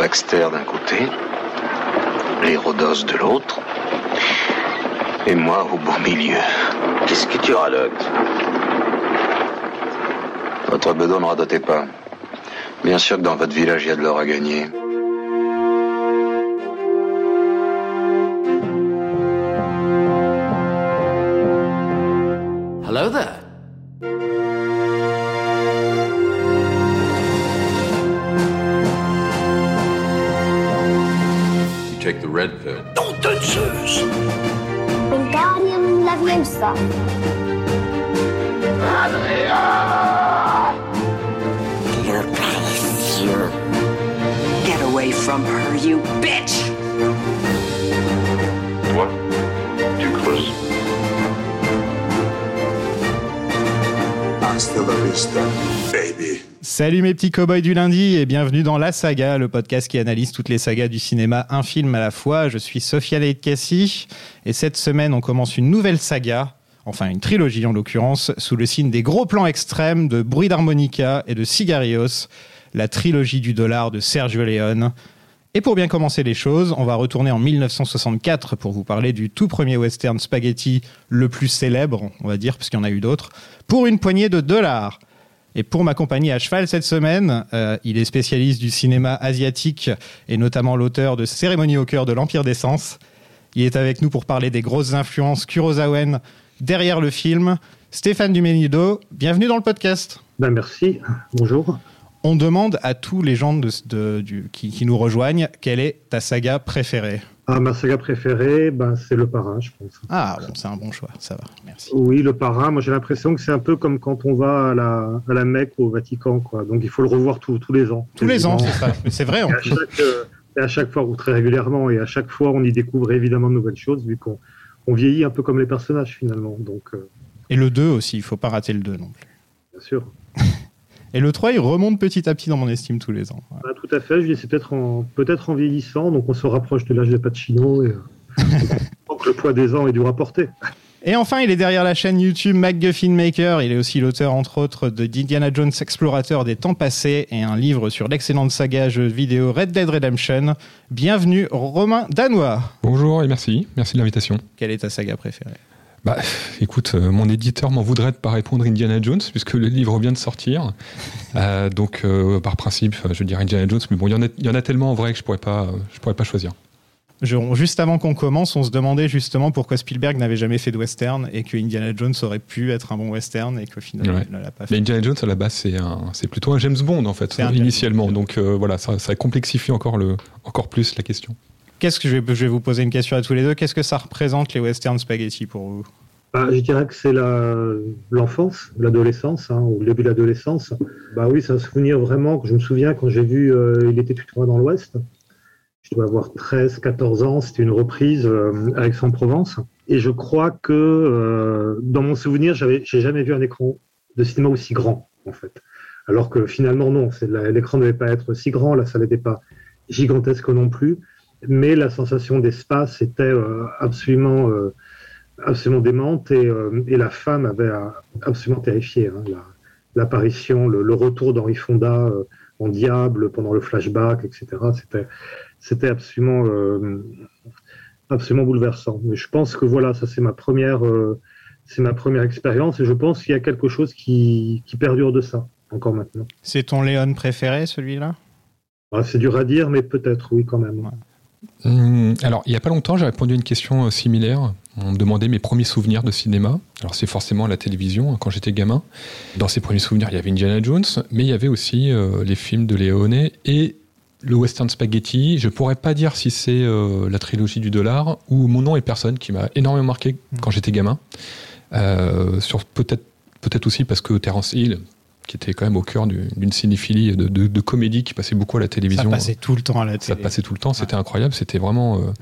Baxter d'un côté, les Rhodos de l'autre, et moi au beau milieu. Qu'est-ce que tu radotes Votre bedon ne radotez pas. Bien sûr que dans votre village, il y a de l'or à gagner. Hello there. Leviosa. Get away from her, you bitch! What Too close. Hasta la vista, baby. Salut mes petits cow-boys du lundi et bienvenue dans La Saga, le podcast qui analyse toutes les sagas du cinéma, un film à la fois. Je suis Sophia Leite Cassie et cette semaine on commence une nouvelle saga, enfin une trilogie en l'occurrence, sous le signe des gros plans extrêmes de Bruit d'harmonica et de Cigarios, la trilogie du dollar de Sergio Leone. Et pour bien commencer les choses, on va retourner en 1964 pour vous parler du tout premier western spaghetti le plus célèbre, on va dire, parce qu'il y en a eu d'autres, pour une poignée de dollars. Et pour m'accompagner à cheval cette semaine, euh, il est spécialiste du cinéma asiatique et notamment l'auteur de Cérémonie au cœur de l'Empire des Sens. Il est avec nous pour parler des grosses influences kurosawen derrière le film. Stéphane Dumenido, bienvenue dans le podcast. Ben merci, bonjour. On demande à tous les gens de- de- du- qui, qui nous rejoignent quelle est ta saga préférée. Ah, ma saga préférée, ben, c'est Le Parrain, je pense. Ah, bon, c'est un bon choix, ça va, merci. Oui, Le Parrain, moi j'ai l'impression que c'est un peu comme quand on va à la, à la Mecque ou au Vatican, quoi. Donc il faut le revoir tous tous les ans. Tous les ans, c'est ça. C'est vrai en Et à, plus. chaque, euh, et à chaque fois, ou très régulièrement, et à chaque fois, on y découvre évidemment de nouvelles choses, vu qu'on on vieillit un peu comme les personnages finalement. Donc, euh, Et le 2 aussi, il faut pas rater le 2 non plus. bien sûr. Et le 3, il remonte petit à petit dans mon estime tous les ans. Voilà. Ah, tout à fait, je dis, c'est peut-être en, peut-être en vieillissant, donc on se rapproche de l'âge de Pacino, et euh, donc le poids des ans est dur à porter. Et enfin, il est derrière la chaîne YouTube MacGuffin Maker. Il est aussi l'auteur, entre autres, de d'Indiana Jones Explorateur des temps passés et un livre sur l'excellente saga jeu vidéo Red Dead Redemption. Bienvenue, Romain Danois. Bonjour et merci, merci de l'invitation. Quelle est ta saga préférée? Bah, écoute, euh, mon éditeur m'en voudrait de pas répondre Indiana Jones puisque le livre vient de sortir. Euh, donc, euh, par principe, je dirais Indiana Jones, mais bon, il y en a, il y en a tellement en vrai que je pourrais pas, je pourrais pas choisir. Je- Juste avant qu'on commence, on se demandait justement pourquoi Spielberg n'avait jamais fait de western et que Indiana Jones aurait pu être un bon western et qu'au final, Ouais. il ne l'a pas Mais fait. Indiana Jones à la base, c'est un, c'est plutôt un James Bond en fait, initialement. Bond. Donc euh, voilà, ça, ça complexifie encore le, encore plus la question. Qu'est-ce que je vais, je vais vous poser une question à tous les deux Qu'est-ce que ça représente les western spaghetti pour vous? Bah, je dirais que c'est la- l'enfance, l'adolescence, hein, au début de l'adolescence. Bah oui, c'est un souvenir vraiment que je me souviens quand j'ai vu euh, Il était une fois dans l'Ouest. Je dois avoir 13, 14 ans. C'était une reprise euh, à Aix-en-Provence. Et je crois que euh, dans mon souvenir, j'avais, j'ai jamais vu un écran de cinéma aussi grand, en fait. Alors que finalement, non, c'est la- l'écran ne devait pas être si grand, la salle n'était pas gigantesque non plus. Mais la sensation d'espace était euh, absolument. euh, absolument démente et, euh, et la femme avait euh, absolument terrifié. hein, la- L'apparition, le, le retour d'Henri Fonda en diable pendant le flashback, etc. C'était, c'était absolument, euh, absolument bouleversant. Mais je pense que voilà, ça c'est ma première, euh, c'est ma première expérience et je pense qu'il y a quelque chose qui, qui perdure de ça encore maintenant. C'est ton Léon préféré, celui-là? Ah, c'est dur à dire, mais peut-être oui quand même. Hum, alors, il y a pas longtemps, j'ai répondu à une question euh, similaire. On me demandait mes premiers souvenirs de cinéma. Alors, c'est forcément à la télévision, hein, quand j'étais gamin. Dans ces premiers souvenirs, il y avait Indiana Jones, mais il y avait aussi euh, les films de Leone et le western spaghetti. Je pourrais pas dire si c'est euh, la trilogie du dollar ou Mon nom et personne, qui m'a énormément marqué quand j'étais gamin. Euh, sur peut-être peut-être aussi parce que Terence Hill, qui était quand même au cœur du- d'une cinéphilie de, de- de comédie qui passait beaucoup à la Ça télévision. passait tout le temps à la Ça télé. passait tout le temps, c'était incroyable, c'était vraiment. euh,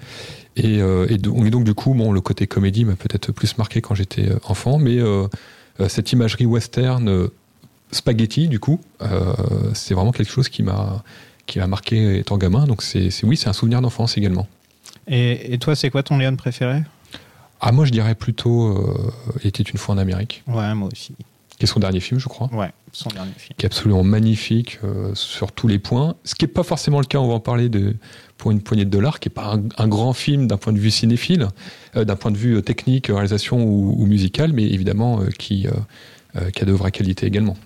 et, euh, et donc, et donc, du coup, bon, le côté comédie m'a peut-être plus marqué quand j'étais euh, enfant, mais euh, cette imagerie western spaghetti, du coup, c'est vraiment quelque chose qui m'a qui m'a marqué étant gamin. Donc, c'est oui, c'est un souvenir d'enfance également. Et, et toi, c'est quoi ton Léon préféré? Ah, moi, je dirais plutôt euh, était une fois en Amérique, Ouais, moi aussi. qui est son dernier film, je crois. Ouais. Son dernier film. qui est absolument magnifique euh, sur tous les points. Ce qui n'est pas forcément le cas, on va en parler de, pour une poignée de dollars, qui n'est pas un, un grand film d'un point de vue cinéphile, euh, d'un point de vue euh, technique, réalisation ou, ou musical, mais évidemment euh, qui, euh, euh, qui a de vraies qualités également.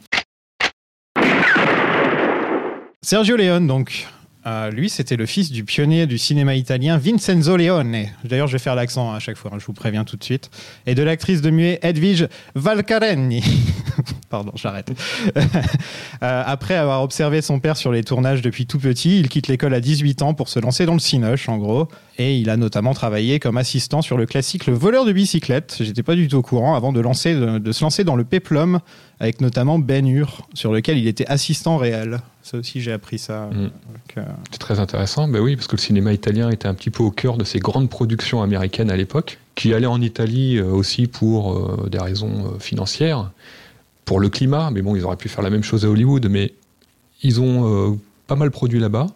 Sergio Leone, donc. Euh, lui, c'était le fils du pionnier du cinéma italien Vincenzo Leone. D'ailleurs, je vais faire l'accent à chaque fois, hein, je vous préviens tout de suite. Et de l'actrice de muet Edwige Valcarenni. Pardon, j'arrête. Euh, après avoir observé son père sur les tournages depuis tout petit, il quitte l'école à 18 ans pour se lancer dans le cinoche, en gros. Et il a notamment travaillé comme assistant sur le classique Le voleur de bicyclette. J'étais pas du tout au courant avant de, lancer, de, de se lancer dans le péplum, avec notamment Ben Hur, sur lequel il était assistant réel. Ça aussi, j'ai appris ça. Mm. Euh, C'est très intéressant, ben oui, parce que le cinéma italien était un petit peu au cœur de ces grandes productions américaines à l'époque, qui allaient en Italie euh, aussi pour des raisons financières, pour le climat, mais bon, ils auraient pu faire la même chose à Hollywood, mais ils ont euh, pas mal produit là-bas,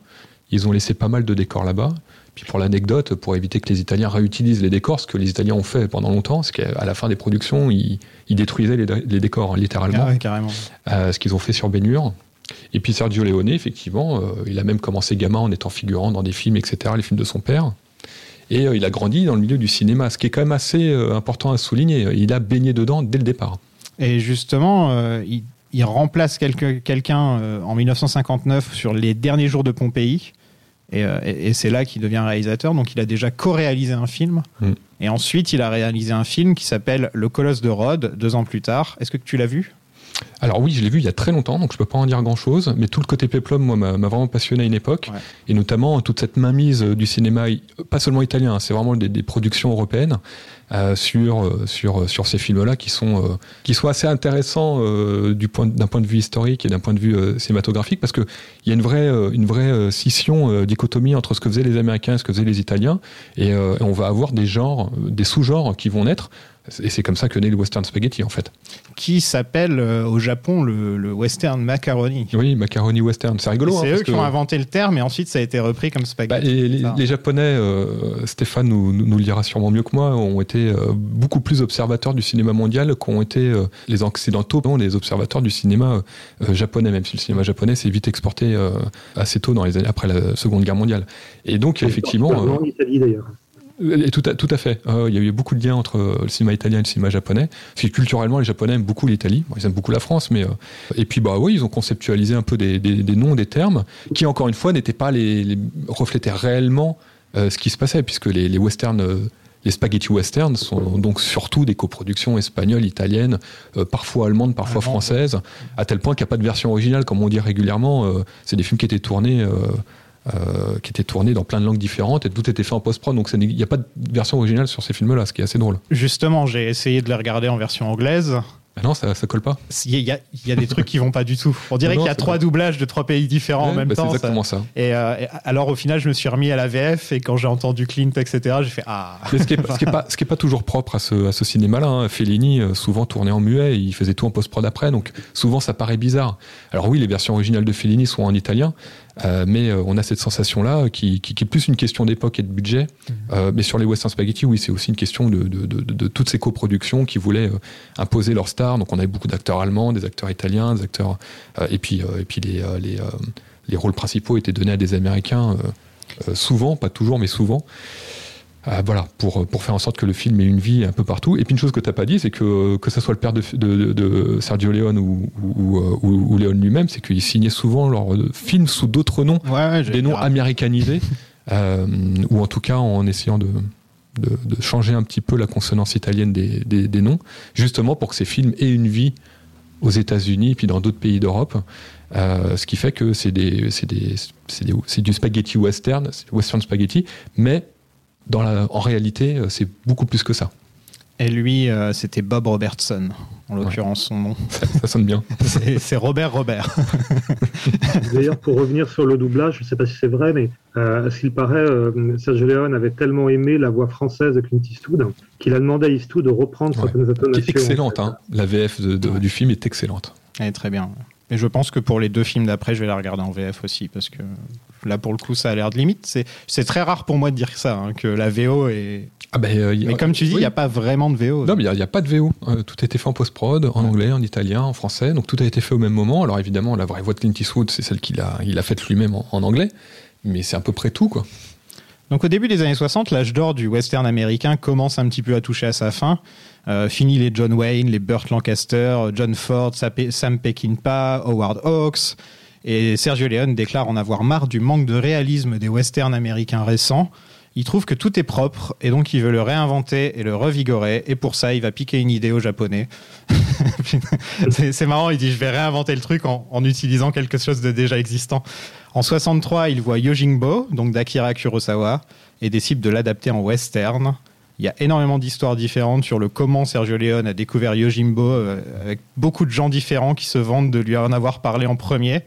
ils ont laissé pas mal de décors là-bas. Puis pour l'anecdote, pour éviter que les Italiens réutilisent les décors, ce que les Italiens ont fait pendant longtemps, c'est qu'à la fin des productions, ils, ils détruisaient les, les décors, hein, littéralement ah ouais, carrément. euh, ce qu'ils ont fait sur Bénure. Et puis Sergio Leone, effectivement, euh, il a même commencé gamin en étant figurant dans des films, etc., les films de son père. Et euh, il a grandi dans le milieu du cinéma, ce qui est quand même assez important à souligner. Il a baigné dedans dès le départ. Et justement, euh, il, il remplace quelqu'un euh, en 1959 sur les derniers jours de Pompéi. Et, euh, et- et c'est là qu'il devient réalisateur. Donc il a déjà co-réalisé un film. Mm. Et ensuite, il a réalisé un film qui s'appelle Le Colosse de Rhodes, deux ans plus tard. Est-ce que tu l'as vu? Alors oui, je l'ai vu il y a très longtemps, donc je peux pas en dire grand-chose, mais tout le côté péplum, moi, m'a vraiment passionné à une époque, Ouais. et notamment toute cette mainmise euh, du cinéma, pas seulement italien, hein, c'est vraiment des, des productions européennes euh, sur euh, sur sur ces films-là qui sont euh, qui sont assez intéressants euh, du point d'un point de vue historique et d'un point de vue cinématographique, parce que il y a une vraie une vraie scission, dichotomie entre ce que faisaient les Américains et ce que faisaient les Italiens, et, et on va avoir des genres, des sous-genres qui vont naître. Et c'est comme ça que naît le western spaghetti en fait. Qui s'appelle euh, au Japon le, le western macaroni. Oui, macaroni western, c'est rigolo. hein, c'est eux parce qui que- ont inventé le terme et ensuite ça a été repris comme Bah, spaghetti. et les, Japonais, euh, Stéphane nous, nous, nous le dira sûrement mieux que moi, ont été euh, beaucoup plus observateurs du cinéma mondial qu'ont été euh, les Occidentaux, non, les observateurs du cinéma euh, japonais, même si le cinéma japonais s'est vite exporté euh, assez tôt dans les années après la Seconde Guerre mondiale. Et donc effectivement, En Italie d'ailleurs. Euh, et tout, à, tout à fait. Euh, il y a eu beaucoup de liens entre euh, le cinéma italien et le cinéma japonais. Parce que culturellement, les Japonais aiment beaucoup l'Italie. Bon, ils aiment beaucoup la France, mais euh, et puis bah oui, ils ont conceptualisé un peu des, des- des noms, des termes qui encore une fois n'étaient pas les, les reflétaient réellement euh, ce qui se passait, puisque les, les westerns. les spaghetti westerns sont donc surtout des coproductions espagnoles, italiennes, euh, parfois allemandes, parfois françaises, à tel point qu'il n'y a pas de version originale, comme on dit régulièrement. euh, c'est des films qui étaient tournés euh, euh, qui étaient tournés dans plein de langues différentes et tout était fait en post-prod. Donc n'est- il n'y a pas de version originale sur ces films-là, ce qui est assez drôle. Justement, j'ai essayé de les regarder en version anglaise. Ah non, ça, ça colle pas. Il y, a, il y a des trucs qui vont pas du tout. On dirait qu'il y a c'est trois vrai. doublages de trois pays différents en même bah, c'est temps. ça- exactement ça. Et, euh, et alors au final, je me suis remis à la VF et quand j'ai entendu Clint, etc., j'ai fait ah. Mais ce qui est, pas- toujours propre à ce, à ce cinéma-là. hein. Fellini, euh, souvent tournait en muet, il faisait tout en post-prod après, donc souvent ça paraît bizarre. Alors oui, les versions originales de Fellini sont en italien, euh, mais euh, on a cette sensation-là qui, qui, qui est plus une question d'époque et de budget. Euh, mais sur les Western Spaghetti, oui, c'est aussi une question de, de, de, de- toutes ces coproductions qui voulaient euh, imposer leur star. Donc on avait beaucoup d'acteurs allemands, des acteurs italiens, des acteurs, euh, et puis, euh, et puis les, euh, les, euh, les rôles principaux étaient donnés à des Américains. souvent, pas toujours, mais souvent. Euh, voilà, pour, pour faire en sorte que le film ait une vie un peu partout. Et puis une chose que tu n'as pas dit, c'est que que ce soit le père de, de, de Sergio Leone ou, ou, ou, ou Leone lui-même, c'est qu'ils signaient souvent leurs films sous d'autres noms, Ouais, des noms américanisés, euh, ou en tout cas en essayant de, de, de changer un petit peu la consonance italienne des, des, des noms, justement pour que ces films aient une vie aux États-Unis puis dans d'autres pays d'Europe. Euh, ce qui fait que c'est des, des, du spaghetti western, western spaghetti, mais dans la, en réalité, euh, c'est beaucoup plus que ça. Et lui, euh, c'était Bob Robertson, en l'occurrence son nom. Ça sonne bien. C'est Robert Robert. D'ailleurs, pour revenir sur le doublage, je ne sais pas si c'est vrai, mais euh, à ce qu'il paraît, euh, Sergio Leone avait tellement aimé la voix française de Clint Eastwood qu'il a demandé à Eastwood de reprendre Ouais. certaines Qui intonations. est excellente. en fait. Hein. La VF de- de- Ouais. du film est excellente. Elle est très bien. Et je pense que pour les deux films d'après, je vais la regarder en VF aussi, parce que là, pour le coup, ça a l'air de limite. C'est, très rare pour moi de dire ça, hein, que la VO est. Ah ben, euh, a- Mais comme tu dis, il oui. n'y a pas vraiment de VO. Non, mais il n'y a, pas de VO. Euh, tout a été fait en post-prod, en anglais, en italien, en français. Donc tout a été fait au même moment. Alors évidemment, la vraie voix de Clint Eastwood, c'est celle qu'il a, il a faite lui-même en, en anglais. Mais c'est à peu près tout, quoi. Donc au début des années 60, l'âge d'or du western américain commence un petit peu à toucher à sa fin. Euh, fini les John Wayne, les Burt Lancaster, John Ford, Sam Peckinpah, Howard Hawks. Et Sergio Leone déclare en avoir marre du manque de réalisme des westerns américains récents. Il trouve que tout est propre et donc il veut le réinventer et le revigorer. Et pour ça, il va piquer une idée aux Japonais. c'est marrant, il dit je vais réinventer le truc en, en utilisant quelque chose de déjà existant. En 63, il voit Yojimbo, donc d'Akira Kurosawa, et décide de l'adapter en western. Il y a énormément d'histoires différentes sur le comment Sergio Leone a découvert Yojimbo, euh, avec beaucoup de gens différents qui se vantent de lui en avoir parlé en premier.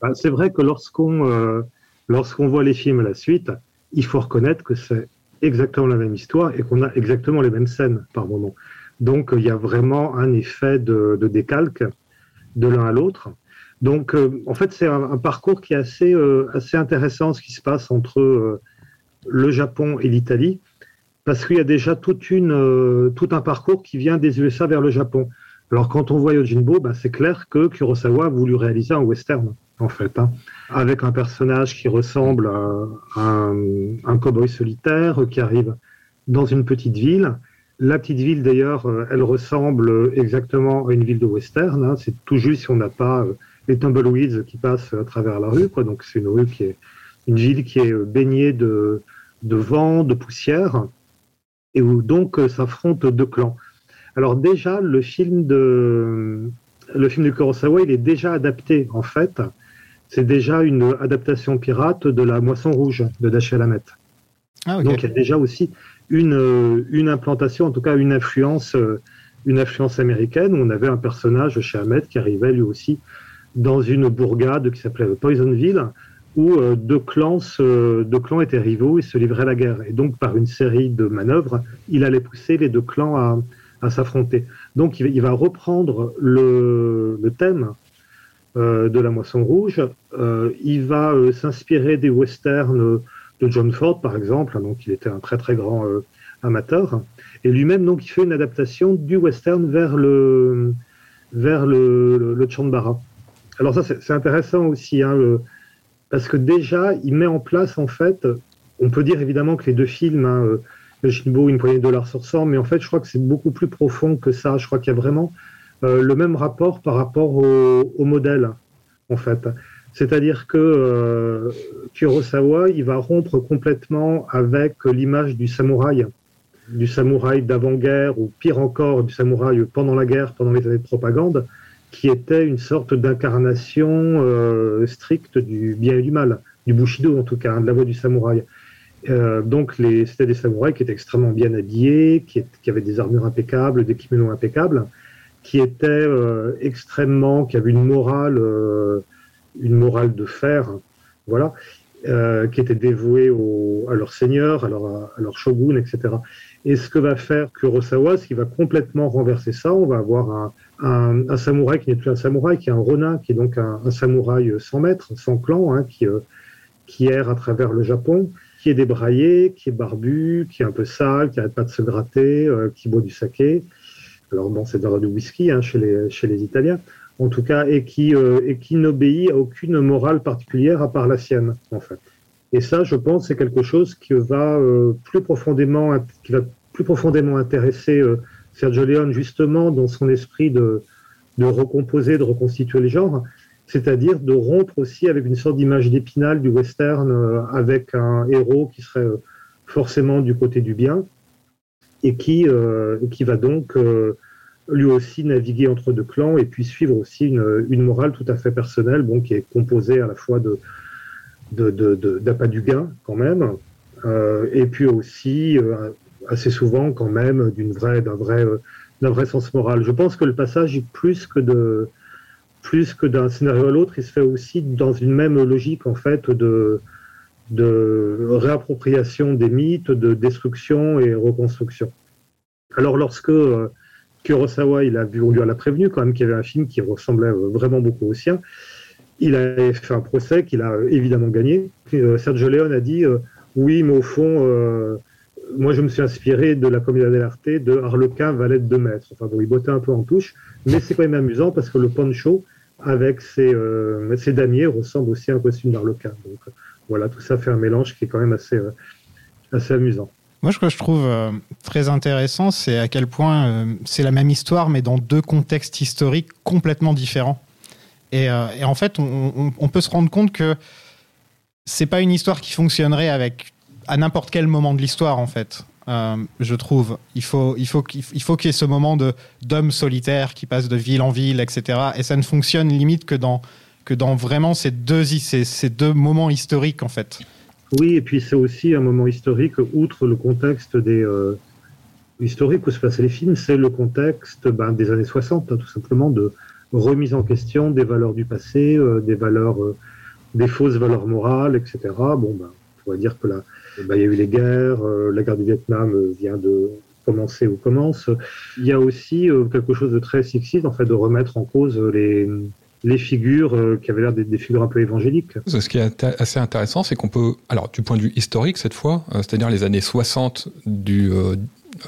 Bah, c'est vrai que lorsqu'on euh, lorsqu'on voit les films à la suite, il faut reconnaître que c'est exactement la même histoire et qu'on a exactement les mêmes scènes par moment. Donc il y a vraiment un effet de, décalque de l'un à l'autre. Donc euh, en fait c'est un, parcours qui est assez euh, assez intéressant ce qui se passe entre le Japon et l'Italie parce qu'il y a déjà tout un parcours qui vient des USA vers le Japon. Alors quand on voit Yojimbo, bah, c'est clair que Kurosawa a voulu réaliser un western en fait, hein, avec un personnage qui ressemble à un, un cow-boy solitaire qui arrive dans une petite ville. La petite ville, d'ailleurs, euh, elle ressemble exactement à une ville de western. hein. C'est tout juste si on n'a pas euh, les tumbleweeds qui passent à travers la rue. Donc c'est une rue qui est une ville qui est euh, baignée de, de vent, de poussière, et où donc s'affrontent deux clans. Alors déjà, le film de le film de Kurosawa, il est déjà adapté en fait. C'est déjà une adaptation pirate de La Moisson Rouge de Dashiell Hammett. Ah. Donc il y a déjà aussi une, euh, une implantation, en tout cas une influence, euh, une influence américaine où on avait un personnage chez Hammett qui arrivait lui aussi dans une bourgade qui s'appelait Poisonville où euh, deux clans, se- deux clans étaient rivaux et se livraient la guerre. Et donc par une série de manœuvres, il allait pousser les deux clans à, à s'affronter. Donc il va, reprendre le, thème euh, de la moisson rouge. Euh, il va euh, s'inspirer des westerns de John Ford, par exemple. Donc il était un très très grand amateur. Et lui-même, donc, il fait une adaptation du western vers le vers le. Alors ça, c'est intéressant aussi, hein, parce que déjà, il met en place, en fait, on peut dire évidemment que les deux films, hein, le Shinbo, une poignée de dollars se ressemblent, mais en fait, je crois que c'est beaucoup plus profond que ça. Je crois qu'il y a vraiment euh, le même rapport par rapport au, au modèle, en fait. C'est-à-dire que euh, Kurosawa, il va rompre complètement avec l'image du samouraï, du samouraï d'avant-guerre, ou pire encore, du samouraï pendant la guerre, pendant les années de propagande, qui était une sorte d'incarnation euh, stricte du bien et du mal, du bushido en tout cas, hein, de la voie du samouraï. Euh, donc c'était des samouraïs qui étaient extrêmement bien habillés, qui, qui avaient des armures impeccables, des kimonos impeccables, qui étaient euh, extrêmement, qui avaient une morale, euh, une morale de fer, voilà, euh, qui étaient dévoués au- à leur seigneur, à leur, à leur shogun, etc. Et ce que va faire Kurosawa, c'est qu'il va complètement renverser ça. On va avoir un, un, un samouraï qui n'est plus un samouraï, qui est un ronin, qui est donc un, un samouraï sans maître, sans clan, hein, qui, euh, qui erre à travers le Japon, qui est débraillé, qui est barbu, qui est un peu sale, qui n'arrête pas de se gratter, euh, qui boit du saké. Alors bon, c'est de du whisky hein, chez, les, chez les Italiens, en tout cas, et qui, euh, et qui n'obéit à aucune morale particulière à part la sienne, en fait. Et ça, je pense, c'est quelque chose qui va euh, plus profondément, qui va plus profondément intéresser Sergio Leone justement dans son esprit de, de recomposer, de reconstituer le genre, c'est-à-dire de rompre aussi avec une sorte d'image d'épinal du western euh, avec un héros qui serait euh, forcément du côté du bien et qui, euh, qui va donc lui aussi naviguer entre deux clans et puis suivre aussi une, une morale tout à fait personnelle, bon, qui est composée à la fois de de, de, du gain quand même, et puis aussi assez souvent quand même d'une vraie, d'un vrai, d'un vrai sens moral. Je pense que le passage, plus que de, plus que d'un scénario à l'autre, il se fait aussi dans une même logique en fait de, réappropriation des mythes, de destruction et reconstruction. Alors lorsque euh, Kurosawa, il a vu, on lui l'a prévenu quand même qu'il y avait un film qui ressemblait vraiment beaucoup au sien. Il a fait un procès qu'il a évidemment gagné. Sergio Leone a dit oui, mais au fond, moi, je me suis inspiré de la comédie dell'arte de Harlequin, Valet de Maître. Enfin bon, il bottait un peu en touche, mais c'est quand même amusant parce que le poncho avec ses, euh, ses damiers ressemble aussi à un costume d'Harlequin. Donc voilà, tout ça fait un mélange qui est quand même assez, euh, assez amusant. Moi, ce que je trouve euh, très intéressant, c'est à quel point euh, c'est la même histoire, mais dans deux contextes historiques complètement différents. Et, en fait, on, on- on peut se rendre compte que c'est pas une histoire qui fonctionnerait avec à n'importe quel moment de l'histoire, en fait. Euh, je trouve. Il faut, il faut, il faut qu'il y ait ce moment de d'homme solitaire qui passe de ville en ville, etc. Et ça ne fonctionne limite que dans que dans vraiment ces deux, ces, deux moments historiques, en fait. Oui, et puis c'est aussi un moment historique, outre le contexte des euh, historiques où se passaient les films, c'est le contexte ben, des années 60, hein, tout simplement, de remise en question des valeurs du passé, euh, des valeurs, des fausses valeurs morales, etc. Bon, ben, on pourrait dire que là, ben, il y a eu les guerres, euh, la guerre du Vietnam euh, vient de commencer ou commence. Il y a aussi euh, quelque chose de très sexiste, en fait, de remettre en cause les, les figures euh, qui avaient l'air des figures un peu évangéliques. Ce qui est assez intéressant, c'est qu'on peut, alors du point de vue historique cette fois, euh, c'est-à-dire les années 60 du, euh,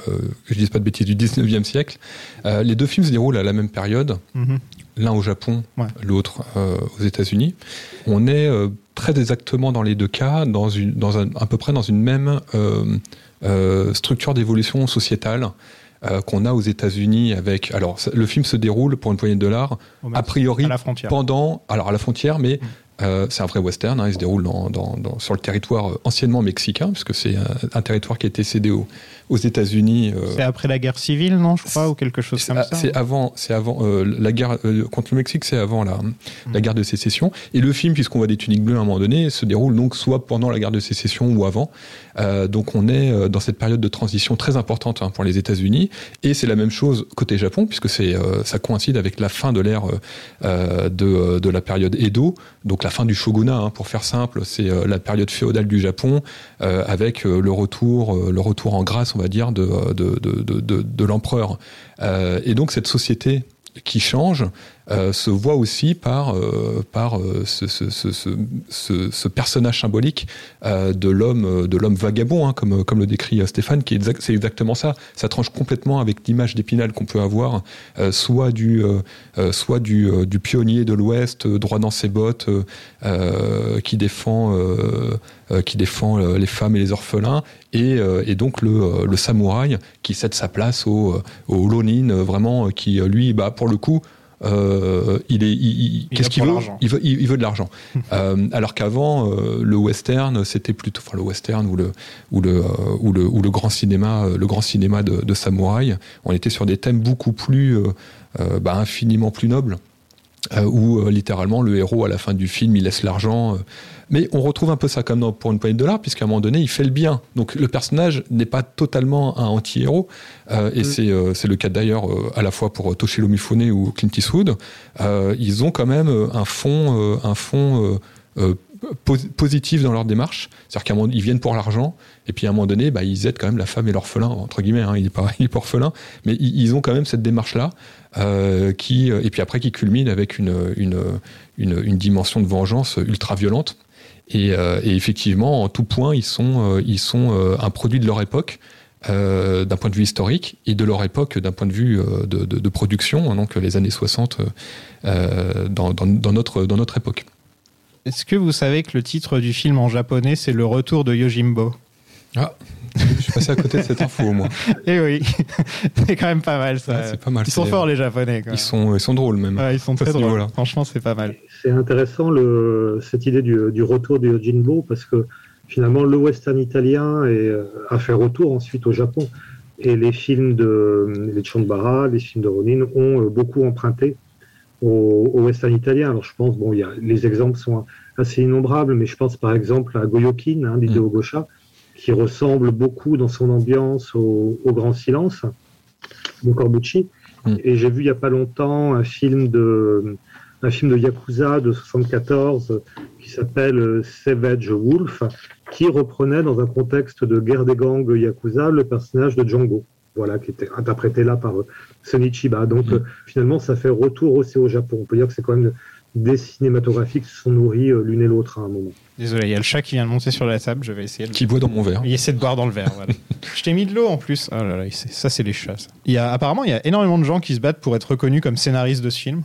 euh, que je dise pas de bêtises, du 19e siècle, euh, les deux films se déroulent à la même période, Mhm. L'un au Japon, Ouais. l'autre euh, aux États-Unis. On est euh, très exactement dans les deux cas, dans une, dans un, à peu près dans une même euh, structure d'évolution sociétale qu'on a aux États-Unis avec. Alors, le film se déroule pour une poignée de dollars, a priori à la frontière. pendant, alors à la frontière, mais Mm. Euh, c'est un vrai western. hein, il se déroule dans, dans- dans- sur le territoire euh, anciennement mexicain, puisque c'est un, un territoire qui a été cédé aux, aux États-Unis. euh, C'est après la guerre civile, non, je crois, ou quelque chose comme ça. c'est avant, c'est avant euh, la guerre euh, contre le Mexique, c'est avant la, la guerre de sécession. Et le film, puisqu'on voit des tuniques bleues à un moment donné, se déroule donc soit pendant la guerre de sécession ou avant. Euh, donc on est euh, dans cette période de transition très importante hein, pour les États-Unis. Et c'est la même chose côté Japon, puisque c'est euh, ça coïncide avec la fin de l'ère euh, euh, de, euh, de la période Edo, donc la fin du shogunat, hein, pour faire simple, c'est euh, la période féodale du Japon, euh, avec euh, le retour, le retour en grâce, on va dire, de, de, l'empereur. Et donc cette société qui change euh, se voit aussi par, euh, par euh, ce, ce, ce, ce, personnage symbolique euh, de l'homme de l'homme vagabond, hein, comme, comme le décrit Stéphane, qui est c'est exactement ça. Ça tranche complètement avec l'image d'épinal qu'on peut avoir, soit du soit du, du pionnier de l'Ouest, droit dans ses bottes, qui défend qui défend les femmes et les orphelins, et, et donc le, le samouraï qui cède sa place au, au Lonin, vraiment, qui lui, bah, pour le coup, euh, il est, il- il- Il qu'est-ce qu'il veut l'argent. il veut, il, veut de l'argent. Euh, alors qu'avant, euh, le western, c'était plutôt, enfin le western ou le ou le euh, ou le ou le grand cinéma, euh, le grand cinéma de, de samouraï, on était sur des thèmes beaucoup plus, euh, bah, infiniment plus nobles euh, où euh, littéralement le héros à la fin du film il laisse l'argent. euh. mais on retrouve un peu ça comme dans pour une poignée de dollars, puisqu'à un moment donné il fait le bien. Donc le personnage n'est pas totalement un anti-héros, euh, et c'est euh, c'est le cas d'ailleurs euh, à la fois pour Toshiro Mifune ou Clint Eastwood. Euh, ils ont quand même un fond, euh, un fond pos- positif dans leur démarche. C'est-à-dire qu'à un moment ils viennent pour l'argent, et puis à un moment donné, bah, ils aident quand même la femme et l'orphelin entre guillemets. Hein, il est pas, pas orphelin, mais ils, ils ont quand même cette démarche là. Euh, qui et puis après qui culmine avec une, une, une, une dimension de vengeance ultra violente. Et, euh, et effectivement, en tout point, ils sont, euh, ils sont euh, un produit de leur époque. euh, d'un point de vue historique et de leur époque d'un point de vue euh, de, de, de production, hein, donc les années 60 euh, dans, dans, dans, notre, dans notre époque. Est-ce que vous savez que le titre du film en japonais, c'est Le retour de Yojimbo? Ah, je suis passé à côté de cette info au moins. Eh oui, c'est quand même pas mal ça. Ouais, c'est pas mal. Ils sont forts les japonais. Quoi. Ils sont, ils sont drôles même. Ouais, ils sont très drôles. Franchement, c'est pas mal. C'est intéressant le, cette idée du, du retour de Yojimbo parce que finalement le western italien est, euh, a fait retour ensuite au Japon et les films de les Chanbara, les films de Ronin ont euh, beaucoup emprunté au, au western italien. Alors je pense bon, il y a, les exemples sont assez innombrables, mais je pense par exemple à Goyokin hein, d'Hideo Gosha qui ressemble beaucoup dans son ambiance au, au Grand Silence de Corbucci. Mm. Et j'ai vu il y a pas longtemps un film de un film de Yakuza de 74 qui s'appelle Savage Wolf, qui reprenait dans un contexte de guerre des gangs Yakuza le personnage de Django. voilà, qui était interprété là par euh, Sonny Chiba. Donc Mm. euh, finalement, ça fait retour aussi au Japon. On peut dire que c'est quand même des cinématographies qui se sont nourris euh, l'une et l'autre à un moment. Désolé, il y a le chat qui vient de monter sur la table. Je vais essayer de. Qui boit dans mon verre. Il essaie de boire dans le verre. Voilà. je t'ai mis de l'eau en plus. Oh là là, ça c'est les chats. ça. Il y a apparemment il y a énormément de gens qui se battent pour être reconnus comme scénaristes de ce film.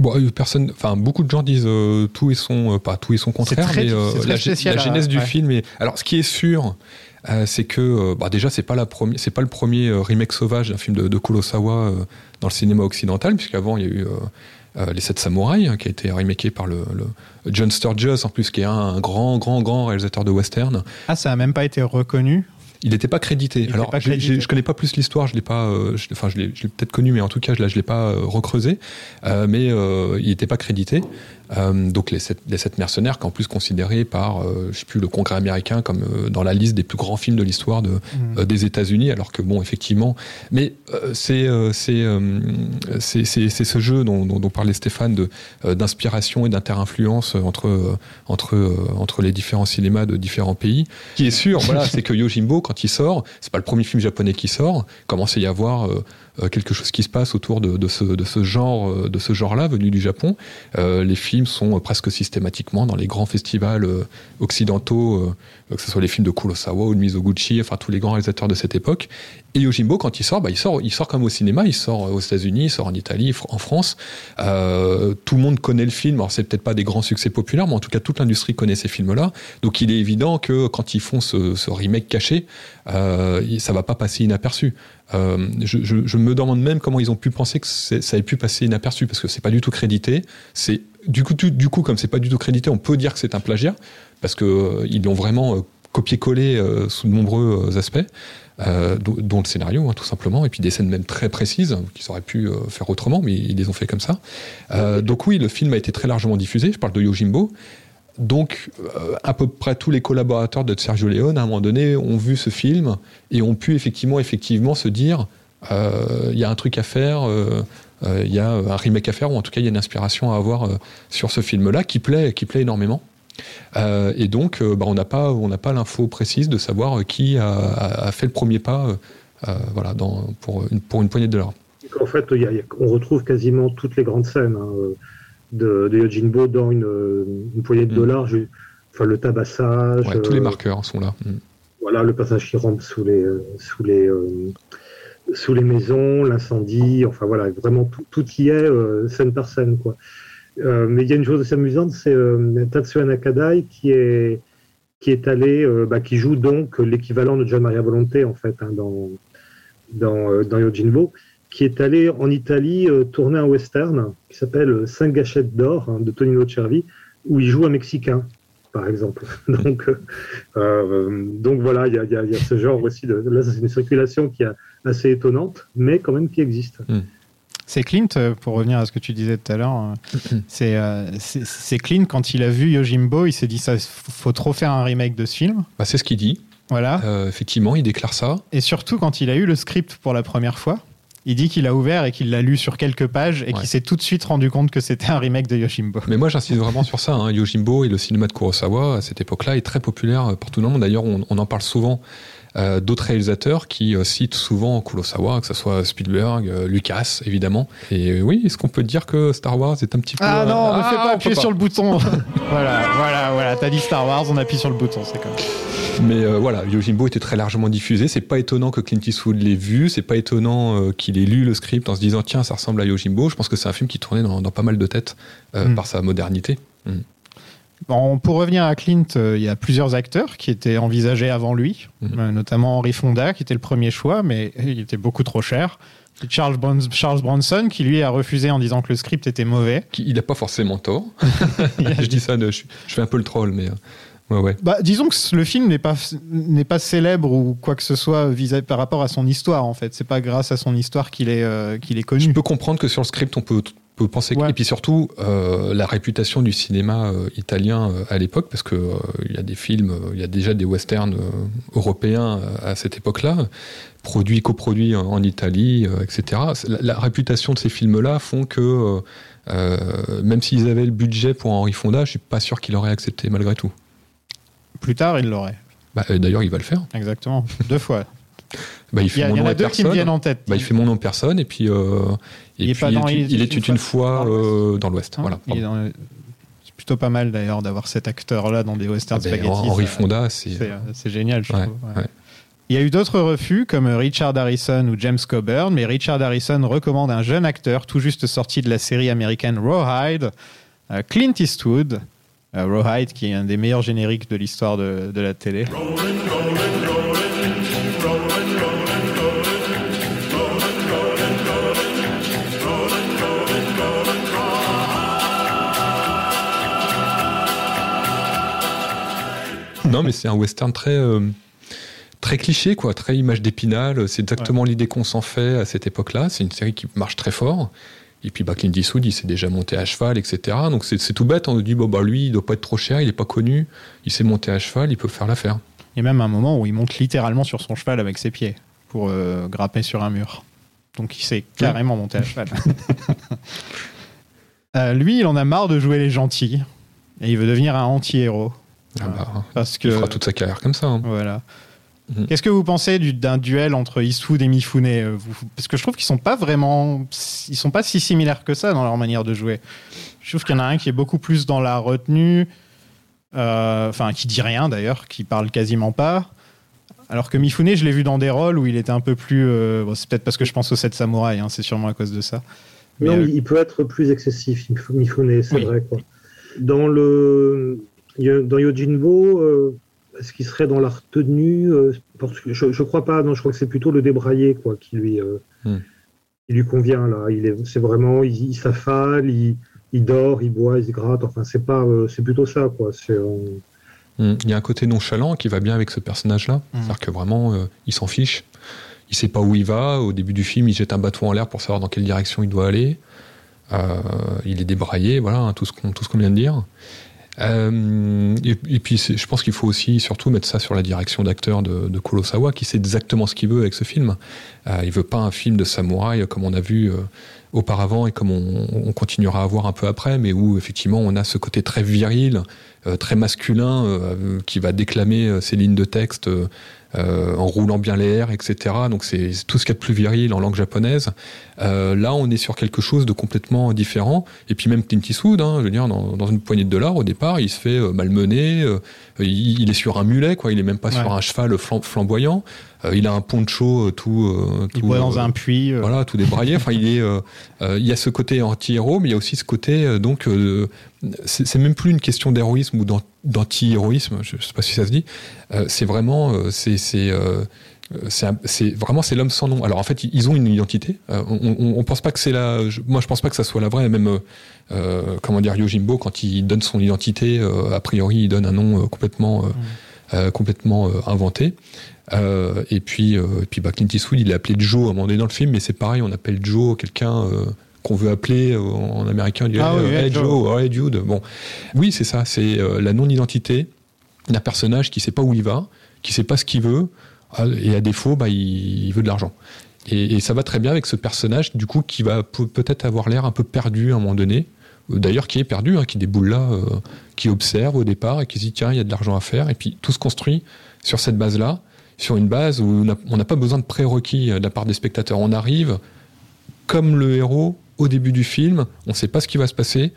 Bon, euh, personne, enfin beaucoup de gens disent euh, tout et son, euh, pas tout et son contraire, très- mais euh, c'est très la, la à- genèse du ouais. film. Est... Alors, ce qui est sûr, euh, c'est que, euh, bah, déjà, c'est pas la première, c'est pas le premier euh, remake sauvage d'un film de, de Kurosawa euh, dans le cinéma occidental, puisqu'avant il y a eu euh, les Sept Samouraïs, hein, qui a été remaké par le, le John Sturges, en plus, qui est un, un grand, grand, grand réalisateur de western. Ah, ça a même pas été reconnu? Il n'était pas crédité. était Alors, pas crédité. je connais pas plus l'histoire. Je l'ai pas. euh, je- Enfin, je l'ai, peut-être connu, mais en tout cas, je, là, je l'ai pas euh, recreusé. Euh, mais il n'était pas crédité. Euh, donc les sept, les sept mercenaires, qui en plus considérés par, euh, je sais plus, le Congrès américain comme euh, dans la liste des plus grands films de l'histoire de, Mm. euh, des États-Unis, alors que bon, effectivement, mais c'est c'est c'est ce jeu dont, dont, dont parlait Stéphane de d'inspiration et d'inter-influence entre entre entre les différents cinémas de différents pays. Qui est sûr, voilà, c'est que Yojimbo quand il sort, c'est pas le premier film japonais qui sort, commence à y avoir quelque chose qui se passe autour de, de ce de ce genre euh, de ce genre-là venu du Japon. Euh, les films sont euh, presque systématiquement dans les grands festivals euh, occidentaux, euh, que ce soit les films de Kurosawa ou de Mizoguchi, enfin tous les grands réalisateurs de cette époque. Et Yojimbo, quand il sort, bah, il sort, il sort comme au cinéma, il sort aux États-Unis, il sort en Italie, en France. Euh, tout le monde connaît le film. Alors c'est peut-être pas des grands succès populaires, mais en tout cas toute l'industrie connaît ces films-là. Donc il est évident que quand ils font ce, ce remake caché, euh, ça va pas passer inaperçu. Euh, je, me demande même comment ils ont pu penser que ça ait pu passer inaperçu parce que c'est pas du tout crédité. C'est du coup, tu- du coup, comme c'est pas du tout crédité, on peut dire que c'est un plagiat parce que euh, l'ont vraiment euh, copié-collé euh, sous de nombreux euh, aspects, dont, le scénario, hein, tout simplement, et puis des scènes même très précises qu'ils auraient pu faire autrement, mais ils les ont fait comme ça. Donc oui, le film a été très largement diffusé. Je parle de Yojimbo. Donc, euh, à peu près tous les collaborateurs de Sergio Leone, à un moment donné, ont vu ce film et ont pu effectivement, effectivement se dire euh, il y a un truc à faire, euh, il y a un remake à faire, ou en tout cas, il y a une inspiration à avoir sur ce film-là qui plaît, qui plaît énormément. Et donc, bah, on n'a pas, on n'a pas l'info précise de savoir qui a, fait le premier pas, voilà, dans, pour une, poignée de dollars. En fait, on retrouve quasiment toutes les grandes scènes hein, de, de Yojimbo dans une, une poignée de Mm. dollars. Je- enfin, le tabassage, Ouais, tous les euh, marqueurs sont là. Mm. voilà, le passage qui rampe sous les, euh, sous les, euh, sous les maisons, l'incendie, enfin voilà, vraiment tout, tout y est, scène par scène, quoi. Mais il y a une chose assez amusante, c'est Tatsuya Nakadai qui est, qui est allé, euh, bah, qui joue donc l'équivalent de John Maria Volonté, en fait, hein, dans, dans, euh, dans Yojimbo, qui est allé en Italie euh, tourner un western qui s'appelle Cinq gâchettes d'or hein, de Tonino Cervi, où il joue un Mexicain, par exemple. donc, euh, euh, donc voilà, il y a, il y a- il y a ce genre aussi de. Là, c'est une circulation qui est assez étonnante, mais quand même qui existe. C'est Clint, euh, pour revenir à ce que tu disais tout à l'heure, euh, c'est euh, c'est- c'est Clint, quand il a vu Yojimbo, il s'est dit ça, faut trop faire un remake de ce film. Bah, c'est ce qu'il dit. Voilà. Euh, effectivement, il déclare ça. Et surtout, quand il a eu le script pour la première fois, il dit qu'il a ouvert et qu'il l'a lu sur quelques pages et Ouais. qu'il s'est tout de suite rendu compte que c'était un remake de Yojimbo. Mais moi, j'insiste vraiment sur ça. Hein. Yojimbo et le cinéma de Kurosawa, à cette époque-là, est très populaire partout dans le monde. D'ailleurs, on, on en parle souvent euh, d'autres réalisateurs qui euh, citent souvent Kurosawa, que ce soit Spielberg, euh, Lucas, évidemment. Et oui, est-ce qu'on peut dire que Star Wars est un petit peu... Ah non, ne fais pas on appuyer sur le bouton. voilà, voilà, voilà. T'as dit Star Wars, on appuie sur le bouton, c'est comme. Mais euh, voilà, Yojimbo était très largement diffusé. C'est pas étonnant que Clint Eastwood l'ait vu. C'est pas étonnant euh, qu'il ait lu le script en se disant tiens, ça ressemble à Yojimbo. Je pense que c'est un film qui tournait dans, dans pas mal de têtes euh, Mm. par sa modernité. Bon, pour revenir à Clint, il y a plusieurs acteurs qui étaient envisagés avant lui, euh, notamment Henry Fonda, qui était le premier choix, mais il était beaucoup trop cher. Charles, Bron- Charles Bronson, qui lui a refusé en disant que le script était mauvais. Il n'a pas forcément tort. je dis ça, je, je fais un peu le troll, mais ouais, ouais. Bah, disons que le film n'est pas, n'est pas célèbre ou quoi que ce soit vis par rapport à son histoire, en fait. C'est pas grâce à son histoire qu'il est, euh, qu'il est Je connu. peux comprendre que sur le script, on peut, peut penser. que-. Et puis surtout, euh, la réputation du cinéma euh, italien à l'époque, parce que euh, il y a des films, il y a déjà des westerns européens à cette époque-là, produits, coproduits en, en Italie, etc. La, la réputation de ces films-là font que même s'ils avaient le budget pour Henri Fonda, je suis pas sûr qu'il aurait accepté malgré tout. Plus tard, il l'aurait. Bah, euh, D'ailleurs, il va le faire. Exactement. Deux fois. Bah, il y, mon en a deux qui me viennent en tête. Bah, il fait mon nom personne et puis euh, et Il est puis il, Il une fois dans euh, dans l'Ouest. Voilà. Il est pardon. dans- C'est plutôt pas mal d'ailleurs d'avoir cet acteur-là dans des westerns Ah ben, spaghetti. Henri Fonda, c'est euh, génial, je Ouais, trouve. ouais. ouais. Il y a eu d'autres refus comme Richard Harrison ou James Coburn, mais Richard Harrison recommande un jeune acteur tout juste sorti de la série américaine Rawhide, euh, Clint Eastwood. Euh, Rawhide qui est un des meilleurs génériques de l'histoire de, de la télé. non, mais c'est un western très euh, très cliché, quoi, très image d'épinal. C'est exactement l'idée qu'on s'en fait à cette époque-là. C'est une série qui marche très fort. Et puis bah, Clint Eastwood, il s'est déjà monté à cheval, etc. Donc c'est tout bête. On nous dit bon bah lui, il doit pas être trop cher, il est pas connu, il s'est monté à cheval, il peut faire l'affaire. Il y a même un moment où il monte littéralement sur son cheval avec ses pieds pour euh, grapper sur un mur. Donc il s'est carrément monté à cheval. Euh, lui, il en a marre de jouer les gentils et il veut devenir un anti-héros. Ah bah, Parce il que fera toute sa carrière comme ça. hein. Voilà. Mhm. Qu'est-ce que vous pensez du- d'un duel entre Eastwood et Mifune euh, vous- Parce que je trouve qu'ils sont pas vraiment, ils sont pas si similaires que ça dans leur manière de jouer. Je trouve qu'il y en a un qui est beaucoup plus dans la retenue, euh, enfin qui dit rien d'ailleurs, qui parle quasiment pas. Alors que Mifune, je l'ai vu dans des rôles où il était un peu plus. euh, bon, c'est peut-être parce que je pense aux 7 samouraïs, hein, c'est sûrement à cause de ça. Mais, Non, euh, il peut être plus excessif, Mif- Mifune, c'est Oui. vrai. Quoi. Dans, le, dans Yojimbo, est-ce qu'il serait dans la retenue euh, parce que je, je crois pas, non, je crois que c'est plutôt le débraillé quoi, qui, lui, euh, Hmm. qui lui convient. là. Il est, c'est vraiment, il, il s'affale, il, il dort, il boit, il se gratte. Enfin, c'est, pas, euh, c'est plutôt ça. Quoi. C'est, euh, Mm. Il y a un côté nonchalant qui va bien avec ce personnage-là. Mm. C'est-à-dire que vraiment, euh, il s'en fiche. Il sait pas où il va. Au début du film, il jette un bateau en l'air pour savoir dans quelle direction il doit aller. Euh, il est débraillé, voilà, hein, tout ce qu'on tout ce qu'on vient de dire. Euh, et, puis, je pense qu'il faut aussi surtout mettre ça sur la direction d'acteur de, Kurosawa, qui sait exactement ce qu'il veut avec ce film. Euh, il veut pas un film de samouraï comme on a vu euh, auparavant et comme on, on continuera à voir un peu après, mais où effectivement on a ce côté très viril, euh, très masculin, qui va déclamer ses lignes de texte euh, en roulant bien les airs, etc. Donc c'est tout ce qu'il y a de plus viril en langue japonaise. Euh, là, on est sur quelque chose de complètement différent. Et puis même Clint Eastwood, hein, je veux dire, dans, dans une poignée de dollars, au départ, il se fait euh, malmener. euh, il, il est sur un mulet, quoi. Il est même pas Ouais. sur un cheval flam- flamboyant. Euh, il a un poncho euh, tout, euh, il tout, boit dans un puits. voilà, tout débraillé. Enfin, il est, il y a ce côté anti-héros, mais il y a aussi ce côté euh, donc, euh, c'est même plus une question d'héroïsme ou d'an- d'anti-héroïsme. Je, sais pas si ça se dit. Euh, c'est vraiment, euh, c'est, c'est, vraiment c'est l'homme sans nom. Alors en fait, ils- ont une identité. Euh, on, on, on pense pas que c'est la. je- moi, je pense pas que ça soit la vraie. Même euh, comment dire, Yojimbo, quand il donne son identité, euh, a priori, il donne un nom complètement, euh, euh, complètement inventé. Euh, et puis, euh, et puis bah, Clint Eastwood, il est appelé Joe à un moment donné dans le film, mais c'est pareil, on appelle Joe quelqu'un euh, qu'on veut appeler euh, en américain. On dit, Ah hey, oui, hey, hey, Joe, Joe. hey, Jude. Bon, oui, c'est ça, c'est euh, la non-identité d'un personnage qui sait pas où il va, qui sait pas ce qu'il veut, euh, et à défaut, bah, il, il veut de l'argent. Et, et ça va très bien avec ce personnage, du coup, qui va pe- peut-être avoir l'air un peu perdu à un moment donné. Euh, D'ailleurs, qui est perdu, hein, qui déboule là, euh, qui observe au départ et qui se dit tiens, il y a de l'argent à faire. Et puis tout se construit sur cette base-là, sur une base où on n'a- pas besoin de prérequis euh, de la part des spectateurs. On arrive comme le héros au début du film, on ne sait pas ce qui va se passer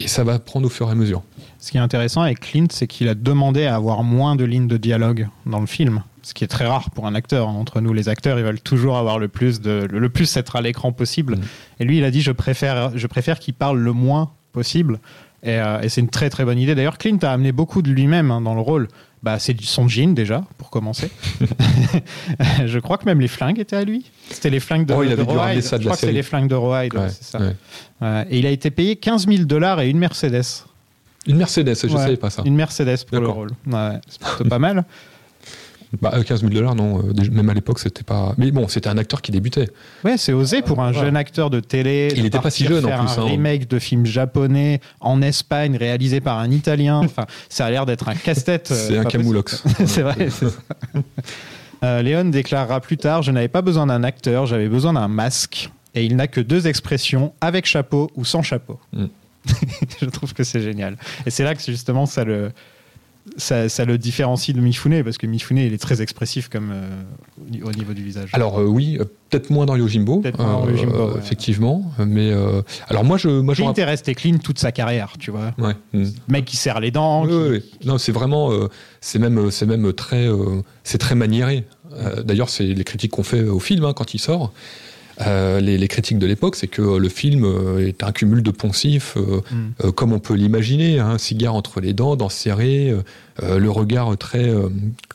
et ça va prendre au fur et à mesure. Ce qui est intéressant avec Clint, c'est qu'il a demandé à avoir moins de lignes de dialogue dans le film, ce qui est très rare pour un acteur. Entre nous, les acteurs, ils veulent toujours avoir le plus de, le plus être à l'écran possible. Mm. Et lui, il a dit je préfère, je préfère qu'il parle le moins possible. Et, euh, et c'est une très très bonne idée. D'ailleurs, Clint a amené beaucoup de lui-même hein, dans le rôle. Bah, c'est son jean déjà, pour commencer. je crois que même les flingues étaient à lui. C'était les flingues de, Oh, il de ça de Je la crois que c'est les flingues de Rawhide, ouais, Ouais, c'est ça. ouais. Ouais, et il a été payé 15 000 dollars et une Mercedes. Une Mercedes, je ne Ouais, savais pas ça. Une Mercedes pour le rôle. C'est pas mal. Bah, euh, 15 000 dollars, non. euh, même à l'époque, c'était pas. Mais bon, c'était un acteur qui débutait. Ouais, c'est osé pour un jeune acteur de télé. Il de était pas si jeune, en faire plus, Un hein. remake de film japonais en Espagne réalisé par un Italien. Enfin, ça a l'air d'être un casse-tête. euh, C'est un camoulox. c'est vrai. c'est ça. Euh, Léon déclarera plus tard Je n'avais pas besoin d'un acteur, j'avais besoin d'un masque. Et il n'a que deux expressions avec chapeau ou sans chapeau. Mm. Je trouve que c'est génial. Et c'est là que justement ça le, ça, ça le différencie de Mifune, parce que Mifune, il est très expressif comme, euh, au niveau du visage. Alors euh, oui, euh, peut-être moins dans Yojimbo, Peut-être moins dans Yojimbo, ouais. effectivement. Mais alors moi, je, moi, Clint est clean toute sa carrière, tu vois. Ouais. mm. Le mec qui serre les dents. Oui, qui- oui, oui. Non, c'est vraiment, c'est même, c'est même très, c'est très maniéré. D'ailleurs, c'est les critiques qu'on fait au film hein, quand il sort. Euh, les, les critiques de l'époque, c'est que euh, le film euh, est un cumul de poncifs, euh, Mm. euh, comme on peut l'imaginer, hein, cigare entre les dents, dents serrées, euh, le regard très, euh,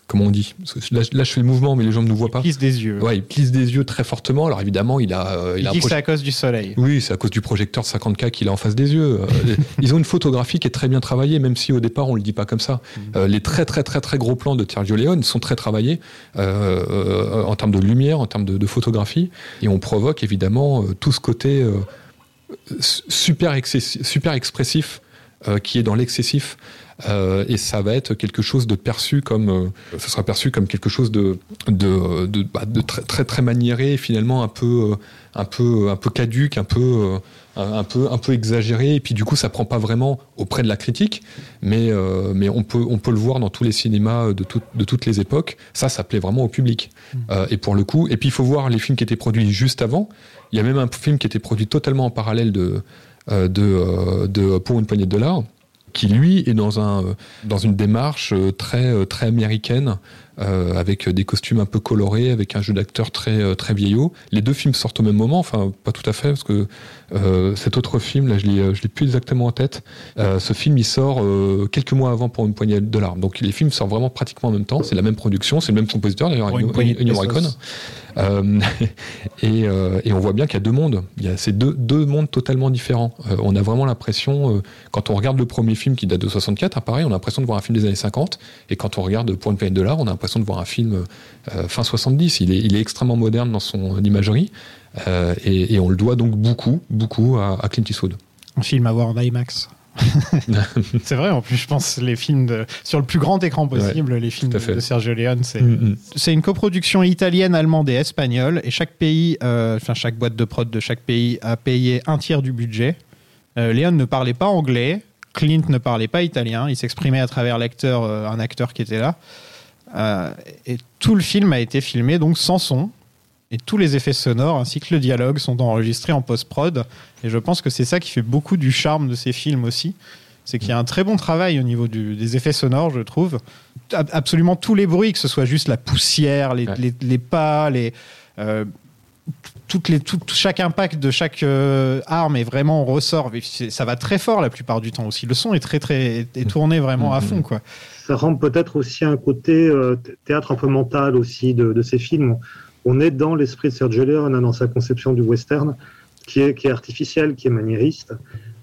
comment on dit là, là, je fais le mouvement, mais les gens ne nous voient pas. plisse des yeux. Ouais, il plisse des yeux très fortement. Alors évidemment, il a, euh, Il a un dit que c'est à cause du soleil. oui, c'est à cause du projecteur de 50K qu'il a en face des yeux. Euh, Ils ont une photographie qui est très bien travaillée, même si au départ on le dit pas comme ça. Euh, les très très très très gros plans de Sergio Leone sont très travaillés euh, euh, en termes de lumière, en termes de, de photographie, et on provoque évidemment tout ce côté euh, su- super, super expressif euh, qui est dans l'excessif. Euh, et ça va être quelque chose de perçu comme, euh, ce sera perçu comme quelque chose de, de, de, bah, de très, très très maniéré, et finalement un peu, euh, un peu, un peu caduque, un peu, euh, un peu, un peu exagéré. Et puis du coup, ça prend pas vraiment auprès de la critique, mais, euh, mais on peut, on peut le voir dans tous les cinémas de, tout- de toutes les époques. Ça, ça plaît vraiment au public. Euh, et pour le coup, et puis il faut voir les films qui étaient produits juste avant. Il y a même un film qui était produit totalement en parallèle de, euh, de, euh, de Pour une poignée de dollars qui lui est dans un euh, dans une démarche euh, très euh, très américaine euh, avec des costumes un peu colorés avec un jeu d'acteur très très vieillot. Les deux films sortent au même moment enfin pas tout à fait parce que euh, cet autre film là je l'ai je l'ai plus exactement en tête. Euh, ce film il sort euh, quelques mois avant pour une poignée de dollars donc les films sortent vraiment pratiquement en même temps. C'est la même production c'est le même compositeur d'ailleurs. Morricone euh, et, euh, et on voit bien qu'il y a deux mondes. Il y a ces deux, mondes totalement différents. Euh, on a vraiment l'impression, quand on regarde le premier film qui date de 64, hein, pareil, on a l'impression de voir un film des années 50. Et quand on regarde Pour une poignée de dollars, on a l'impression de voir un film fin 70. Il est, extrêmement moderne dans son imagerie. Et, et on le doit donc beaucoup, beaucoup à, à Clint Eastwood. Un film à voir en IMAX. c'est vrai, en plus, je pense les films de, sur le plus grand écran possible, les films de, Sergio Leone, c'est Mm, mm. c'est une coproduction italienne, allemande et espagnole, et chaque pays, euh, enfin chaque boîte de prod de chaque pays a payé un tiers du budget. Euh, Leone ne parlait pas anglais, Clint ne parlait pas italien, il s'exprimait à travers l'acteur, euh, un acteur qui était là. Euh, et tout le film a été filmé donc sans son. Et tous les effets sonores ainsi que le dialogue sont enregistrés en post-prod. Et je pense que c'est ça qui fait beaucoup du charme de ces films aussi. C'est qu'il y a un très bon travail au niveau du- des effets sonores, je trouve. Ab- Absolument tous les bruits, que ce soit juste la poussière, les, Ouais. les- les pas, les, euh, toutes les, tout- chaque impact de chaque euh, arme est vraiment on ressort. Ça va très fort la plupart du temps aussi. Le son est très très est tourné vraiment à fond quoi. Ça rend peut-être aussi un côté euh, théâtre un peu mental aussi de, de ces films. On est dans l'esprit de Sergio Leone, hein, dans sa conception du western, qui est, qui est artificiel, qui est maniériste,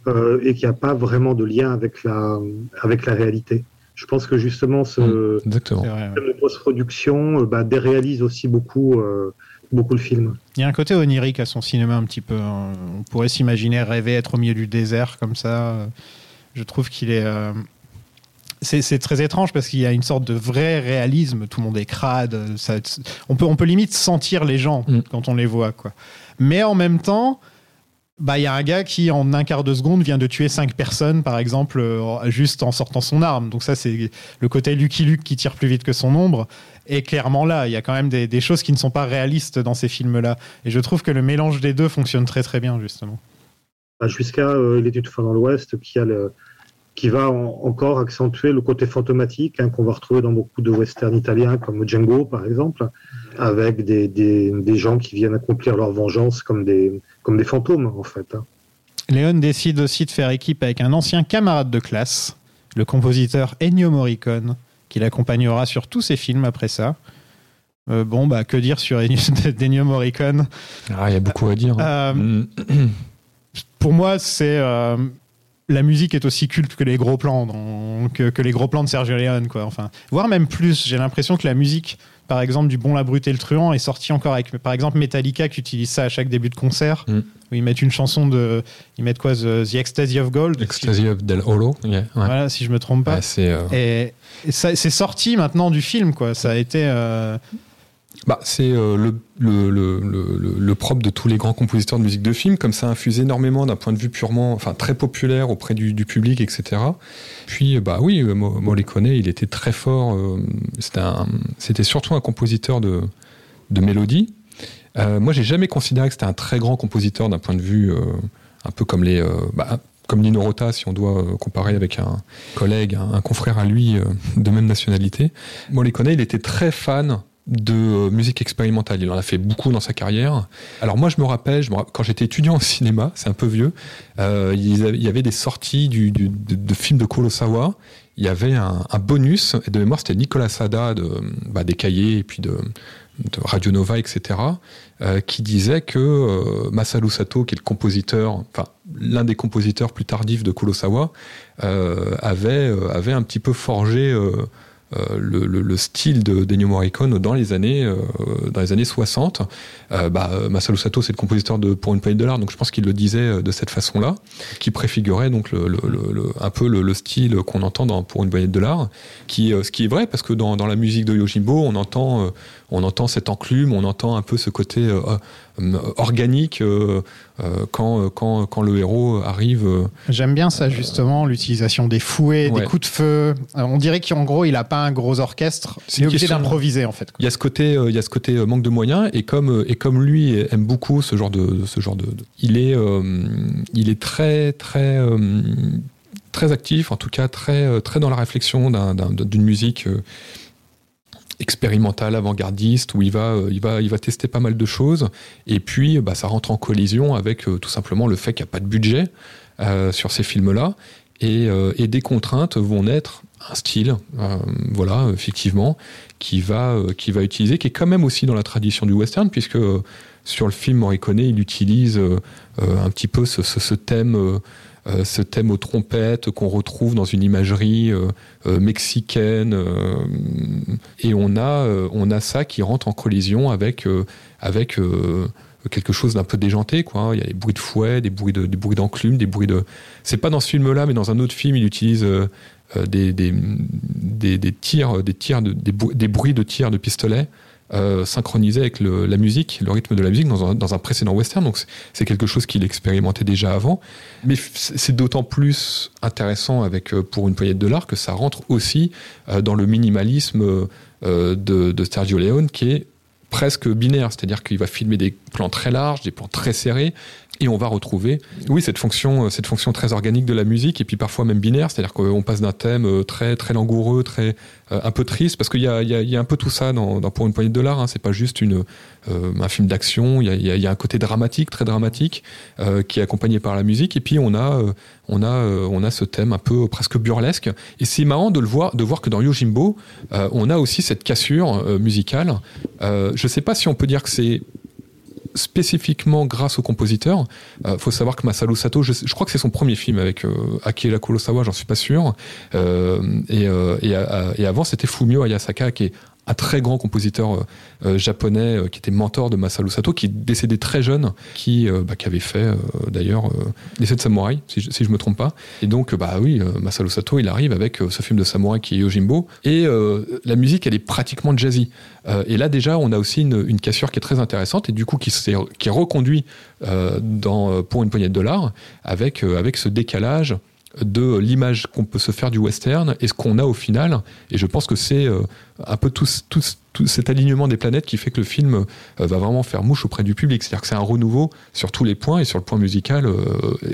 euh, et qui n'a pas vraiment de lien avec la, avec la réalité. Je pense que justement ce système de post-production euh, bah, déréalise aussi beaucoup, euh, beaucoup le film. Il y a un côté onirique à son cinéma un petit peu. hein. On pourrait s'imaginer rêver être au milieu du désert comme ça. Je trouve qu'il est. euh, C'est très étrange parce qu'il y a une sorte de vrai réalisme. Tout le monde est crade. ça- on, peut, on peut limite sentir les gens Mm. quand on les voit. Quoi. Mais en même temps, bah, il y a un gars qui, en un quart de seconde, vient de tuer cinq personnes, par exemple, euh, juste en sortant son arme. Donc, ça, c'est le côté Lucky Luke qui tire plus vite que son ombre. Et clairement, là, il y a quand même des, des choses qui ne sont pas réalistes dans ces films-là. Et je trouve que le mélange des deux fonctionne très, très bien, justement. Bah, jusqu'à euh, une fois dans l'Ouest, qui, a le, qui va en- encore accentuer le côté fantomatique hein, qu'on va retrouver dans beaucoup de westerns italiens, comme Django par exemple, avec des, des, des gens qui viennent accomplir leur vengeance comme des, comme des fantômes en fait. hein. Léon décide aussi de faire équipe avec un ancien camarade de classe, le compositeur Ennio Morricone, qui l'accompagnera sur tous ses films après ça. Euh, bon, bah, que dire sur Ennio, Morricone? Ah, il y a beaucoup à dire. Euh, Mm. Pour moi, c'est euh, la musique est aussi culte que les gros plans, dans- que, que les gros plans de Sergio Leone, quoi. Enfin, voire même plus. J'ai l'impression que la musique, par exemple, du Bon, la Brute et le Truand, est sortie encore avec, par exemple, Metallica qui utilise ça à chaque début de concert, Mm. où ils mettent une chanson de, ils mettent quoi, The, The Ecstasy of Gold, Ecstasy of Del Holo. yeah, ouais. Voilà, si je me trompe pas. Ouais, c'est euh, Et, et ça, c'est sorti maintenant du film, quoi. Ça a été. euh, Bah, c'est euh, le, le, le, le, propre de tous les grands compositeurs de musique de film, comme ça infuse énormément d'un point de vue purement, enfin très populaire auprès du, du public, etc. Puis, bah oui, euh, Mo- Morricone, il était très fort. euh, c'était surtout un compositeur de de mélodie. Euh, moi, j'ai jamais considéré que c'était un très grand compositeur d'un point de vue euh, un peu comme les, euh, bah, comme Nino Rota, si on doit euh, comparer avec un collègue, un, confrère à lui euh, de même nationalité. Morricone, il était très fan de euh, musique expérimentale. Il en a fait beaucoup dans sa carrière. Alors moi, je me rappelle, quand j'étais étudiant au cinéma, c'est un peu vieux, euh, il y avait- des sorties de, films de Kurosawa. Il y avait un, bonus, et de mémoire, c'était Nicolas Sada de, bah, des cahiers et puis de, Radio Nova, etc., euh, qui disait que euh, Masaru Sato, qui est le compositeur, enfin l'un des compositeurs plus tardifs de Kurosawa, avait, un petit peu forgé le, le- le style de d'Ennio Morricone dans les années, euh, dans les années 60. Euh, bah, euh, Sato, c'est le compositeur de Pour une poignée de dollars, donc je pense qu'il le disait euh, de cette façon-là, qui préfigurait donc le, un peu le, le style qu'on entend dans Pour une poignée de dollars, qui, euh, ce qui est vrai parce que dans, dans la musique de Yojimbo, on entend, euh, on entend cette enclume, on entend un peu ce côté euh, euh, organique euh, quand, quand, quand le héros arrive. J'aime bien ça justement, l'utilisation des fouets, Ouais. des coups de feu. On dirait qu'en gros, il a pas un gros orchestre. C'est Il est une obligé question- d'improviser en fait. Il y a ce côté, il y a ce côté manque de moyens et comme et comme lui aime beaucoup ce genre de ce genre de, de- il est il est très très très actif, en tout cas très très dans la réflexion d'un- d'un- d'une musique expérimentale, avant-gardiste, où il va, euh, il, va, il va tester pas mal de choses. Et puis, bah, ça rentre en collision avec euh, tout simplement le fait qu'il n'y a pas de budget euh, sur ces films-là. Et, et des contraintes vont naître un style, voilà, effectivement, qui va, qui va utiliser, qui est quand même aussi dans la tradition du western, puisque sur le film Morricone, il utilise euh, un petit peu ce, ce- ce thème. euh, euh, ce thème aux trompettes qu'on retrouve dans une imagerie euh, euh, mexicaine et on a on a ça qui rentre en collision avec avec quelque chose d'un peu déjanté quoi il y a des bruits de fouet des bruits de des d'enclume des bruits de c'est pas dans ce film là mais dans un autre film il utilise des, des, des, tirs des tirs de, des bruits de tirs de pistolet euh, synchronisés avec la musique, le rythme de la musique dans un, précédent western. Donc c'est- quelque chose qu'il expérimentait déjà avant. Mais c'est d'autant plus intéressant avec euh, pour une poignée de dollars que ça rentre aussi euh, dans le minimalisme de, de Sergio Leone qui est presque binaire, c'est-à-dire qu'il va filmer des plans très larges, des plans très serrés, et on va retrouver, oui, cette fonction, euh, cette fonction très organique de la musique, et puis parfois même binaire, c'est-à-dire qu'on passe d'un thème euh, très très langoureux, très euh, un peu triste, parce qu'il y a, y, y a un peu tout ça dans, dans pour une poignée de dollars. Hein, c'est pas juste une un film d'action. Il y a, il il y a un côté dramatique, très dramatique, euh, qui est accompagné par la musique, et puis on a on a on a ce thème un peu presque burlesque. Et c'est marrant de le voir, de voir que dans Yojimbo, on a aussi cette cassure musicale. Je sais pas si on peut dire que c'est spécifiquement grâce au compositeur. Il faut savoir que Masaru Sato, je, crois que c'est son premier film avec euh, Akira Kurosawa, j'en suis pas sûr. Euh, et, euh, et avant, c'était Fumio Ayasaka, qui est un très grand compositeur euh, euh, japonais euh, qui était mentor de Masaru Sato, qui est décédé très jeune, qui, bah, qui avait fait d'ailleurs Les Sept Samouraïs, si je, si me trompe pas. Et donc, bah oui, Masaru Sato, il arrive avec ce film de samouraï qui est Yojimbo, et la musique, elle est pratiquement jazzy. Et là, déjà, on a aussi une, cassure qui est très intéressante, et du coup, qui, s'est- qui est reconduit dans, pour une poignée de dollars, avec, avec ce décalage de l'image qu'on peut se faire du western et ce qu'on a au final. Et je pense que c'est euh, un peu tout, ce- tout, ce- tout cet alignement des planètes qui fait que le film euh, va vraiment faire mouche auprès du public. C'est-à-dire que c'est un renouveau sur tous les points et sur le point musical euh,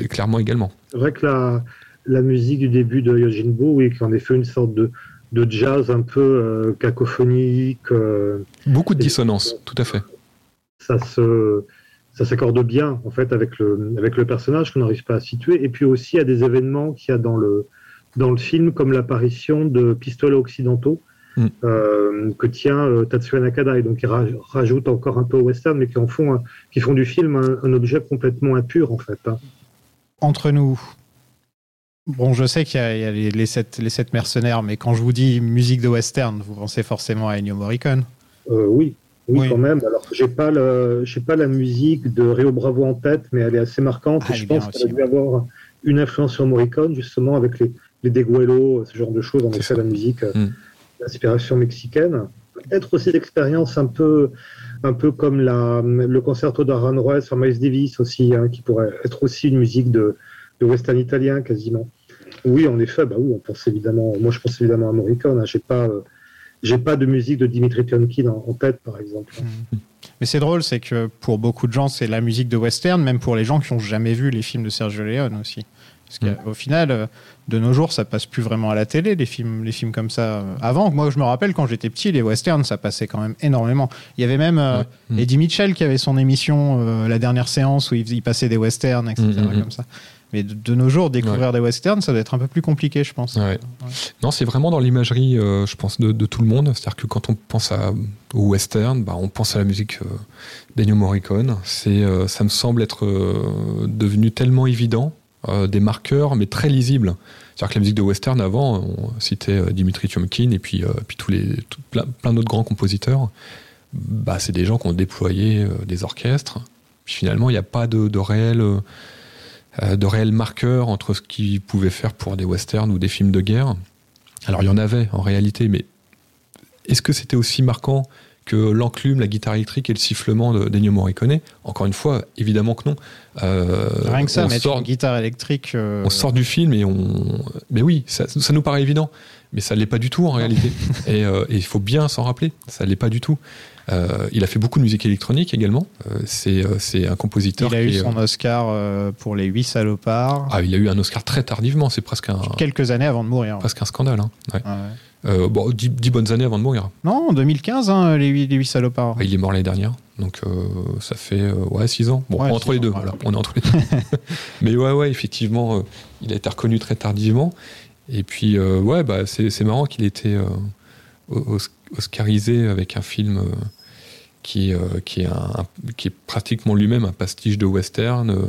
clairement également. C'est vrai que la, la musique du début de Yojimbo, oui, qui en est fait une sorte de, de jazz un peu euh, cacophonique, euh, Beaucoup de dissonance, tout à fait. ça se ça s'accorde bien en fait avec le avec le personnage qu'on n'arrive pas à situer et puis aussi à des événements qu'il y a dans le dans le film comme l'apparition de pistolets occidentaux Mm. euh, que tient euh, Tatsuya Nakada et donc il raj- rajoute encore un peu au western mais qui en font un- qui font du film un, un objet complètement impur en fait hein. Entre nous, bon, je sais qu'il y a, il y a les, les sept, les sept mercenaires, mais quand je vous dis musique de western, vous pensez forcément à Ennio Morricone. Euh, oui, oui, Oui. quand même. Alors, j'ai pas le, j'ai pas la musique de Rio Bravo en tête, mais elle est assez marquante. Ah, et je pense qu'elle a dû avoir une influence sur Morricone, justement, avec les, les Deguelo, ce genre de choses. En effet, la musique, euh, Mm. d'inspiration mexicaine. Peut-être aussi l'expérience un peu, un peu comme la, le concerto d'Aaron Royce sur Miles Davis aussi, hein, qui pourrait être aussi une musique de, de western italien quasiment. Oui, en effet, bah oui, on pense évidemment. Moi, je pense évidemment à Morricone. Hein, j'ai pas, euh, j'ai pas de musique de Dimitri Tiomkin en, en tête, par exemple. Mais c'est drôle, c'est que pour beaucoup de gens, c'est la musique de western, même pour les gens qui ont jamais vu les films de Sergio Leone aussi. Parce qu'au final, euh, de nos jours, ça passe plus vraiment à la télé, les films, les films comme ça. Euh, Avant, moi, je me rappelle quand j'étais petit, les westerns, ça passait quand même énormément. Il y avait même euh, Ouais. Mm. Eddie Mitchell qui avait son émission, euh, la dernière séance, où il, il passait des westerns, etc. Comme ça. Mais de, de nos jours, découvrir des westerns, ça doit être un peu plus compliqué, je pense. Ouais. Non, c'est vraiment dans l'imagerie, euh, je pense, de, de tout le monde. C'est-à-dire que quand on pense à, au western, bah, on pense à la musique euh, d'Ennio Morricone. C'est, euh, ça me semble être euh, devenu tellement évident, des marqueurs, mais très lisibles. C'est-à-dire que la musique de western avant, on citait Dimitri Tiomkin et puis, puis tous les, tout- plein, plein d'autres grands compositeurs. Bah, c'est des gens qui ont déployé des orchestres. Puis finalement, il n'y a pas de, de réel. Euh, de réels marqueurs entre ce qu'ils pouvaient faire pour des westerns ou des films de guerre. Alors il y en avait en réalité, mais est-ce que c'était aussi marquant que l'enclume, la guitare électrique et le sifflement de d'Ennio Morricone? Encore une fois, évidemment que non. Euh, Rien que ça, on mettre sort, une guitare électrique. euh, on sort du film et on. Mais oui, ça, ça nous paraît évident, mais ça l'est pas du tout en réalité. et, euh, il faut bien s'en rappeler, ça l'est pas du tout. Euh, il a fait beaucoup de musique électronique également. Euh, c'est euh, c'est un compositeur. il a eu qui son Oscar pour les 8 salopards, Ah, il a eu un Oscar très tardivement. C'est presque un quelques années avant de mourir. presque un scandale. Hein. Ouais. Ouais. Euh, bon, dix, dix bonnes années avant de mourir. Non, en 2015, hein, les 8, les huit salopards. Il est mort l'année dernière, donc ça fait ouais six ans. Bon, Ouais, entre les ans, deux, voilà. On est entre les deux. Mais ouais, ouais, effectivement, il a été reconnu très tardivement. Et puis euh, ouais, bah c'est marrant qu'il ait été euh, os- oscarisé avec un film euh, qui euh, qui est un, qui est pratiquement lui-même un pastiche de western. euh,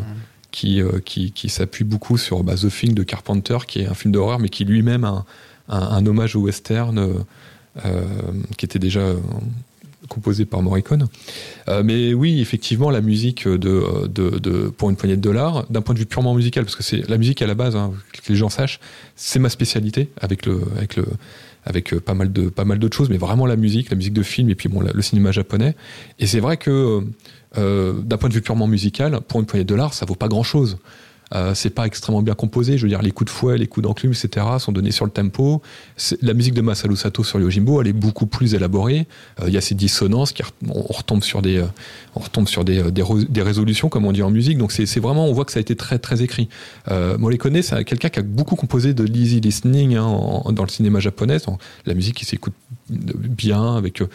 Qui, euh, qui, qui s'appuie beaucoup sur bah, The Thing de Carpenter, qui est un film d'horreur, mais qui lui-même a un, un- un hommage au western euh, qui était déjà euh, composé par Morricone. Euh, mais oui, effectivement, la musique de, de, de- pour une poignée de dollars, d'un point de vue purement musical, parce que c'est la musique à la base, hein, que les gens sachent, c'est ma spécialité avec le, avec le, avec euh, pas mal de, pas mal d'autres choses, mais vraiment la musique, la musique de film et puis bon, le cinéma japonais. Et c'est vrai que euh, d'un point de vue purement musical, pour une poignée de dollars, ça vaut pas grand chose. Euh, c'est pas extrêmement bien composé. Je veux dire, les coups de fouet, les coups d'enclume, etc., sont donnés sur le tempo. La musique de Masaru Sato sur Yojimbo, elle est beaucoup plus élaborée. Euh, Il y a ces dissonances, qui on retombe sur des, euh, on retombe sur des, des, résolutions, comme on dit en musique. Donc c'est vraiment, on voit que ça a été très très écrit. Euh, Morricone, c'est quelqu'un qui a beaucoup composé de l'easy listening hein, dans le cinéma japonais. La musique qui s'écoute bien, avec euh,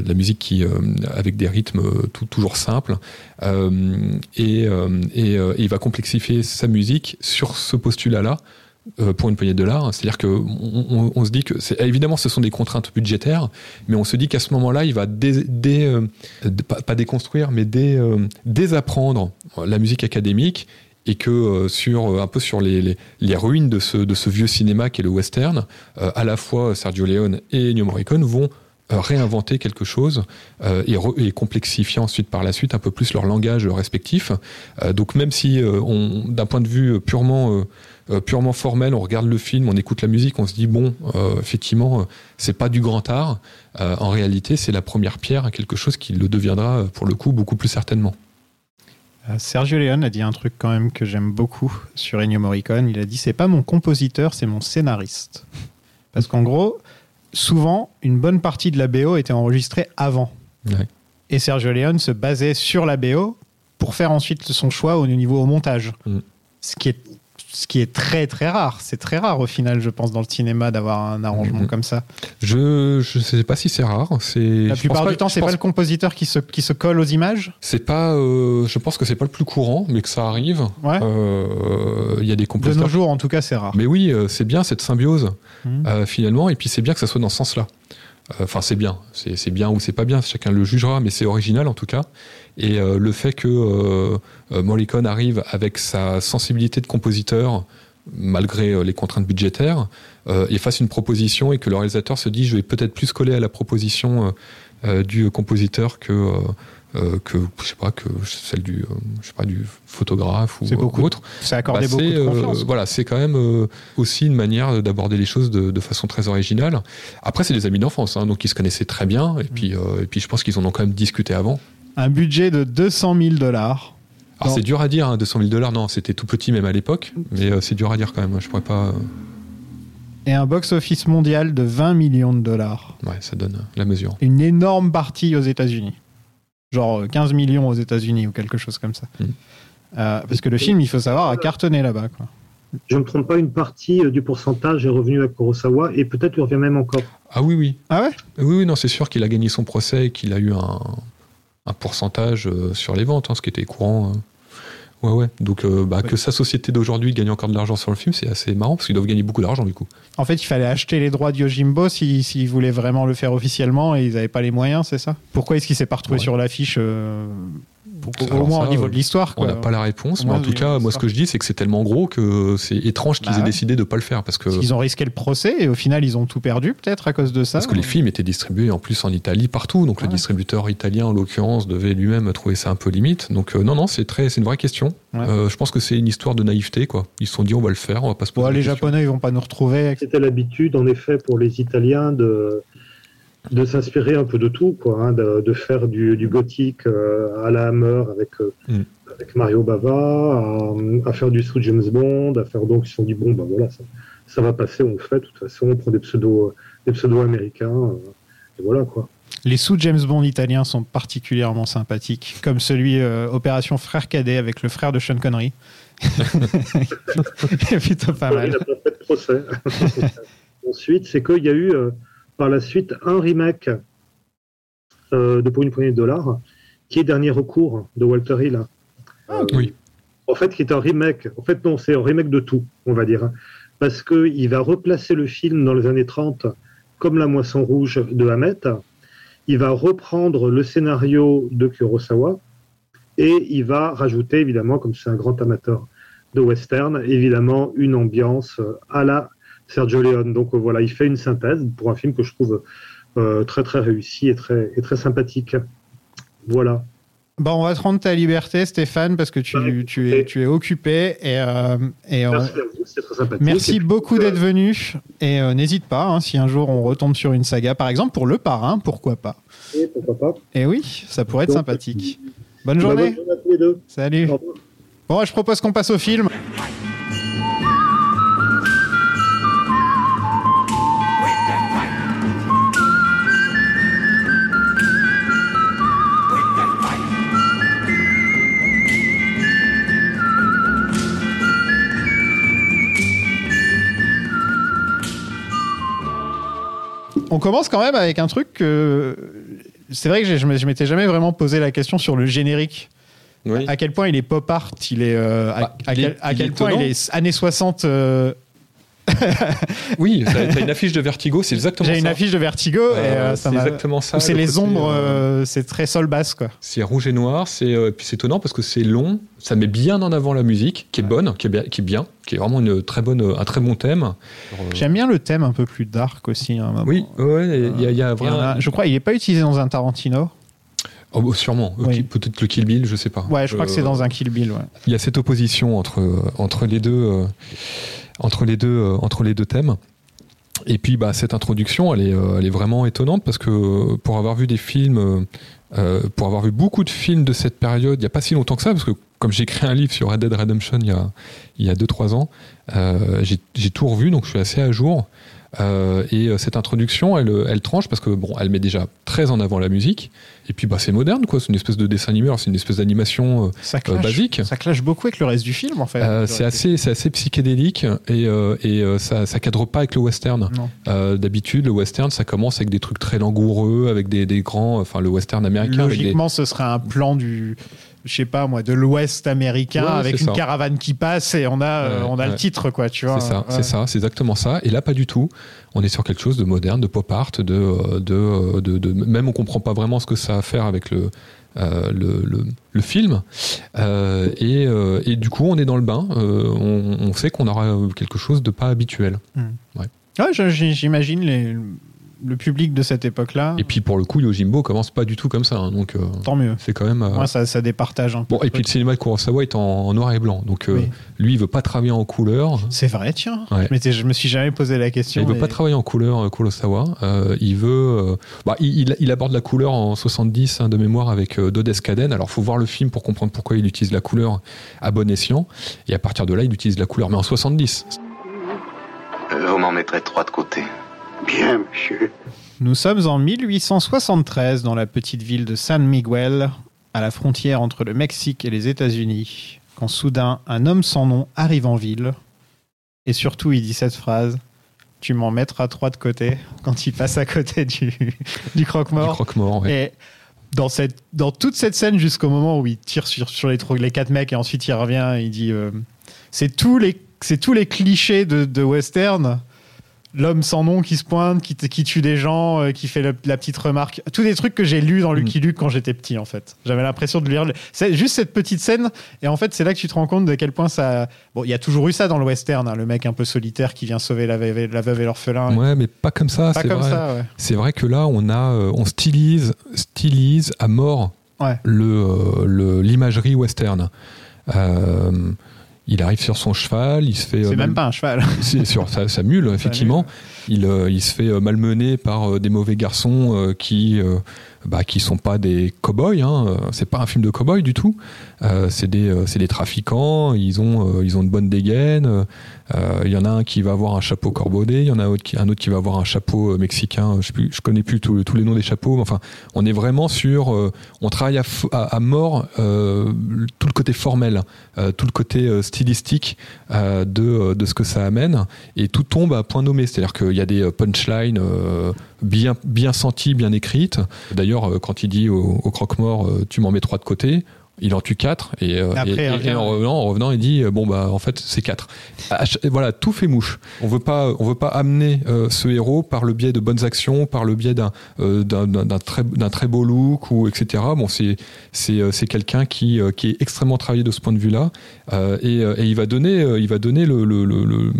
de la musique qui, euh, avec des rythmes euh, toujours simples. Et, et, il va complexifier sa musique sur ce postulat-là pour une poignée de dollars. C'est-à-dire que on, se dit que, évidemment, ce sont des contraintes budgétaires, mais on se dit qu'à ce moment-là, il va dé- pas, déconstruire, mais dé- désapprendre la musique académique et que euh, sur euh, un peu sur les, les, les ruines de ce, de ce vieux cinéma qui est le western, euh, à la fois Sergio Leone et Ennio Morricone vont réinventer quelque chose euh, et, re- et complexifier ensuite par la suite un peu plus leur langage respectif. Euh, donc même si euh, on, d'un point de vue purement purement formel, on regarde le film, on écoute la musique, on se dit bon, effectivement, c'est pas du grand art. En réalité, c'est la première pierre à quelque chose qui le deviendra pour le coup beaucoup plus certainement. Euh, Sergio Leone a dit un truc quand même que j'aime beaucoup sur Ennio Morricone. Il a dit c'est pas mon compositeur, c'est mon scénariste. Parce qu'en gros, souvent, une bonne partie de la BO était enregistrée avant. Ouais. Et Sergio Leone se basait sur la BO pour faire ensuite son choix au niveau au montage. Mm. Ce qui est ce qui est très très rare. C'est très rare au final, je pense, dans le cinéma d'avoir un arrangement Mhm. comme ça. Je je sais pas si c'est rare. C'est La plupart du temps, c'est pense- pas le compositeur qui se, qui se colle aux images. C'est pas. euh, je pense que c'est pas le plus courant, mais que ça arrive. Ouais. Euh, Il y a des De compositeurs nos jours, en tout cas, c'est rare. Mais oui, euh, c'est bien cette symbiose Mhm. euh, finalement, et puis c'est bien que ça soit dans ce sens-là. Euh, Enfin, c'est bien, c'est bien ou c'est pas bien, chacun le jugera, mais c'est original en tout cas. Et euh, le fait que euh, Morricone arrive avec sa sensibilité de compositeur, malgré les contraintes budgétaires, et fasse une proposition et que le réalisateur se dit, je vais peut-être plus coller à la proposition du compositeur que euh, que je sais pas que celle du euh, je sais pas du photographe ou beaucoup ou autre. C'est accordé Bah, beaucoup de euh, confiance. voilà, c'est quand même aussi une manière d'aborder les choses de, de façon très originale. Après, c'est des amis d'enfance, hein, donc ils se connaissaient très bien, et puis, euh, et puis je pense qu'ils en ont quand même discuté avant. Un budget de 200 000 dollars. Alors Non. c'est dur à dire, hein, 200 000 dollars, non, c'était tout petit même à l'époque, mais c'est dur à dire quand même. Je pourrais pas. et un box-office mondial de 20 millions de dollars. Ouais, ça donne la mesure. Une énorme partie aux États-Unis. Genre euh, 15 millions aux États-Unis ou quelque chose comme ça. Mm. Euh, parce que le film, il faut savoir, a cartonné là-bas. quoi. Je ne me trompe pas, une partie euh, du pourcentage est revenue à Kurosawa et peut-être lui revient même encore. Ah oui, oui. Ah ouais? Oui, oui, non, c'est sûr qu'il a gagné son procès et qu'il a eu un, un pourcentage euh, sur les ventes, hein, ce qui était courant. euh. Ouais, ouais. Donc, euh, bah, que sa société d'aujourd'hui gagne encore de l'argent sur le film, c'est assez marrant parce qu'ils doivent gagner beaucoup d'argent du coup. En fait, il fallait acheter les droits de Yojimbo s'ils voulaient vraiment le faire officiellement et ils n'avaient pas les moyens, c'est ça? Pourquoi est-ce qu'il s'est pas retrouvé Ouais. sur l'affiche euh, Au moins ça, au niveau euh, de l'histoire. On n'a pas la réponse, mais en tout cas, moi, ce que je dis, c'est que c'est tellement gros que c'est étrange qu'ils Bah aient ouais. décidé de pas le faire parce que. Qu'ils ont risqué le procès et au final, ils ont tout perdu, peut-être, à cause de ça. Parce que les films étaient distribués en plus en Italie partout, donc le Ouais. distributeur italien en l'occurrence devait lui-même trouver ça un peu limite. Donc euh, non non c'est très c'est une vraie question. Ouais. Euh, je pense que c'est une histoire de naïveté quoi. Ils se sont dit on va le faire, on va pas se poser les. Japonais, ils vont pas nous retrouver. C'était l'habitude, en effet, pour les Italiens de, de s'inspirer un peu de tout, quoi, hein, de, de faire du, du gothique euh, à la Hammer avec, euh, Mm. avec Mario Bava, à, à faire du sous James Bond, à faire donc ils se sont dit bon ben voilà ça, ça va passer, on le fait de toute façon, on prend des pseudos des pseudos américains, euh, et voilà quoi. Les sous James Bond italiens sont particulièrement sympathiques, comme celui euh, Opération Frère Cadet avec le frère de Sean Connery. C'est plutôt pas Il mal. n'a pas fait de procès. Ensuite, c'est qu'il y a eu euh, par la suite un remake euh, de Pour une poignée de dollars, qui est Dernier recours de Walter Hill. Ah. Oui. En fait, qui est un remake. En fait, non, c'est un remake de tout, on va dire. Parce qu'il va replacer le film dans les années 30 comme La Moisson Rouge de Hamet. Il va reprendre le scénario de Kurosawa et il va rajouter, évidemment, comme c'est un grand amateur de western, évidemment, une ambiance à la Sergio Leone. Donc euh, voilà, il fait une synthèse pour un film que je trouve euh, très très réussi et très, et très sympathique. Voilà. Bon, on va te rendre ta liberté, Stéphane, parce que tu, Ouais, tu, es, tu es occupé. Et, euh, et on- Merci à vous, c'est très sympathique. Merci beaucoup d'être venu. Et euh, n'hésite pas, hein, si un jour on retombe sur une saga, par exemple pour Le Parrain, pourquoi pas et pourquoi pas. Et oui, ça pourrait être Donc, sympathique. Bonne Bah, journée. bonne journée à tous les deux. Salut. Bon, je propose qu'on passe au film. On commence quand même avec un truc que. C'est vrai que je m'étais jamais vraiment posé la question sur le générique. Oui. À quel point il est pop art, il est. euh, à, Bah, à quel, à point il est années 60. euh, Oui, t'as une affiche de Vertigo, c'est exactement ça. J'ai une affiche de Vertigo et Euh, ça c'est exactement ça. c'est le les ombres, euh, euh, c'est très sol basse quoi. C'est rouge et noir, c'est euh, puis c'est étonnant parce que c'est long, ça met bien en avant la musique, qui est bonne, qui est bien, qui est bien, qui est vraiment une très bonne, un très bon thème. J'aime bien le thème un peu plus dark aussi. moment. Oui, ouais, il y a, y vraiment. a- je crois il n'est pas utilisé dans un Tarantino. Oh, bah, sûrement, Oui. Peut-être le Kill Bill, je sais pas. Ouais, je crois que c'est dans un Kill Bill. Ouais. Il y a cette opposition entre entre les deux entre les deux euh, entre les deux thèmes. Et puis bah cette introduction, elle est euh, elle est vraiment étonnante parce que pour avoir vu des films euh, euh, pour avoir vu beaucoup de films de cette période, il n'y a pas si longtemps que ça, parce que comme j'ai écrit un livre sur Red Dead Redemption il y a, il y a 2-3 ans, euh, j'ai tout revu, donc je suis assez à jour. Euh, et euh, cette introduction, elle, elle tranche parce que bon, elle met déjà très en avant la musique. Et puis bah c'est moderne, quoi. C'est une espèce de dessin animé, alors c'est une espèce d'animation. euh, basique. Ça clash beaucoup avec le reste du film en fait. euh, c'est assez, c'est assez psychédélique et, euh, et euh, ça, ça cadre pas avec le western. Euh, D'habitude, le western, ça commence avec des trucs très langoureux, avec des, des grands, enfin le western américain. des- Logiquement, ce serait un plan du, je sais pas moi, de l'Ouest américain Ouais, avec une ça. caravane qui passe et on a, euh, on a le titre quoi, tu vois. C'est ça, Ouais. c'est ça, c'est exactement ça. Et là, pas du tout. On est sur quelque chose de moderne, de pop art, de, euh, de, euh, de, de- même on comprend pas vraiment ce que ça a à faire avec le, euh, le, le, le film. Euh, et, euh, et du coup, on est dans le bain. On, on sait qu'on aura quelque chose de pas habituel. Ouais, je- j'imagine les- le public de cette époque-là. Et puis pour le coup, Yojimbo commence pas du tout comme ça. hein, donc euh, Tant mieux. c'est quand même. euh, Moi, ça, ça départage un peu. Bon, et puis le cinéma de Kurosawa est en, en noir et blanc. Donc euh, Oui. lui, il veut pas travailler en couleur. C'est vrai, tiens. Ouais. Je, je me suis jamais posé la question. Il veut et- pas travailler en couleur, euh, Kurosawa. Euh, il veut. euh, bah, il, il- il aborde la couleur en 70 hein, de mémoire avec euh, Dodes Caden. Alors, faut voir le film pour comprendre pourquoi il utilise la couleur à bon escient. Et à partir de là, il utilise la couleur, mais en 70. Euh, Vous m'en mettrez trois de côté. Bien, monsieur. Nous sommes en 1873 dans la petite ville de San Miguel, à la frontière entre le Mexique et les États-Unis, quand soudain un homme sans nom arrive en ville. Et surtout, il dit cette phrase Tu m'en mettras trois de côté quand il passe à côté du, du Du croque-mort. Et dans, cette, dans toute cette scène, jusqu'au moment où il tire sur, sur les, quatre mecs et ensuite il revient, il dit euh, C'est tous les, c'est tous les clichés de, de western. L'homme sans nom qui se pointe, qui, tue des gens, euh, qui fait le- la petite remarque. Tous des trucs que j'ai lus dans Lucky Luke quand j'étais petit, en fait. J'avais l'impression de lire. C'est juste cette petite scène. Et en fait, c'est là que tu te rends compte de quel point ça. Bon, il y a toujours eu ça dans le western, hein, le mec un peu solitaire qui vient sauver la veuve, la veuve et l'orphelin. Ouais, mais pas comme ça. Pas c'est comme vrai. ça, ouais. C'est vrai que là, on a, euh, on stylise, stylise à mort Ouais. le, euh, le- l'imagerie western. Euh, il arrive sur son cheval, il se fait. euh, C'est mal- même pas un cheval. C'est sur sa, sa mule, effectivement. Il, euh, il se fait euh, malmener par euh, des mauvais garçons euh, qui, euh, bah, qui sont pas des cow-boys. Hein. C'est pas un film de cow-boy du tout. Euh, c'est des, euh, des trafiquants. Ils ont, euh, ils ont de bonnes dégaines. Euh, Il y en a un qui va avoir un chapeau corbaudet. Il y en a un autre qui, un autre qui va avoir un chapeau mexicain. Je, je connais plus tous les noms des chapeaux. mais Enfin, on est vraiment sur. on travaille à, à- à mort tout le côté formel, tout le côté stylistique de, de ce que ça amène et tout tombe à point nommé. C'est-à-dire qu'il y a des punchlines bien, bien senties, bien écrites. D'ailleurs, euh, quand il dit au, au croque-mort, euh, tu m'en mets trois de côté. Il en tue quatre et, euh, Après, et- il et- en revenant, en revenant, il dit bon bah en fait c'est quatre. Voilà, tout fait mouche. On veut pas, on veut pas amener euh, ce héros par le biais de bonnes actions, par le biais d'un euh, d'un très d'un très beau look ou etc. Bon c'est c'est c'est quelqu'un qui qui est extrêmement travaillé de ce point de vue-là euh, et, euh, et il va donner euh, il va donner le, le, le- le-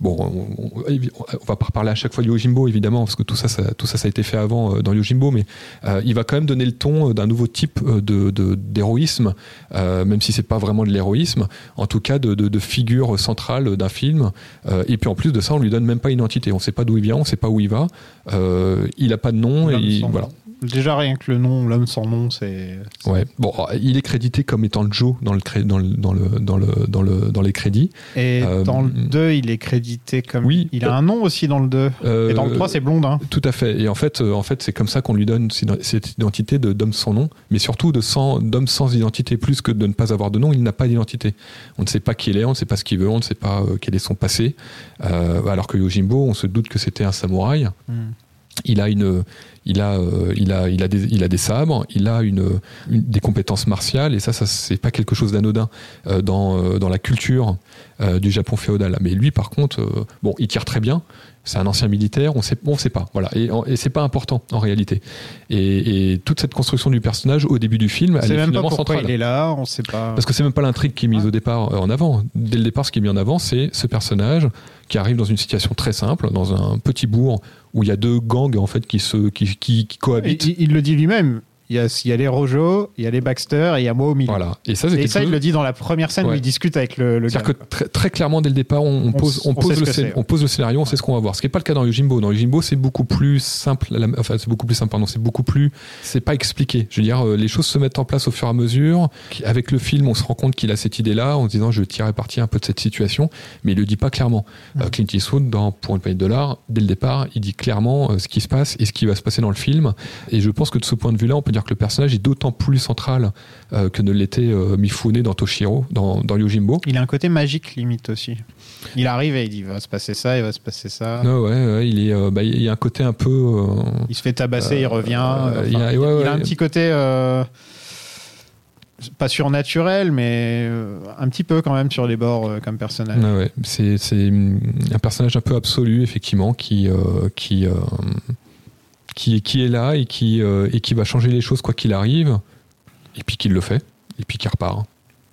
bon on, on- on va pas reparler à chaque fois de Yojimbo évidemment parce que tout ça, ça tout ça ça a été fait avant euh, dans Yojimbo mais euh, il va quand même donner le ton d'un nouveau type de de- d'héroïsme euh, même si c'est pas vraiment de l'héroïsme en tout cas de, de, de figure centrale d'un film Euh, et puis en plus de ça on lui donne même pas une identité on sait pas d'où il vient on sait pas où il va Euh, il a pas de nom et il- voilà. Déjà, rien que le nom, l'homme sans nom, c'est. Ouais. Bon, il est crédité comme étant Joe dans le dans le dans le dans le dans le dans les crédits. Et Euh, dans le 2, il est crédité comme. Oui. Il a un nom aussi dans le 2. Euh, Et dans le 3, c'est Blondin. Tout à fait. Et en fait, euh, en fait, c'est comme ça qu'on lui donne cette identité de d'homme sans nom, mais surtout d'homme sans identité, plus que de ne pas avoir de nom. Il n'a pas d'identité. On ne sait pas qui il est, on ne sait pas ce qu'il veut, on ne sait pas quel est son passé. Euh, alors que Yojimbo, on se doute que c'était un samouraï. Il a une, il a, euh, il a, il a des, il a des sabres, il a une, des compétences martiales et ça, ça c'est pas quelque chose d'anodin euh, dans, euh, dans la culture du Japon féodal. Mais lui, par contre, bon, il tire très bien. C'est un ancien militaire, on sait, on sait pas, voilà, et, et c'est pas important en réalité. Et, et toute cette construction du personnage au début du film, elle est même pas pourquoi centrale. il est là, on sait pas. Parce que c'est même pas l'intrigue qui est mise au départ euh, en avant. Dès le départ, ce qui est mis en avant, c'est ce personnage qui arrive dans une situation très simple, dans un petit bourg où il y a deux gangs en fait qui se qui, qui, qui il, cohabitent. il le dit lui-même. Il y, a, il y a les Rojo, il y a les Baxter et il y a moi au milieu. Voilà. Et ça, Et ça, il le dit dans la première scène où il discute avec le, le gars. C'est-à-dire que très, très clairement, dès le départ, on, pose, on pose le, on pose scénario, on sait ce qu'on va voir. Ce qui n'est pas le cas dans Yojimbo. Dans Yojimbo, c'est beaucoup plus simple. la- Enfin, c'est beaucoup plus simple, pardon. C'est beaucoup plus. C'est pas expliqué. Je veux dire, euh, les choses se mettent en place au fur et à mesure. Avec le film, on se rend compte qu'il a cette idée-là en se disant, je vais tirer parti un peu de cette situation, mais il le dit pas clairement. Euh, Clint Eastwood, dans Pour une poignée de dollars, dès le départ, il dit clairement euh, ce qui se passe et ce qui va se passer dans le film. Et je pense que de ce point de vue-là, on peut dire que le personnage est d'autant plus central euh, que ne l'était euh, Mifune dans Toshiro, dans, dans Yojimbo. Il a un côté magique limite aussi. Il arrive et il dit il va se passer ça, il va se passer ça. Ah ouais, ouais, il est, euh, bah, il y a un côté un peu. euh, Il se fait tabasser, il revient. Enfin, il a- il, ouais, il a ouais. un petit côté pas surnaturel, mais un petit peu quand même sur les bords euh, comme personnage. ouais. C'est, c'est un personnage un peu absolu, effectivement, qui, euh, qui, euh, qui, qui est là et qui, euh, et qui va changer les choses quoi qu'il arrive, et puis qui le fait, et puis qui repart.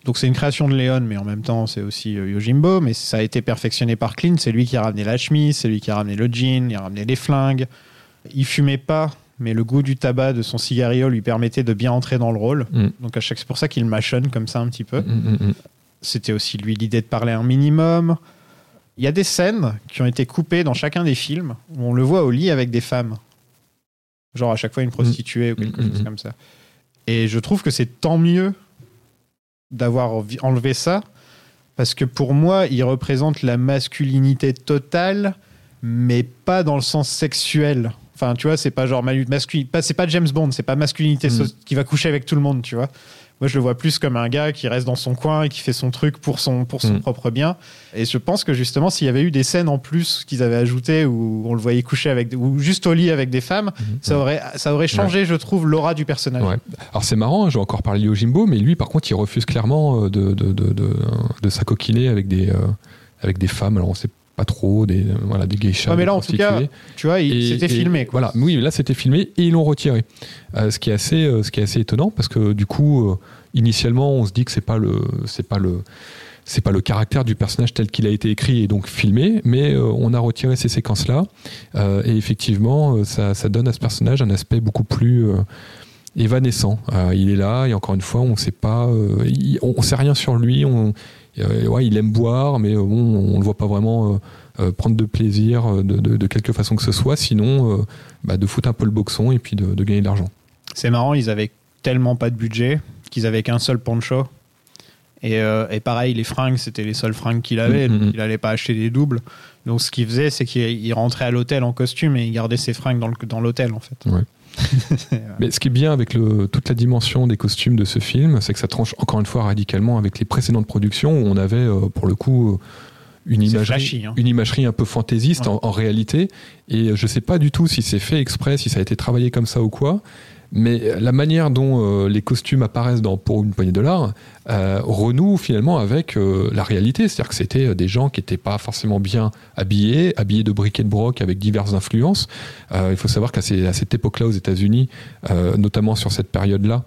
Donc c'est une création de Léon, mais en même temps c'est aussi euh, Yojimbo, mais ça a été perfectionné par Clint. C'est lui qui a ramené la chemise, c'est lui qui a ramené le jean, il a ramené les flingues. Il fumait pas, mais le goût du tabac de son cigario lui permettait de bien entrer dans le rôle. Mm. Donc à chaque, c'est pour ça qu'il mâchonne comme ça un petit peu. Mm, mm. C'était aussi lui l'idée de parler un minimum. Il y a des scènes qui ont été coupées dans chacun des films où on le voit au lit avec des femmes. Genre à chaque fois une prostituée ou quelque Mm, mm, chose mm. comme ça. Et je trouve que c'est tant mieux d'avoir enlevé ça parce que pour moi, il représente la masculinité totale mais pas dans le sens sexuel. Enfin, tu vois, c'est pas genre masculinité. C'est pas James Bond, c'est pas masculinité Mm. qui va coucher avec tout le monde, tu vois. Moi, je le vois plus comme un gars qui reste dans son coin et qui fait son truc pour son, pour son Mm. propre bien. Et je pense que justement, s'il y avait eu des scènes en plus qu'ils avaient ajoutées où on le voyait coucher avec, ou juste au lit avec des femmes, ça aurait, ça aurait changé, je trouve, l'aura du personnage. Ouais. Alors c'est marrant, hein, j'ai encore parlé au Jimbo, mais lui par contre il refuse clairement euh, de, de, de, de, de s'acoquiner avec des, euh, avec des femmes, alors on sait pas trop, des, euh, voilà, des geishas. Ouais, mais là, en tout cas, tu vois, c'était filmé. Quoi. Voilà, oui, là c'était filmé et ils l'ont retiré. Euh, ce qui est assez, euh, ce qui est assez étonnant parce que du coup, euh, initialement, on se dit que c'est pas le, c'est pas le, c'est pas le caractère du personnage tel qu'il a été écrit et donc filmé, mais euh, on a retiré ces séquences-là euh, et effectivement, ça, ça donne à ce personnage un aspect beaucoup plus euh, évanescent. Il est là et encore une fois, on sait pas, il- on, on sait rien sur lui. On, euh, ouais, il aime boire, mais euh, bon, on le voit pas vraiment. euh, prendre de plaisir de, de- de quelque façon que ce soit, sinon bah, de foutre un peu le boxon et puis de, de gagner de l'argent. C'est marrant, ils avaient tellement pas de budget qu'ils avaient qu'un seul poncho. Et, euh, et pareil, les fringues, c'était les seules fringues qu'il avait, donc il allait pas acheter des doubles. Donc ce qu'il faisait, c'est qu'il il rentrait à l'hôtel en costume et il gardait ses fringues dans l'hôtel, en fait. Ouais. Mais ce qui est bien avec le, toute la dimension des costumes de ce film, c'est que ça tranche encore une fois radicalement avec les précédentes productions où on avait euh, pour le coup euh, une C'est imagerie, flashy, hein. une imagerie un peu fantaisiste Ouais. en, en réalité. Et je sais pas du tout si c'est fait exprès, si ça a été travaillé comme ça ou quoi. Mais la manière dont euh, les costumes apparaissent dans Pour une poignée de dollars euh, renoue finalement avec euh, la réalité. C'est-à-dire que c'était des gens qui n'étaient pas forcément bien habillés, habillés de briquet de broc avec diverses influences. Il faut savoir qu'à cette époque-là aux États-Unis, notamment sur cette période-là,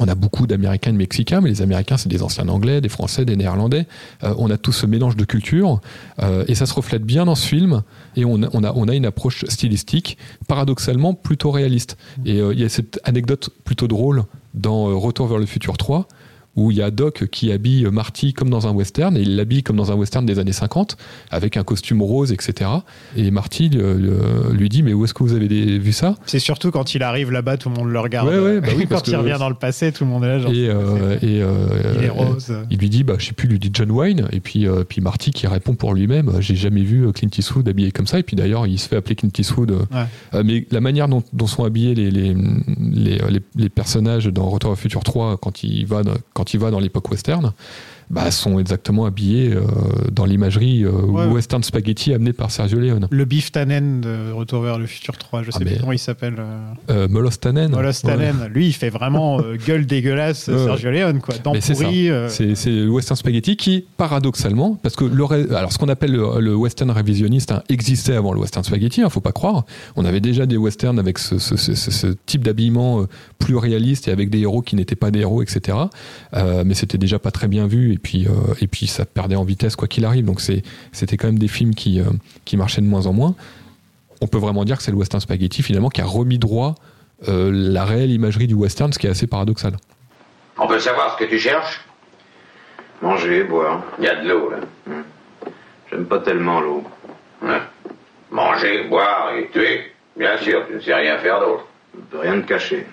on a beaucoup d'Américains et de Mexicains, mais les Américains, c'est des anciens Anglais, des Français, des Néerlandais. Euh, on a tout ce mélange de cultures, euh, et ça se reflète bien dans ce film. Et on a, on a, on a une approche stylistique, paradoxalement, plutôt réaliste. Et euh, il y a cette anecdote plutôt drôle dans euh, Retour vers le futur 3, où il y a Doc qui habille Marty comme dans un western, et il l'habille comme dans un western des années 50, avec un costume rose, etc. Et Marty euh, lui dit, mais où est-ce que vous avez vu ça? C'est surtout quand il arrive là-bas, tout le monde le regarde. Ouais, ouais, bah oui, quand il revient dans le passé, tout le monde est là. Genre, et, euh, et, euh, il est rose. Il lui dit, bah, je sais plus, il lui dit John Wayne, et puis, euh, puis Marty qui répond pour lui-même, j'ai jamais vu Clint Eastwood habillé comme ça, et puis d'ailleurs, il se fait appeler Clint Eastwood. Ouais. mais la manière dont, dont sont habillés les, les, les, les- les personnages dans Retour au futur 3 quand il va dans, quand il va dans l'époque western, bah, sont exactement habillés euh, dans l'imagerie euh, Ouais. western spaghetti amenée par Sergio Leone. Le Beef Tannen de Retour vers le futur 3, je sais Ah, plus comment il s'appelle. euh, Molos Tannen. Molos Ouais. Tannen. Lui, il fait vraiment gueule dégueulasse. Sergio Leone, quoi. Dents pourries. C'est le western spaghetti qui, paradoxalement, parce que le, alors ce qu'on appelle le, le western révisionniste hein, existait avant le western spaghetti, hein, faut pas croire. On avait déjà des westerns avec ce, ce- ce- ce- ce type d'habillement plus réaliste et avec des héros qui n'étaient pas des héros, etc. Euh, mais c'était déjà pas très bien vu et puis euh, et puis ça perdait en vitesse quoi qu'il arrive. Donc c'était quand même des films qui euh, qui marchaient de moins en moins. On peut vraiment dire que c'est le western spaghetti finalement qui a remis droit euh, la réelle imagerie du western, ce qui est assez paradoxal. On peut savoir ce que tu cherches? Manger, boire. Il y a de l'eau, là. J'aime pas tellement l'eau. Ouais. Manger, boire et tuer. Bien sûr, tu ne sais rien faire d'autre. Rien de caché.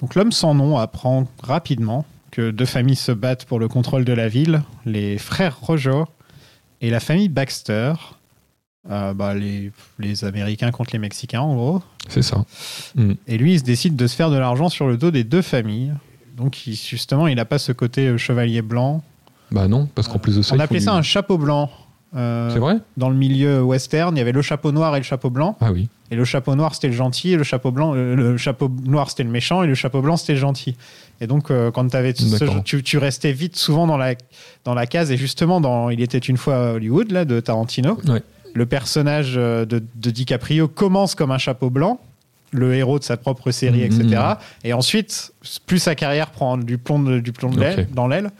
Donc l'homme sans nom apprend rapidement que deux familles se battent pour le contrôle de la ville, les frères Rojo et la famille Baxter, Euh, bah, les, les Américains contre les Mexicains en gros. C'est ça. Et lui, il se décide de se faire de l'argent sur le dos des deux familles. Donc il- justement, il n'a pas ce côté euh, chevalier blanc. Bah non, parce qu'en plus de ça, On appelait ça un chapeau blanc. Euh, C'est vrai Dans le milieu western, il y avait le chapeau noir et le chapeau blanc. Ah oui. Et le chapeau noir, c'était le gentil, et le chapeau blanc, euh, le chapeau noir, c'était le méchant, et le chapeau blanc, c'était le gentil. Et donc, euh, quand avais ce- tu, tu restais vite souvent dans la, dans la case, et justement, dans Il était une fois à Hollywood, là, de Tarantino, Ouais. le personnage euh, de, de DiCaprio commence comme un chapeau blanc, le héros de sa propre série, etc. Et ensuite, plus sa carrière prend du plomb, de- du plomb de dans l'aile,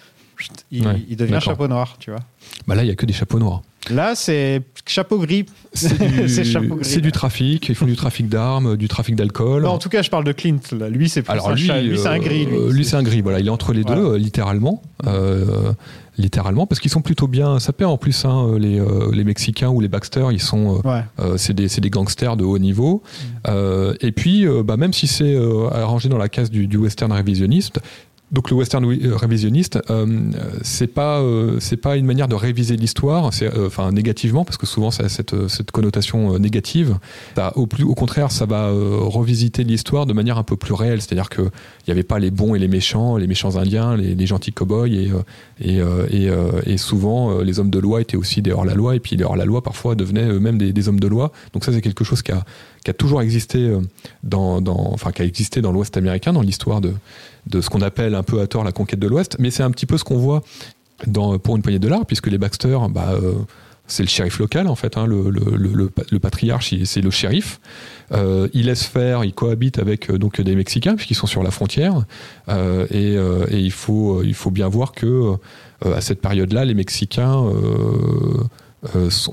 il, Ouais, il devient chapeau noir, tu vois. Bah là, il y a que des chapeaux noirs. Là, c'est chapeau gris. C'est du, trafic. Ils font du trafic d'armes, du trafic d'alcool. En tout cas, je parle de Clint. Là. Lui, c'est Alors un lui, chat. Lui, c'est un euh, gris. Lui, lui, c'est un gris. Voilà, il est entre les Voilà. deux, euh, littéralement. Euh, littéralement, parce qu'ils sont plutôt bien sapés en plus. hein, les, euh, les Mexicains ou les Baxter, ils sont. Ouais. c'est des, des gangsters de haut niveau. Euh, et puis, bah, même si c'est arrangé dans la case du, du western révisionniste, donc le western euh, révisionniste, euh, c'est pas euh, c'est pas une manière de réviser l'histoire, c'est euh, enfin négativement parce que souvent ça a cette, euh, cette connotation euh, négative. Ça, au plus au contraire, ça va revisiter l'histoire de manière un peu plus réelle, c'est-à-dire que il y avait pas les bons et les méchants, les méchants indiens, les, les gentils cow-boys et et, et, et souvent les hommes de loi étaient aussi des hors-la-loi et puis les hors-la-loi parfois devenaient eux-mêmes des, des hommes de loi. Donc ça c'est quelque chose qui a qui a toujours existé dans, dans enfin qui a existé dans l'Ouest américain dans l'histoire de de ce qu'on appelle un peu à tort la conquête de l'Ouest, mais c'est un petit peu ce qu'on voit pour une poignée de dollars, puisque les Baxter, bah, euh, c'est le shérif local en fait, hein, le, patriarche, c'est le shérif. Euh, il laisse faire, il cohabite avec euh, donc des Mexicains puisqu'ils sont sur la frontière, Euh, et, il faut il faut bien voir que à cette période-là, les Mexicains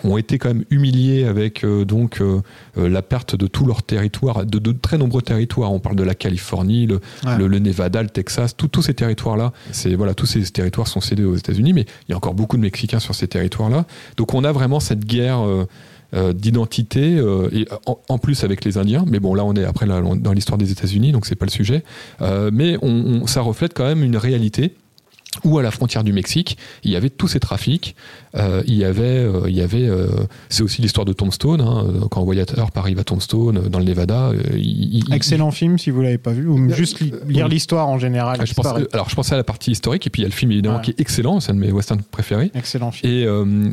ont été quand même humiliés avec euh, donc euh, euh, la perte de tout leur territoire, de, de très nombreux territoires. On parle de la Californie, le, Ouais. le, le Nevada, le Texas, tous ces territoires-là. C'est voilà, tous ces territoires sont cédés aux États-Unis, mais il y a encore beaucoup de Mexicains sur ces territoires-là. Donc on a vraiment cette guerre. euh, euh, d'identité euh, et en, en plus avec les Indiens mais bon là on est après là, dans l'histoire des États-Unis donc c'est pas le sujet Euh, mais on, on- ça reflète quand même une réalité où à la frontière du Mexique, il y avait tous ces trafics. Euh, il y avait, euh, il y avait. euh, c'est aussi l'histoire de Tombstone. Hein, quand Wyatt Earp arrive à Tombstone, dans le Nevada, il, il- Excellent film si vous l'avez pas vu, ou juste li- lire l'histoire en général. Ah, je pense, alors je pensais à la partie historique et puis il y a le film évidemment Ouais. qui est excellent, c'est un de mes westerns préférés. Excellent film.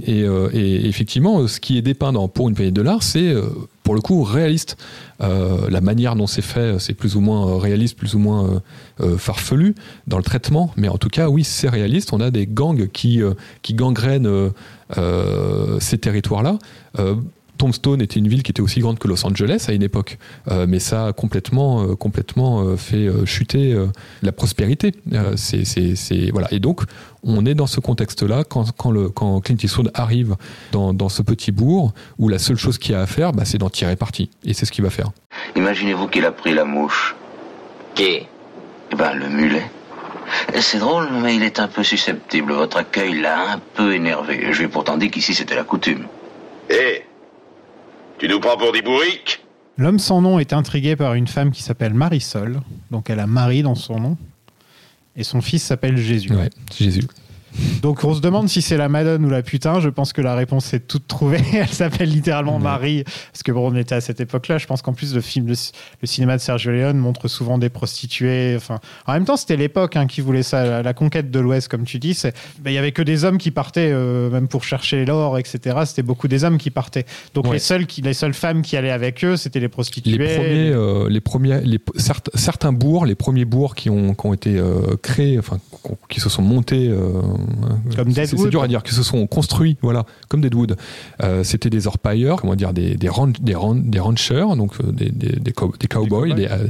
Et, et, et effectivement, ce qui est dépeint dans Pour une poignée de dollars, c'est pour le coup réaliste. Euh, la manière dont c'est fait, c'est plus ou moins euh, réaliste, plus ou moins euh, euh, farfelu dans le traitement. Mais en tout cas, oui, c'est réaliste. On a des gangs qui, qui gangrènent ces territoires-là. Tombstone était une ville qui était aussi grande que Los Angeles à une époque, Euh, mais ça a complètement, euh, complètement euh, fait euh, chuter euh, la prospérité. Euh, c'est, c'est, c'est- voilà. Et donc, on est dans ce contexte-là quand, quand, le, quand Clint Eastwood arrive dans, dans ce petit bourg où la seule chose qu'il y a à faire, bah, c'est d'en tirer parti. Et c'est ce qu'il va faire. Imaginez-vous qu'il a pris la mouche. Qui? Eh ben, le mulet. Et C'est drôle, mais il est un peu susceptible. Votre accueil l'a un peu énervé. Je lui ai pourtant dit qu'ici c'était la coutume. Hé Tu nous prends pour des bourriques? L'homme sans nom est intrigué par une femme qui s'appelle Marisol, donc elle a Marie dans son nom, et son fils s'appelle Jésus. Ouais, Jésus. Donc on se demande si c'est la Madone ou la putain. Je pense que la réponse est toute trouvée. Elle s'appelle littéralement Ouais. Marie, parce que bon, on était à cette époque-là. Je pense qu'en plus le film, le, le cinéma de Sergio Leone montre souvent des prostituées. Enfin, en même temps, c'était l'époque hein, qui voulait ça, la, la conquête de l'Ouest, comme tu dis. ben, Il y avait que des hommes qui partaient, euh, même pour chercher l'or, etc. C'était beaucoup des hommes qui partaient. Donc Ouais. les seules, qui, les seules femmes qui allaient avec eux, c'était les prostituées. Les premiers, euh, les premiers, les, certes- certains bourgs, les premiers bourgs qui ont, qui ont été euh, créés, enfin, qui- se sont montés, euh, Comme c'est- c'est Deadwood. dur à dire, qui se sont construits, voilà, comme Deadwood. Euh, C'était des orpailleurs, comment dire, des des, ran- des, ran- des ranchers, donc euh, des, cow- cowboys, des, euh,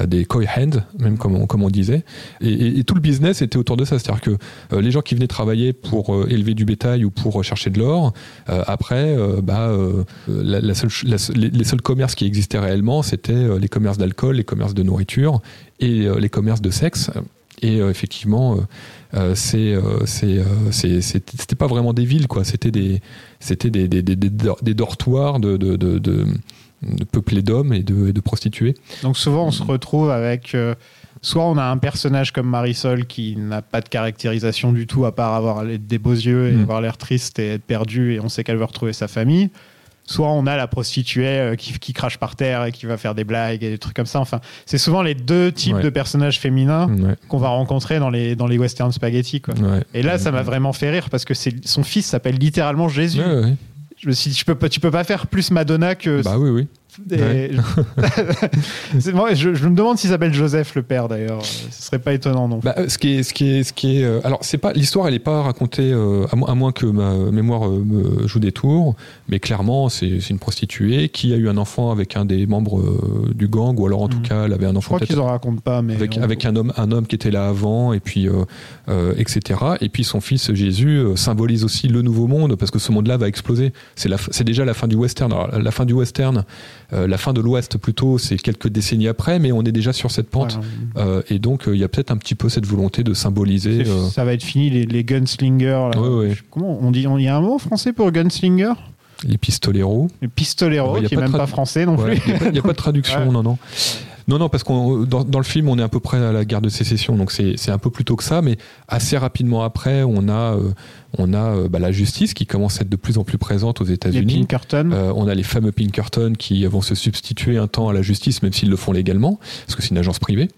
euh, des coy hands, même comme on, comme on disait. Et, et- et tout le business était autour de ça, c'est-à-dire que euh, les gens qui venaient travailler pour euh, élever du bétail ou pour euh, chercher de l'or, euh, après, euh, bah, euh, la, la seule ch- la se- les, les seuls commerces qui existaient réellement, c'était euh, les commerces d'alcool, les commerces de nourriture et euh, les commerces de sexe. Et euh, effectivement, euh, euh, c'est, euh, c'était pas vraiment des villes, quoi. C'était des, c'était des, des, des, des dor- des dortoirs de, de, de, de- de peuplés d'hommes et de, et de prostituées. Donc souvent, on se retrouve avec. euh, soit on a un personnage comme Marisol qui n'a pas de caractérisation du tout, à part avoir des beaux yeux et Mm. avoir l'air triste et être perdu, et on sait qu'elle veut retrouver sa famille. Soit on a la prostituée euh, qui, qui crache par terre et qui va faire des blagues et des trucs comme ça. Enfin, c'est souvent les deux types Ouais. de personnages féminins Ouais, qu'on va rencontrer dans les, dans les western spaghetti. Quoi. ouais. Et là, ça m'a vraiment fait rire parce que son fils s'appelle littéralement Jésus. Je me suis dit, je peux pas, tu peux pas faire plus Madonna que. Bah oui, oui. Je, je me demande s'il s'appelle Joseph le père d'ailleurs. Ce serait pas étonnant non. Bah, euh, ce qui est, ce qui est, ce qui est. euh, alors, c'est pas l'histoire, elle est pas racontée euh, à, mo- à moins que ma mémoire euh, me joue des tours, mais clairement, c'est une prostituée qui a eu un enfant avec un des membres du gang, ou alors en tout Mhm. cas, elle avait un je enfant crois peut-être qu'ils en racontent pas, mais avec, on- avec un homme, un homme qui était là avant, et puis etc. Et puis son fils Jésus symbolise aussi le nouveau monde parce que ce monde-là va exploser. C'est la, f- c'est déjà la fin du western. Alors, la fin du western, euh, la fin de l'Ouest plutôt, c'est quelques décennies après, mais on est déjà sur cette pente. Voilà. Euh, et donc, euh, il y a peut-être un petit peu cette volonté de symboliser. Ça va être fini les, les gunslingers. là. Ouais, ouais. Comment on dit Il y a un mot en français pour gunslinger? les pistoleros. Les pistoleros, Ouais, qui est pas de même pas français non plus. Il n'y a, pas de traduction, non, non. Non, non, parce qu'on dans, dans le film, on est à peu près à la guerre de sécession, donc c'est un peu plus tôt que ça, mais assez rapidement après, on a, euh, on a euh, bah, la justice qui commence à être de plus en plus présente aux États-Unis. Pinkerton. Euh, on a les fameux Pinkerton qui vont se substituer un temps à la justice, même s'ils le font légalement, parce que c'est une agence privée.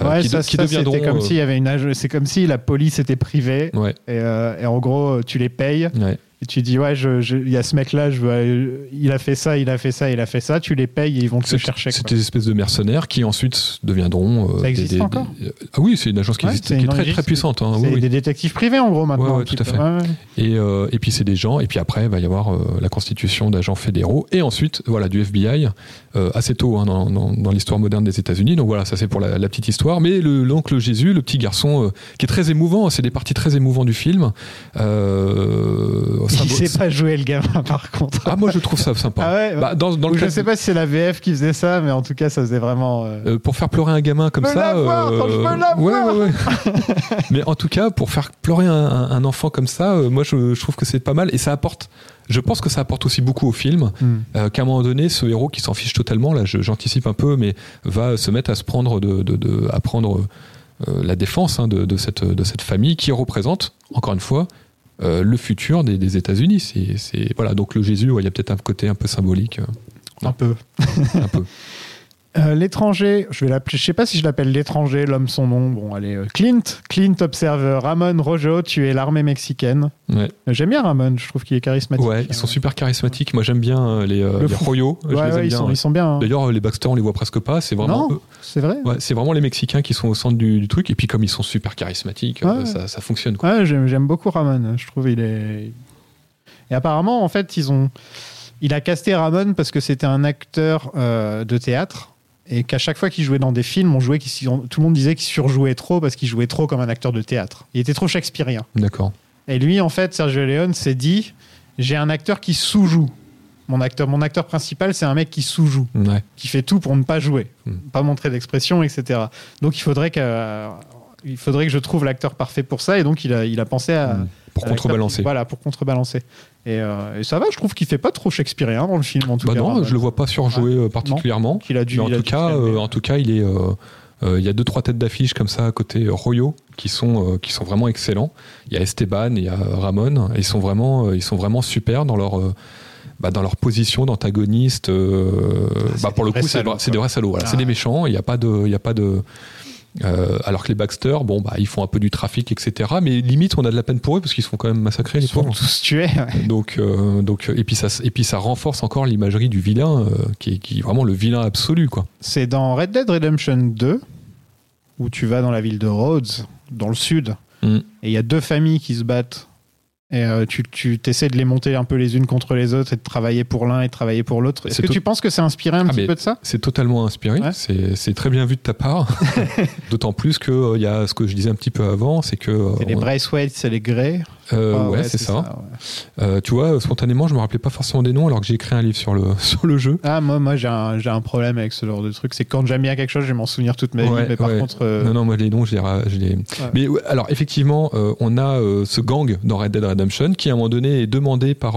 euh, ouais, qui, ça, de- qui ça, deviendront. c'était comme s'il y avait une age- c'est comme si la police était privée Ouais, et, et en gros tu les payes ouais. Et tu dis ouais il y a ce mec là je veux aller- il a fait ça il a fait ça il a fait ça tu les payes et ils vont te chercher c'est des espèces de mercenaires qui ensuite deviendront. euh, Ça existe encore des- Ah oui, c'est une agence qui Ouais, existe, qui est très, très puissante. hein, c'est oui, oui. des détectives privés en gros maintenant Ouais, tout à fait. Et, euh, et puis c'est des gens, et puis après il va y avoir euh, la constitution d'agents fédéraux, et ensuite voilà du FBI euh, assez tôt hein, dans, dans- dans l'histoire moderne des États-Unis. Donc voilà, ça c'est pour la, la petite histoire. Mais le- l'oncle Jésus, le petit garçon, euh, qui est très émouvant, c'est des parties très émouvantes du film. Euh, il sait pas jouer le gamin par contre Ah moi je trouve ça sympa. Ah ouais, Bah, dans, dans le je sais pas si c'est la VF qui faisait ça mais en tout cas ça faisait vraiment euh, Euh, pour faire pleurer un gamin comme ça. voir, quand je la ouais, ouais, ouais. Mais en tout cas, pour faire pleurer un, enfant comme ça, euh, moi je, je trouve que c'est pas mal et ça apporte. Je pense que ça apporte aussi beaucoup au film. hmm. euh, qu'à un moment donné, ce héros qui s'en fiche totalement, là j'anticipe un peu, mais va se mettre à se prendre de, de, de- à prendre euh, la défense hein, de, de cette, de cette famille qui représente, encore une fois, euh, le futur des, des États-Unis. C'est, c'est- voilà, donc le Jésus, ouais, il y a peut-être un côté un peu symbolique, euh, un peu un peu. Euh, l'étranger, je vais l'appeler, je sais pas si je l'appelle l'étranger, l'homme son nom. Bon, allez, euh, Clint, Clint observe Ramon Rojo tuer l'armée mexicaine. Ouais. J'aime bien Ramon, je trouve qu'il est charismatique. Ouais, ils sont super charismatiques. Moi, j'aime bien euh, les, euh, Le les Ouais, les ouais, ils, bien. sont, ouais. ils sont bien. hein. D'ailleurs, les Baxter, on les voit presque pas. C'est vraiment, c'est vrai. Ouais, c'est vraiment les Mexicains qui sont au centre du, du truc. Et puis, comme ils sont super charismatiques, ça, ça fonctionne. J'aime j'aime beaucoup Ramon. Je trouve il est. Et apparemment, en fait, ils ont. Il a casté Ramon parce que c'était un acteur de théâtre et qu'à chaque fois qu'il jouait dans des films, on jouait qu'il- tout le monde disait qu'il surjouait trop parce qu'il jouait trop comme un acteur de théâtre. Il était trop shakespearien. D'accord. Et lui, en fait, Sergio Leone s'est dit j'ai un acteur qui sous-joue. Mon acteur, mon acteur principal, c'est un mec qui sous-joue, Ouais. qui fait tout pour ne pas jouer, Hmm. pas montrer d'expression, etc. Donc il faudrait que, il faudrait que je trouve l'acteur parfait pour ça. Et donc il a, il a pensé à. Mm. Pour contrebalancer. Voilà, pour contrebalancer. Et, euh, et ça va, je trouve qu'il fait pas trop shakespearien dans le film, en tout Bah cas. non, je le vois pas surjouer euh, particulièrement. Qu'il a dû, Mais en il a tout dû cas, euh, en tout cas, il est. euh, euh, Il y a deux trois têtes d'affiche comme ça à côté euh, Royo qui sont euh, qui sont vraiment excellents. Il y a Esteban, il y a Ramon. Et ils sont vraiment euh, ils sont vraiment super dans leur euh, bah, dans leur position d'antagoniste. euh, c'est bah, pour le coup, c'est des vrais salauds. Voilà, Ah. c'est des méchants. Il n'y a pas de il y a pas de euh, alors que les Baxter, bon bah ils font un peu du trafic, etc. Mais limite, on a de la peine pour eux parce qu'ils se font quand même massacrer les Ils sont pauvres. tous tués. ouais. Donc, euh, donc, et puis ça, et puis ça renforce encore l'imagerie du vilain, euh, qui, est, qui est vraiment le vilain absolu, quoi. C'est dans Red Dead Redemption 2, où tu vas dans la ville de Rhodes, dans le sud, Mm. et il y a deux familles qui se battent. Et euh, tu, tu essaies de les monter un peu les unes contre les autres et de travailler pour l'un et de travailler pour l'autre. Est-ce que tu penses que c'est inspiré un Ah, petit peu de ça? C'est totalement inspiré. Ouais. C'est, très bien vu de ta part. D'autant plus que euh, y a ce que je disais un petit peu avant, c'est que euh, C'est les Braithwaite, c'est les Grey. Euh, Ah, ouais, c'est ça. ouais. Euh, tu vois, spontanément, je me rappelais pas forcément des noms alors que j'ai écrit un livre sur le sur le jeu. Ah, moi, moi j'ai un, un problème avec ce genre de truc. C'est quand j'aime bien quelque chose, je vais m'en souvenir toute ma vie. Ouais, Mais par contre, euh, Non, non, moi les noms, je les, ra- je les... Mais alors effectivement, euh, on a ce gang dans Red Dead Redemption qui à un moment donné est demandé par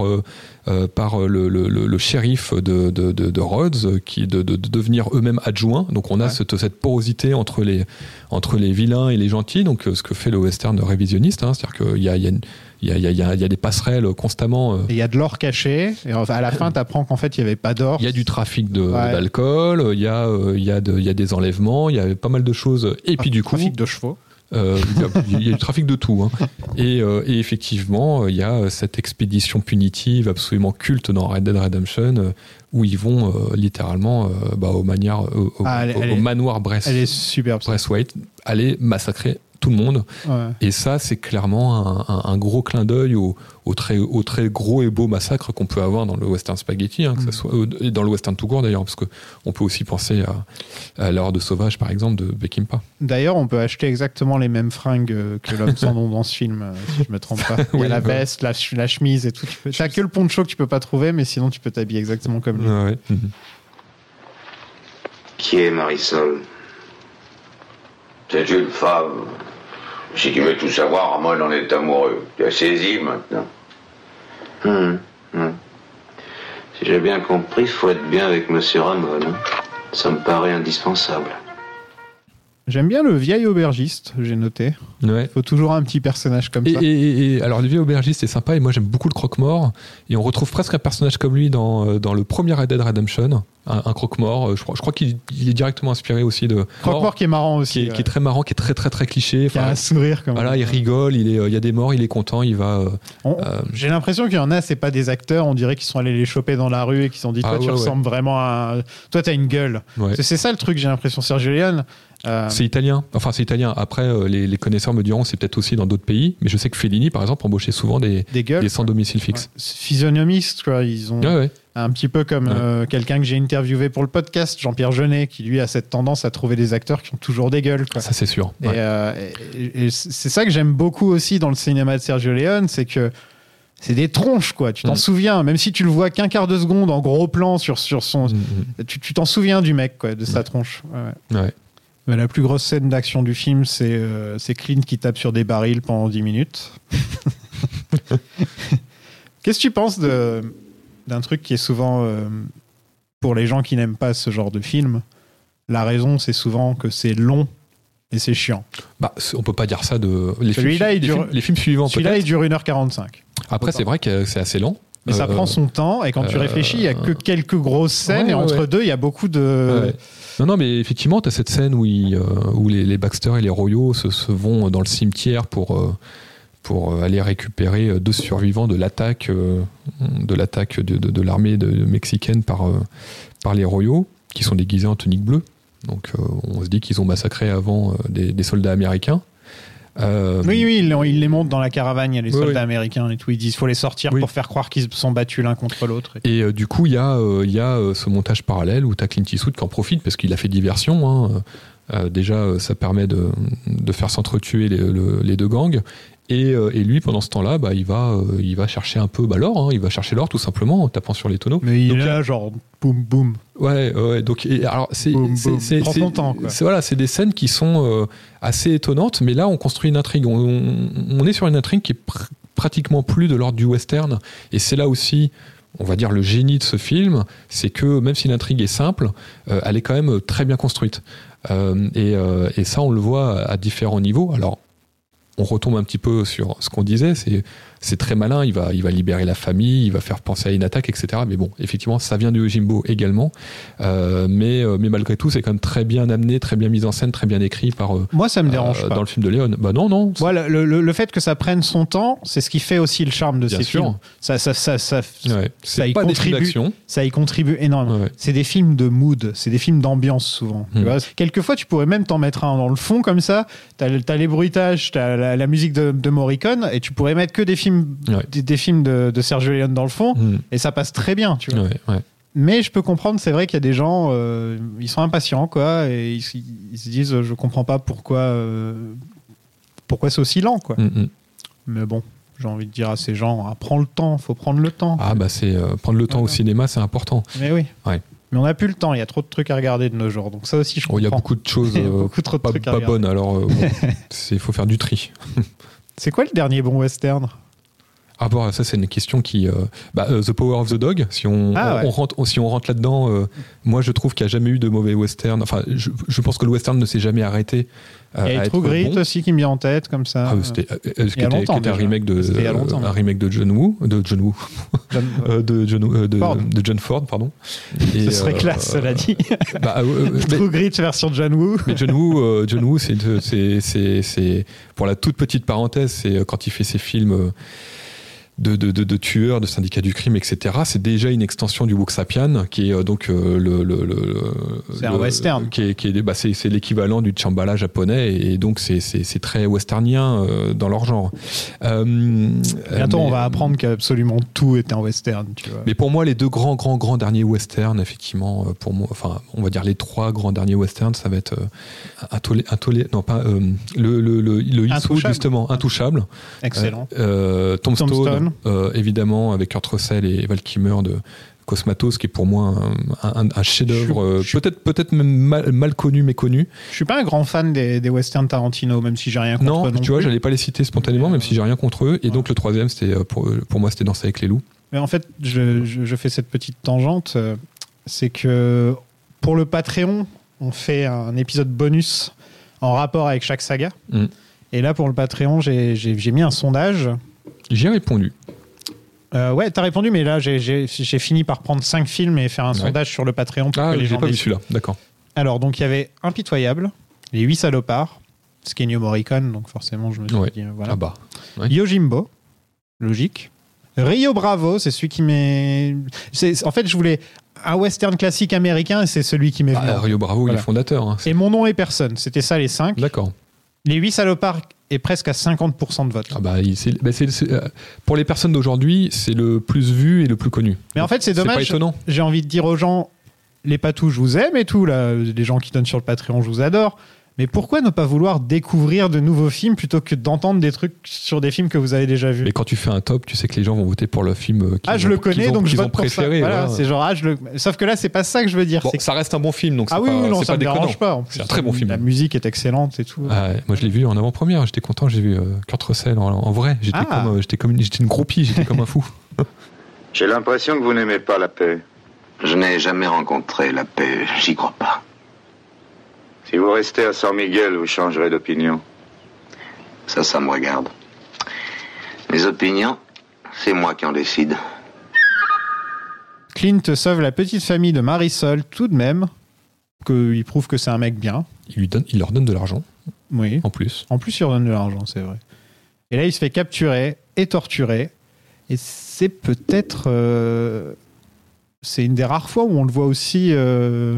par le, le, le- shérif de de, de, de Rhodes qui de, de, de devenir eux-mêmes adjoints. Donc on a cette, cette porosité entre les entre les vilains et les gentils. Donc ce que fait le western révisionniste, hein, c'est-à-dire qu'il y a y a, une- il y, a, il y, a, il y a- il y a des passerelles constamment. euh, il y a de l'or caché. Et à la fin, tu apprends qu'en fait, il n'y avait pas d'or. il y a du trafic Ouais. d'alcool, il y a euh, il y a de- il y a des enlèvements, il y a pas mal de choses. Et puis du coup, Trafic de chevaux. euh, il, y a, du trafic de tout. hein. Et, euh, et effectivement, il y a cette expédition punitive absolument culte dans Red Dead Redemption où ils vont euh, littéralement bah, au, manière, au, au- Ah, elle au- elle au est- manoir Brest, Elle est superbe. ça. Brestwaite aller massacrer tout le monde. Ouais. Et ça, c'est clairement un, un- un gros clin d'œil au, au très, au très gros et beau massacre qu'on peut avoir dans le western spaghetti, hein, que ça Mm. soit, euh, et dans le western tout court d'ailleurs, parce que on peut aussi penser à, à l'heure de sauvage, par exemple, de Beckinpah. D'ailleurs, on peut acheter exactement les mêmes fringues euh, que l'homme sans nom dans ce film, euh, si je me trompe pas. Il y a Oui, la ouais. veste, la, ch- la chemise et tout. Tu peux... T'as que le poncho que tu peux pas trouver, mais sinon tu peux t'habiller exactement comme lui. Ouais. Mhm. Qui est Marisol? C'est une femme. Si tu veux tout savoir, Ramon en est amoureux. Tu as saisi maintenant. Hum, hum. Si j'ai bien compris, il faut être bien avec Monsieur Ramon. hein. Ça me paraît indispensable. J'aime bien le vieil aubergiste, j'ai noté. Ouais. Faut toujours un petit personnage comme Et, ça. et- et- et- alors le vieux aubergiste c'est sympa et moi j'aime beaucoup le croque-mort et on retrouve presque un personnage comme lui dans, euh, dans le premier Red Dead Redemption un, un croque-mort euh, je crois, je crois qu'il il est directement inspiré aussi de Croque-mort qui est marrant qui aussi. est, qui est très marrant qui est très très très cliché Qui a un sourire comme voilà il rigole il, est, euh, il y a des morts il est content il va euh, J'ai l'impression qu'il y en a, c'est pas des acteurs, on dirait qu'ils sont allés les choper dans la rue et qu'ils se sont dit Toi, Ah, tu ouais, ressembles vraiment à. Toi, t'as une gueule. C'est ça le truc, j'ai l'impression. Sergio Leone. Euh, c'est italien enfin c'est italien après euh, les, les connaisseurs me diront c'est peut-être aussi dans d'autres pays mais je sais que Fellini par exemple embauchait souvent des, des gueules. des sans domicile fixe Ouais. C'est Physionomiste, quoi. Ils ont ouais ouais un petit peu comme euh, quelqu'un que j'ai interviewé pour le podcast, Jean-Pierre Jeunet, qui lui a cette tendance à trouver des acteurs qui ont toujours des gueules. Quoi. ça c'est sûr Et, Ouais. euh, et- et c'est ça que j'aime beaucoup aussi dans le cinéma de Sergio Leone, c'est que c'est des tronches, quoi. Tu t'en Mm. souviens, même si tu le vois qu'un quart de seconde en gros plan sur, sur son. Mm, mm. Tu tu t'en souviens du mec, quoi, de sa tronche. Ouais, ouais. La plus grosse scène d'action du film, c'est euh, c'est Clint qui tape sur des barils pendant 10 minutes. Qu'est-ce que tu penses de- d'un truc qui est souvent, euh, pour les gens qui n'aiment pas ce genre de film, la raison, c'est souvent que c'est long et c'est chiant. Bah, on peut pas dire ça de les films, Celui-là, il les dure- films- les films suivants Celui-là, il dure 1h45. Après, c'est vrai que c'est assez lent. Mais ça Euh, prend son temps, et quand tu euh, réfléchis, il y a que quelques grosses scènes, Ouais, et entre ouais. deux, il y a beaucoup de. Non, non, mais effectivement, tu as cette scène où, il, euh, où les, les Baxter et les Royaux se, se vont dans le cimetière pour, pour aller récupérer deux survivants de l'attaque de l'attaque de, de- de l'armée mexicaine par, par les Royaux, qui sont déguisés en tunique bleue. Donc, on se dit qu'ils ont massacré avant des, des soldats américains. Euh, Oui, oui, ils, les montent dans la caravane, il y a les soldats oui. américains et tout. Ils disent faut les sortir Oui. pour faire croire qu'ils se sont battus l'un contre l'autre. Et euh, du coup, il y a, euh, il y a ce montage parallèle où tu as Clint Eastwood qui en profite parce qu'il a fait diversion. hein. Déjà, ça permet de, de faire s'entretuer les, le- les deux gangs. Et, euh, et lui, pendant ce temps-là, bah, il, va, euh, il va chercher un peu bah, l'or. hein. Il va chercher l'or tout simplement en tapant sur les tonneaux. Mais il Donc, est là, genre, boum, boum. Ouais, ouais. Donc, et alors, c'est, c'est, voilà, c'est des scènes qui sont euh, assez étonnantes, mais là, on construit une intrigue. On, on- on est sur une intrigue qui est pr- pratiquement plus de l'ordre du western, et c'est là aussi. On va dire le génie de ce film, c'est que même si l'intrigue est simple, euh, elle est quand même très bien construite. Euh, et, euh, et ça, on le voit à différents niveaux. Alors, on retombe un petit peu sur ce qu'on disait, c'est c'est très malin, il va, il va libérer la famille, il va faire penser à une attaque, etc. Mais bon, effectivement, ça vient de Yojimbo également. Euh, mais, euh, mais malgré tout, c'est quand même très bien amené, très bien mis en scène, très bien écrit par euh, Moi, ça me dérange euh, pas. dans le film de Léon. Bah non, non. Voilà, le, le- le fait que ça prenne son temps, c'est ce qui fait aussi le charme de Bien ces sûr. films. Ça, ça, ça, ça, Ouais. ça y pas contribue. ça y contribue énormément. Ouais. C'est des films de mood, c'est des films d'ambiance souvent. tu Hmm. vois. Quelquefois, tu pourrais même t'en mettre un dans le fond comme ça. T'as as les bruitages, t'as la, la musique de, de Morricone, et tu pourrais mettre que des films, Ouais. des, des films de, de Sergio Leone dans le fond, Mm. et ça passe très bien. Tu vois. Ouais, ouais. Mais je peux comprendre, c'est vrai qu'il y a des gens, euh, ils sont impatients, quoi, et ils, ils se disent, je comprends pas pourquoi, euh, pourquoi c'est aussi lent, quoi. Mm, mm. Mais bon, j'ai envie de dire à ces gens, ah, prends le temps, faut prendre le temps. Ah bah c'est euh, prendre le temps au cinéma, c'est important. Mais oui. Ouais. Mais on n'a plus le temps, il y a trop de trucs à regarder de nos jours, donc ça aussi je Oh, comprends. Il y a beaucoup de choses Il beaucoup trop de pas, trucs pas bonnes, alors bon, c'est faut faire du tri. C'est quoi le dernier bon western? Ah bon, ça c'est une question qui, euh, bah, euh, The Power of the Dog. Si on, Ah, on- ouais. on rentre, si on rentre là-dedans, euh, moi je trouve qu'il n'y a jamais eu de mauvais western. Enfin, je, je pense que le western ne s'est jamais arrêté. euh, Il y à True Grit bon. aussi qui me vient en tête, comme ça. Ah, c'était, euh, euh, un remake de, longtemps. un remake de John Woo, de John Woo, John- euh, de John, euh, de, Ford. de John Ford, pardon. Ce Et, serait euh, classe, cela dit. Bah, euh, euh, mais- True Grit version John Woo. Mais John Woo, euh, John Woo, c'est, c'est, c'est, c'est- pour la toute petite parenthèse, c'est euh, quand il fait ses films euh, de, de, de, de tueurs, de syndicats du crime, etc. C'est déjà une extension du Wuxapian, qui est euh, donc euh, le, le, le- C'est un western. qui est, qui est, bah, c'est, c'est l'équivalent du Chambala japonais, et donc c'est, c'est, c'est très westernien euh, dans leur genre. Euh, Bientôt, mais- on va apprendre qu'absolument tout est un western, tu vois. mais pour moi, les deux grands, grands, grands derniers westerns, effectivement, pour moi, enfin, on va dire les trois grands derniers westerns, ça va être non pas euh, le le le, le Intouchable. justement, intouchable. Excellent. Euh, Tombstone, Tombstone. Euh, évidemment, avec Kurt Russell et Val Kilmer de Cosmatos, qui est pour moi un, un- un chef-d'œuvre, euh, peut-être peut-être même mal, mal connu, méconnu. Je suis pas un grand fan des, des westerns Tarantino, même si j'ai rien contre Non, non tu vois, j'allais pas les citer spontanément, même si j'ai rien contre eux. Et Ouais. donc le troisième, c'était euh, pour, pour moi, c'était Danser avec les loups. Mais en fait, je, je- je fais cette petite tangente. C'est que pour le Patreon, on fait un épisode bonus en rapport avec chaque saga. Mm. Et là, pour le Patreon, j'ai mis un sondage. J'ai répondu. Euh, ouais, t'as répondu, mais là, j'ai- fini par prendre cinq films et faire un Ouais. sondage sur le Patreon pour Ah, que les j'ai gens pas vu celui-là. D'accord. Alors, donc, il y avait Impitoyable, Les Huit Salopards, Skennio Morricone, donc forcément, je me suis Ouais. dit, euh, voilà. Ah bah. ouais. Yojimbo, logique. Rio Bravo, c'est celui qui m'est. En fait, je voulais un western classique américain et c'est celui qui m'est venu. Ah, Rio Bravo, il Voilà. est fondateur. hein. Et mon nom est personne. C'était ça les cinq. D'accord. Les huit salopards est presque à 50% de vote. Ah bah, bah, euh, pour les personnes d'aujourd'hui, c'est le plus vu et le plus connu. Mais en fait, c'est C'est pas dommage. étonnant. J'ai envie de dire aux gens, les patous, je vous aime et tout. Là, les gens qui donnent sur le Patreon, je vous adore. Mais pourquoi ne pas vouloir découvrir de nouveaux films plutôt que d'entendre des trucs sur des films que vous avez déjà vus? Mais quand tu fais un top, tu sais que les gens vont voter pour le film euh, qu'ils Ah, je ont- le qu'ils connais, ont- donc je qu'ils ont vote pour ça. préféré. Voilà, voilà. c'est genre, ah, je le... Sauf que là, c'est pas ça que je veux dire. Bon, c'est que- ça reste un bon film, donc Ah c'est oui, pas, oui, non, c'est ça pas me déconnant. dérange pas. En C'est plus, un très bon film. La musique est excellente et tout. Ah ouais, moi je l'ai vu en avant-première, j'étais content, j'ai vu euh, Kurt Russell en, en vrai, j'étais Ah. comme, euh, j'étais comme une, j'étais une groupie, j'étais comme un fou. J'ai l'impression que vous n'aimez pas la paix. Je n'ai jamais rencontré la paix, j'y crois pas. Si vous restez à San Miguel, vous changerez d'opinion. Ça, ça me regarde. Les opinions, c'est moi qui en décide. Clint sauve la petite famille de Marisol tout de même. Que, il prouve que c'est un mec bien. Il, lui donne, il leur donne de l'argent, Oui. en plus. En plus, il redonne de l'argent, c'est vrai. Et là, il se fait capturer et torturer. Et c'est peut-être. euh, c'est une des rares fois où on le voit aussi euh,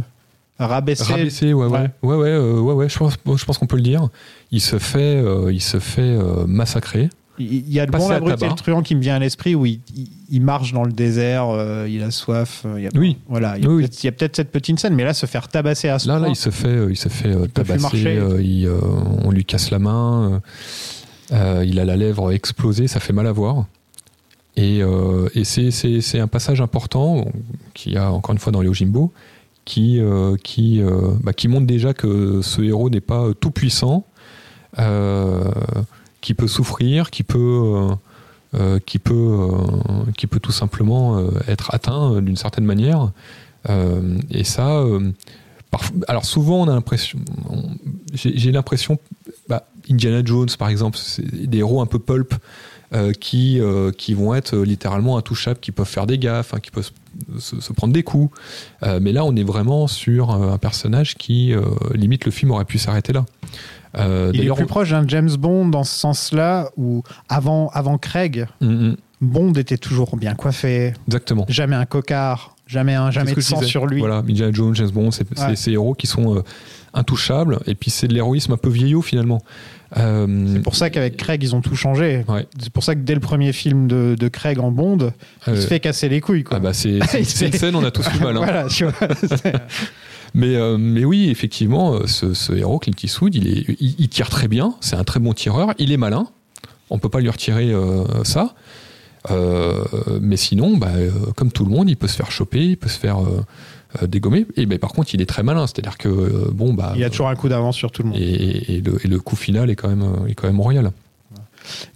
rabaisser. Rabaissé, ouais, ouais, Ouais. ouais, ouais, euh, ouais, ouais, je pense, je pense qu'on peut le dire. Il se fait, euh, il se fait euh, massacrer. Il il y a le bon, la brute et tabac. le truand qui me vient à l'esprit où il, il- il marche dans le désert, il a soif. il y a, Oui. Voilà, il y a Oui, peut-être il cette petite scène, mais là, se faire tabasser à ce Là, là, il se fait, il se fait plus tabasser, il, on lui casse la main, il a la lèvre explosée, ça fait mal à voir. Et, et c'est, c'est, c'est un passage important qu'il y a encore une fois dans les Ojimbo, qui, euh, qui, euh, bah, qui montre déjà que ce héros n'est pas tout puissant, euh, qui peut souffrir, qui peut, euh, euh, qui peut, euh, qui peut tout simplement euh, être atteint euh, d'une certaine manière. Euh, et ça, euh, alors souvent on a l'impression, on- j'ai j'ai l'impression, bah, Indiana Jones par exemple, c'est des héros un peu pulp euh, qui, euh, qui vont être littéralement intouchables, qui peuvent faire des gaffes, hein, qui peuvent se, prendre des coups. Euh, mais là, on est vraiment sur un personnage qui, limite, le film aurait pu s'arrêter là. Il est plus on- proche d'un James Bond dans ce sens-là, où avant, avant Craig, Mm, mm, Bond était toujours bien coiffé, exactement. jamais un cocard, jamais un jamais de sang sur lui. Voilà, Indiana Jones, James Bond, c'est Ouais. ces héros qui sont intouchables, et puis c'est de l'héroïsme un peu vieillot finalement. Euh, C'est pour ça qu'avec Craig, ils ont tout changé. Ouais. C'est pour ça que dès le premier film de, de Craig en Bond, il euh, se fait casser les couilles. Quoi. ah bah c'est une scène, on a tous eu mal. hein. voilà, tu vois. c'est- Mais, euh, mais oui, effectivement, ce, ce héros, Clint Eastwood, il, est, il, il tire très bien, c'est un très bon tireur, il est malin, on peut pas lui retirer ça. Mais sinon, bah, comme tout le monde, il peut se faire choper, il peut se faire euh, dégommer. Et ben, par contre, il est très malin, c'est-à-dire que euh, bon, bah, il a toujours un coup d'avance sur tout le monde. et, et le, et le coup final est quand même, euh, est quand même royal.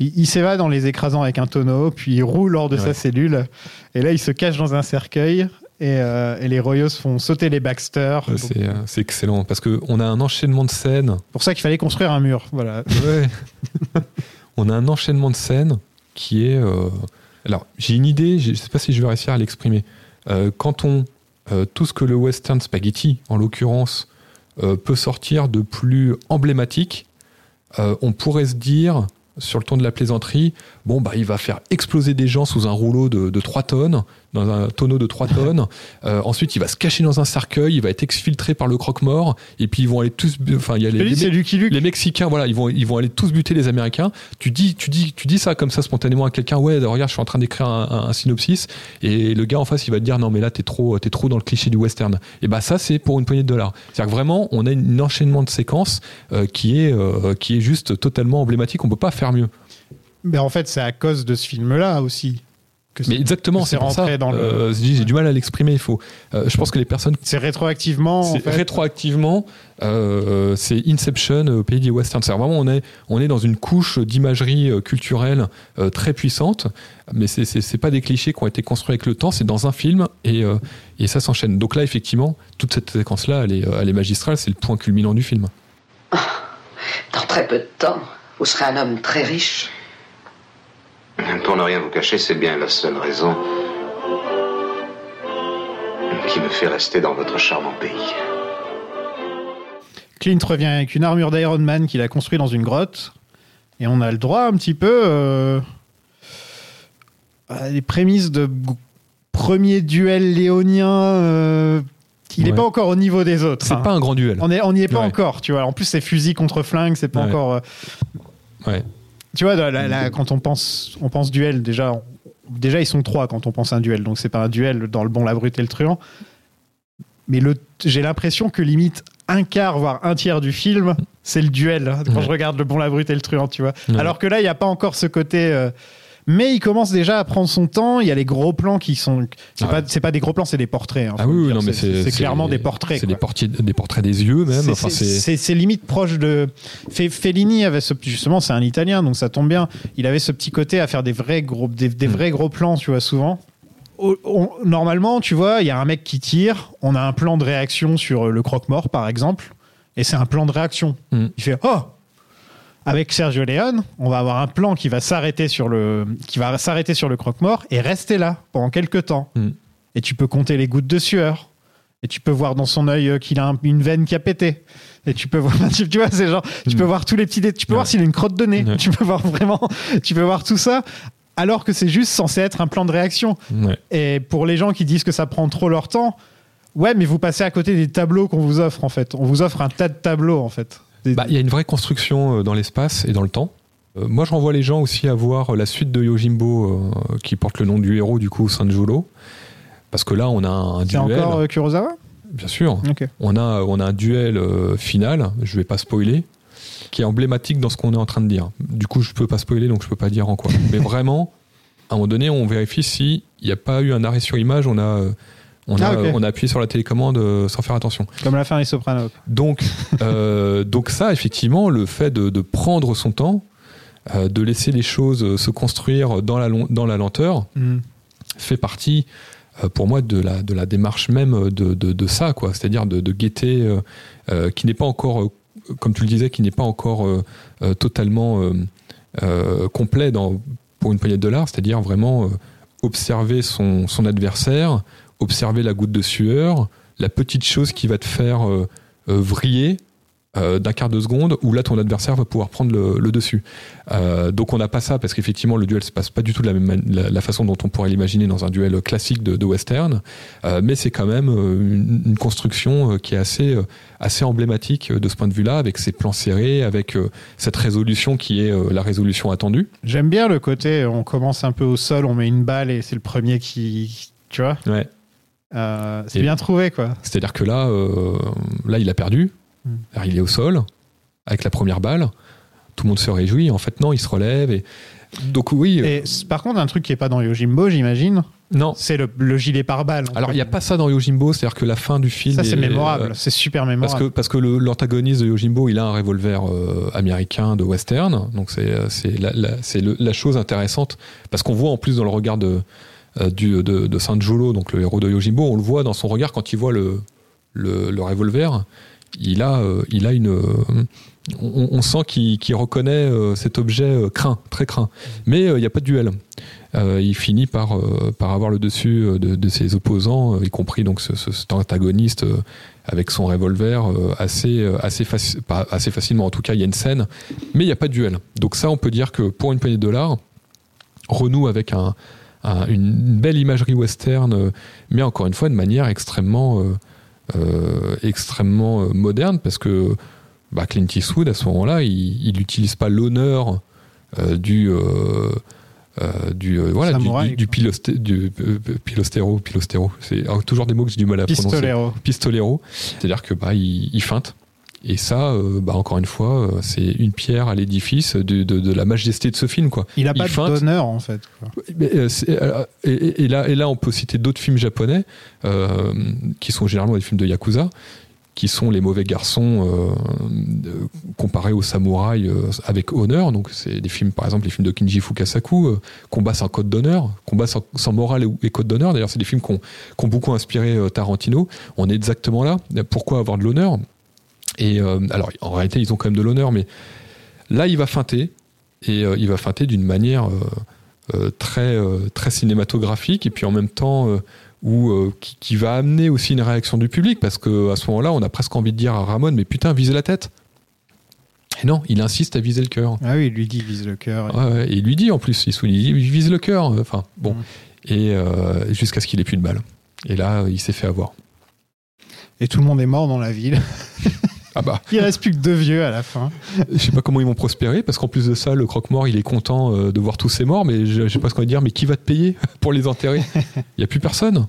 Il, il s'évade en les écrasant avec un tonneau, puis il roule hors de sa cellule. Et là, il se cache dans un cercueil. Et, euh, et les Royos font sauter les Baxter. Euh, C'est c'est excellent parce que on a un enchaînement de scènes. Pour ça qu'il fallait construire un mur. Voilà. Ouais. on a un enchaînement de scènes qui est. euh, Alors, j'ai une idée, je ne sais pas si je vais réussir à l'exprimer. Euh, quand on. Euh, tout ce que le western spaghetti, en l'occurrence, euh, peut sortir de plus emblématique, euh, on pourrait se dire, sur le ton de la plaisanterie, bon, bah, il va faire exploser des gens sous un rouleau de, de 3 tonnes, dans un tonneau de 3 tonnes. Euh, ensuite, il va se cacher dans un cercueil, il va être exfiltré par le croque-mort, et puis ils vont aller tous. Enfin, il y a les, les c'est Lucky Luke. les Mexicains, voilà, ils vont, ils vont aller tous buter les Américains. Tu dis, tu dis, tu dis ça comme ça spontanément à quelqu'un. Ouais, regarde, je suis en train d'écrire un, un- un synopsis, et le gars en face, il va te dire non, mais là, t'es trop, t'es trop dans le cliché du western. Et bah ça, c'est pour une poignée de dollars. C'est-à-dire que vraiment, on a un enchaînement de séquences euh, qui est, euh, qui est juste totalement emblématique. On peut pas faire mieux. Mais en fait, c'est à cause de ce film-là aussi. que Mais exactement, c'est ça. rentré dans le. Euh, j'ai j'ai du mal à l'exprimer. Il faut. euh, je pense que les personnes C'est rétroactivement. en C'est fait. rétroactivement, euh, c'est Inception au pays des westerns. C'est vraiment on est on est dans une couche d'imagerie euh, culturelle euh, très puissante, mais c'est c'est c'est pas des clichés qui ont été construits avec le temps. C'est dans un film et euh, et ça s'enchaîne. Donc là, effectivement, toute cette séquence là, elle est euh, elle est magistrale. C'est le point culminant du film. Dans très peu de temps, vous serez un homme très riche. Pour ne rien vous cacher, c'est bien la seule raison qui me fait rester dans votre charmant pays. Clint revient avec une armure d'Iron Man qu'il a construite dans une grotte. Et on a le droit un petit peu euh, à des prémices de premier duel léonien. euh, il n'est Ouais. pas encore au niveau des autres. C'est hein. pas un grand duel. On est- on n'y est pas Ouais. encore, tu vois. En plus, c'est fusil contre flingue, c'est pas Ouais. encore. euh, Ouais. Tu vois, quand on pense, on pense duel, déjà, on- déjà ils sont trois quand on pense un duel, donc c'est pas un duel dans le bon, la brute et le truand. Mais j'ai l'impression que limite un quart, voire un tiers du film, c'est le duel. hein, Quand Ouais. je regarde le bon, la brute et le truand, tu vois. Ouais. Alors que là, il n'y a pas encore ce côté. euh, mais il commence déjà à prendre son temps. Il y a les gros plans qui sont. C'est Ah pas, ouais. pas des gros plans, c'est des portraits. hein, Ah oui, non, mais c'est clairement des portraits. C'est des des portraits des yeux même. C'est- Enfin, limite proche de. Fe- Fellini avait ce justement, c'est un Italien, donc ça tombe bien. Il avait ce petit côté à faire des vrais gros, des, des Mm. vrais gros plans, tu vois, souvent. Normalement, tu vois, il y a un mec qui tire. On a un plan de réaction sur le croque-mort, par exemple, et c'est un plan de réaction. Mm. Il fait oh. Avec Sergio Leone, on va avoir un plan qui va s'arrêter sur le, qui va s'arrêter sur le croque-mort et rester là pendant quelques temps. Mm. Et tu peux compter les gouttes de sueur. Et tu peux voir dans son œil euh, qu'il a un- une veine qui a pété. Et tu peux voir, tu, tu vois, c'est genre, tu peux Mm. voir tous les petits. Tu peux Ouais. voir s'il a une crotte de nez. Ouais. Tu peux voir vraiment, tu peux voir tout ça. Alors que c'est juste censé être un plan de réaction. ouais. Et pour les gens qui disent que ça prend trop leur temps, ouais, mais vous passez à côté des tableaux qu'on vous offre en fait. On vous offre un tas de tableaux en fait. Bah, il y a une vraie construction euh, dans l'espace et dans le temps. Euh, moi, je renvoie les gens aussi à voir la suite de Yojimbo euh, qui porte le nom du héros, du coup, Sanjolo. Parce que là, on a un c'est duel. encore euh, Kurosawa? Bien sûr. On a, on a un duel final, je vais pas spoiler, qui est emblématique dans ce qu'on est en train de dire. Du coup, je peux pas spoiler, donc je peux pas dire en quoi. Mais vraiment, à un moment donné, on vérifie s'il n'y a pas eu un arrêt sur image, on a, on a, Ah, ok. on a appuyé sur la télécommande euh, sans faire attention. Comme la fin des Sopranos. Donc, euh, donc ça, effectivement, le fait de, de prendre son temps, euh, de laisser les choses se construire dans la, dans la lenteur, Mm. fait partie, pour moi, de la, de la démarche même de, de, de ça, quoi. C'est-à-dire de, guetter, qui n'est pas encore, comme tu le disais, qui n'est pas encore totalement complet dans, pour une poignée de dollars, c'est-à-dire vraiment observer son, son adversaire, observer la goutte de sueur, la petite chose qui va te faire euh, euh, vriller euh, d'un quart de seconde où là ton adversaire va pouvoir prendre le, le dessus. Euh, donc on n'a pas ça parce qu'effectivement le duel se passe pas du tout de la même man- la, la façon dont on pourrait l'imaginer dans un duel classique de, de western, Euh, mais c'est quand même une, une construction qui est assez assez emblématique de ce point de vue-là, avec ses plans serrés, avec cette résolution qui est la résolution attendue. J'aime bien le côté, on commence un peu au sol, on met une balle et c'est le premier qui. Tu vois? Ouais. Euh, C'est bien trouvé, quoi. C'est-à-dire que là, euh, là, il a perdu. Mm. Alors, il est au sol avec la première balle. Tout le monde se réjouit. En fait, non, il se relève. Et... Donc oui. euh, Et par contre, un truc qui est pas dans Yojimbo, j'imagine, Non. c'est le, le gilet pare-balles. en Alors, il n'y a pas ça dans Yojimbo. C'est-à-dire que la fin du film. Ça, c'est est- mémorable. euh, c'est super parce mémorable. que, parce que l'antagoniste de Yojimbo, il a un revolver euh, américain de western. Donc, c'est c'est la, chose intéressante. Parce qu'on voit en plus dans le regard de, du, de, de donc le héros de Yojimbo, on le voit dans son regard quand il voit le, le, revolver. Il a, euh, il a une. euh, on, sent qu'il reconnaît euh, cet objet euh, craint, très craint. Mais euh, il n'y a pas de duel. Euh, il finit par, euh, par avoir le dessus euh, de, ses opposants, euh, y compris donc ce, ce- cet antagoniste euh, avec son revolver euh, assez, euh, assez, assez facilement. En tout cas, il y a une scène, mais il n'y a pas de duel. Donc ça, on peut dire que pour une poignée de dollars, renoue avec un, un- une belle imagerie western, euh, mais encore une fois de manière extrêmement, euh, euh, extrêmement moderne, parce que bah, Clint Eastwood, à ce moment-là, il n'utilise pas l'honneur du... euh, du euh, voilà du, Samouraï, du, du quoi. pilosté- du, euh, pilostéro pilostéro c'est alors, toujours des mots que j'ai du mal à prononcer Pistolero. pistolero c'est à dire que bah il, il feinte Et ça, euh, bah, encore une fois, euh, c'est une pierre à l'édifice de, de- de la majesté de ce film. Quoi. Il a pas feinte. de d'honneur en fait. quoi. Euh, et, et- et là, et là, on peut citer d'autres films japonais euh, qui sont généralement des films de yakuza, qui sont les mauvais garçons euh, comparés aux samouraïs euh, avec honneur. Donc, c'est des films, par exemple, les films de Kinji Fukasaku, euh, Combat sans code d'honneur, Combat sans, sans morale et, code d'honneur. D'ailleurs, c'est des films qui ont, beaucoup inspiré Tarantino. On est exactement là. Pourquoi avoir de l'honneur? Et euh, alors, en réalité, ils ont quand même de l'honneur, mais là, il va feinter. Et euh, il va feinter d'une manière euh, très, très cinématographique et puis en même temps où, qui, qui va amener aussi une réaction du public parce que à ce moment-là, on a presque envie de dire à Ramon, mais putain, visez la tête. Et non, il insiste à viser le cœur. Ah oui, il lui dit vise le cœur. Ouais, ouais, et il lui dit en plus, il souligne, il vise le cœur. Enfin, bon. Mm. Et jusqu'à ce qu'il ait plus de balles. Et là, il s'est fait avoir. Et tout le monde est mort dans la ville. Ah bah, Il reste plus que deux vieux à la fin. je sais pas comment ils vont prospérer, parce qu'en plus de ça, le croque-mort, il est content euh, de voir tous ces morts, mais je, je sais pas ce qu'on va dire, mais qui va te payer pour les enterrer? Il y a plus personne.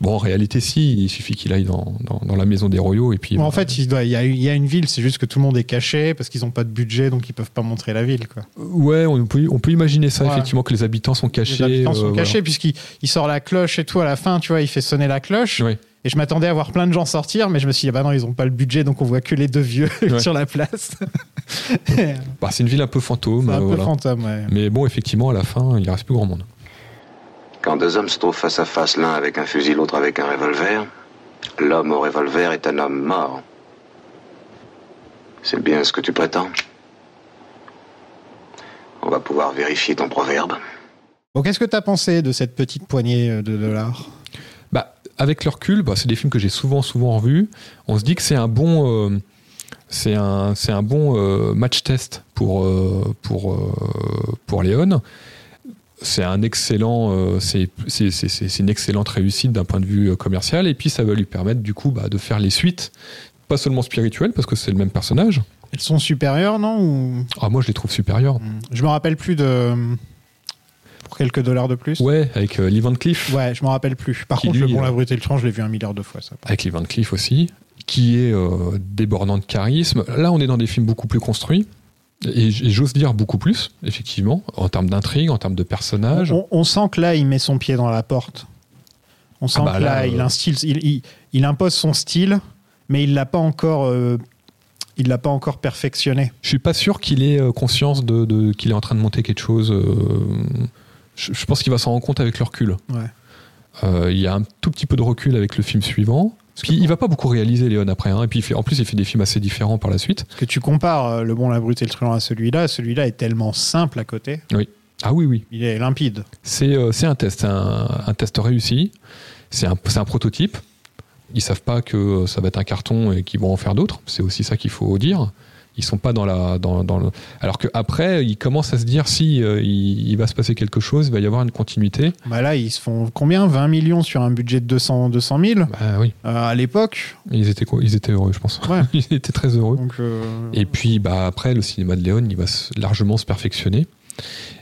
Bon, en réalité, si, il suffit qu'il aille dans, dans, dans la maison des royaux, et puis... Bon, en fait, il doit- il y, a, il y a une ville, c'est juste que tout le monde est caché parce qu'ils n'ont pas de budget, donc ils peuvent pas montrer la ville. Quoi. Ouais, on peut, on peut imaginer ça, Ouais. effectivement, que les habitants sont cachés. Les habitants euh, sont voilà. cachés puisqu'il il sort la cloche et tout à la fin, tu vois, il fait sonner la cloche. Ouais. Et je m'attendais à voir plein de gens sortir, mais je me suis dit, ah bah non, ils ont pas le budget, donc on voit que les deux vieux Ouais. sur la place. c'est Bah, c'est une ville un peu fantôme. un euh, peu voilà. fantôme, ouais. Mais bon, effectivement, à la fin, il reste plus grand monde. Quand deux hommes se trouvent face à face, l'un avec un fusil, l'autre avec un revolver, l'homme au revolver est un homme mort. C'est bien ce que tu prétends On va pouvoir vérifier ton proverbe. Bon, qu'est-ce que t'as pensé de cette petite poignée euh, de dollars? Avec le recul, bah, c'est des films que j'ai souvent, souvent revus. On se dit que c'est un bon, euh, c'est un, c'est un bon euh, match test pour euh, pour pour Léon. C'est un excellent, c'est c'est- une excellente réussite d'un point de vue commercial. Et puis ça va lui permettre du coup bah, de faire les suites, pas seulement spirituelles parce que c'est le même personnage. Elles sont supérieures, non ou... Ah, moi je les trouve supérieures. Je me rappelle plus de. Pour quelques dollars de plus Ouais, avec euh, Lee Van Cleef. Ouais, je me rappelle plus. Par Qui, contre, lui, le bon, euh, la brute et le tranche, je l'ai vu un milliard de fois, ça. avec Lee Van Cleef aussi, qui est euh, débordant de charisme. Là, on est dans des films beaucoup plus construits. Et, j'ose dire beaucoup plus, effectivement, en termes d'intrigue, en termes de personnages. On, on sent que là, il met son pied dans la porte. On sent bah que là, là, il, euh, un style, il, il- il impose son style, mais il l'a pas encore, euh, il l'a pas encore perfectionné. Je suis pas sûr qu'il ait euh, conscience de, de- qu'il est en train de monter quelque chose. euh, je, je pense qu'il va s'en rendre compte avec le recul. Ouais. Euh, il y a un tout petit peu de recul avec le film suivant. Puis il va pas beaucoup réaliser Léon après. hein. Et puis il fait- en plus, il fait des films assez différents par la suite. Parce que tu compares euh, le bon, la brute et le truand à celui-là, celui-là est tellement simple à côté. Ah oui, oui. Il est limpide. C'est euh, un test, un, un test réussi. C'est un, prototype. Ils savent pas que ça va être un carton et qu'ils vont en faire d'autres. C'est aussi ça qu'il faut dire. Ils sont pas dans la dans, dans le... alors qu'après ils commencent à se dire si euh, il, il va se passer quelque chose, il va y avoir une continuité. Bah là, ils se font combien? 20 millions sur un budget de 200, 200 000 Bah oui, Euh, à l'époque? ils étaient quoi? Ils étaient heureux, je pense. Ouais. ils étaient très heureux. Donc, euh, Et puis bah après le cinéma de Léon, il va largement se perfectionner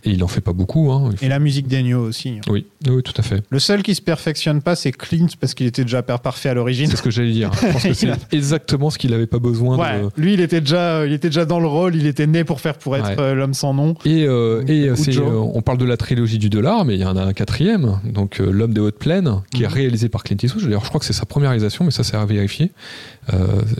et il en fait pas beaucoup. Hein. Faut- et la musique d'Ennio aussi. hein. Oui, oui, tout à fait. Le seul qui se perfectionne pas, c'est Clint parce qu'il était déjà parfait à l'origine. C'est ce que j'allais dire. Je pense que c'est a- exactement ce qu'il avait pas besoin Ouais, de. lui il était déjà, il était déjà dans le rôle, il était né pour faire pour être Ouais. euh, l'homme sans nom. Et, euh, et euh, euh, on parle de la trilogie du dollar, mais il y en a un quatrième, donc euh, L'homme des hautes plaines, qui est Mhm. réalisé par Clint Eastwood. D'ailleurs, je crois que c'est sa première réalisation, mais ça c'est à vérifier.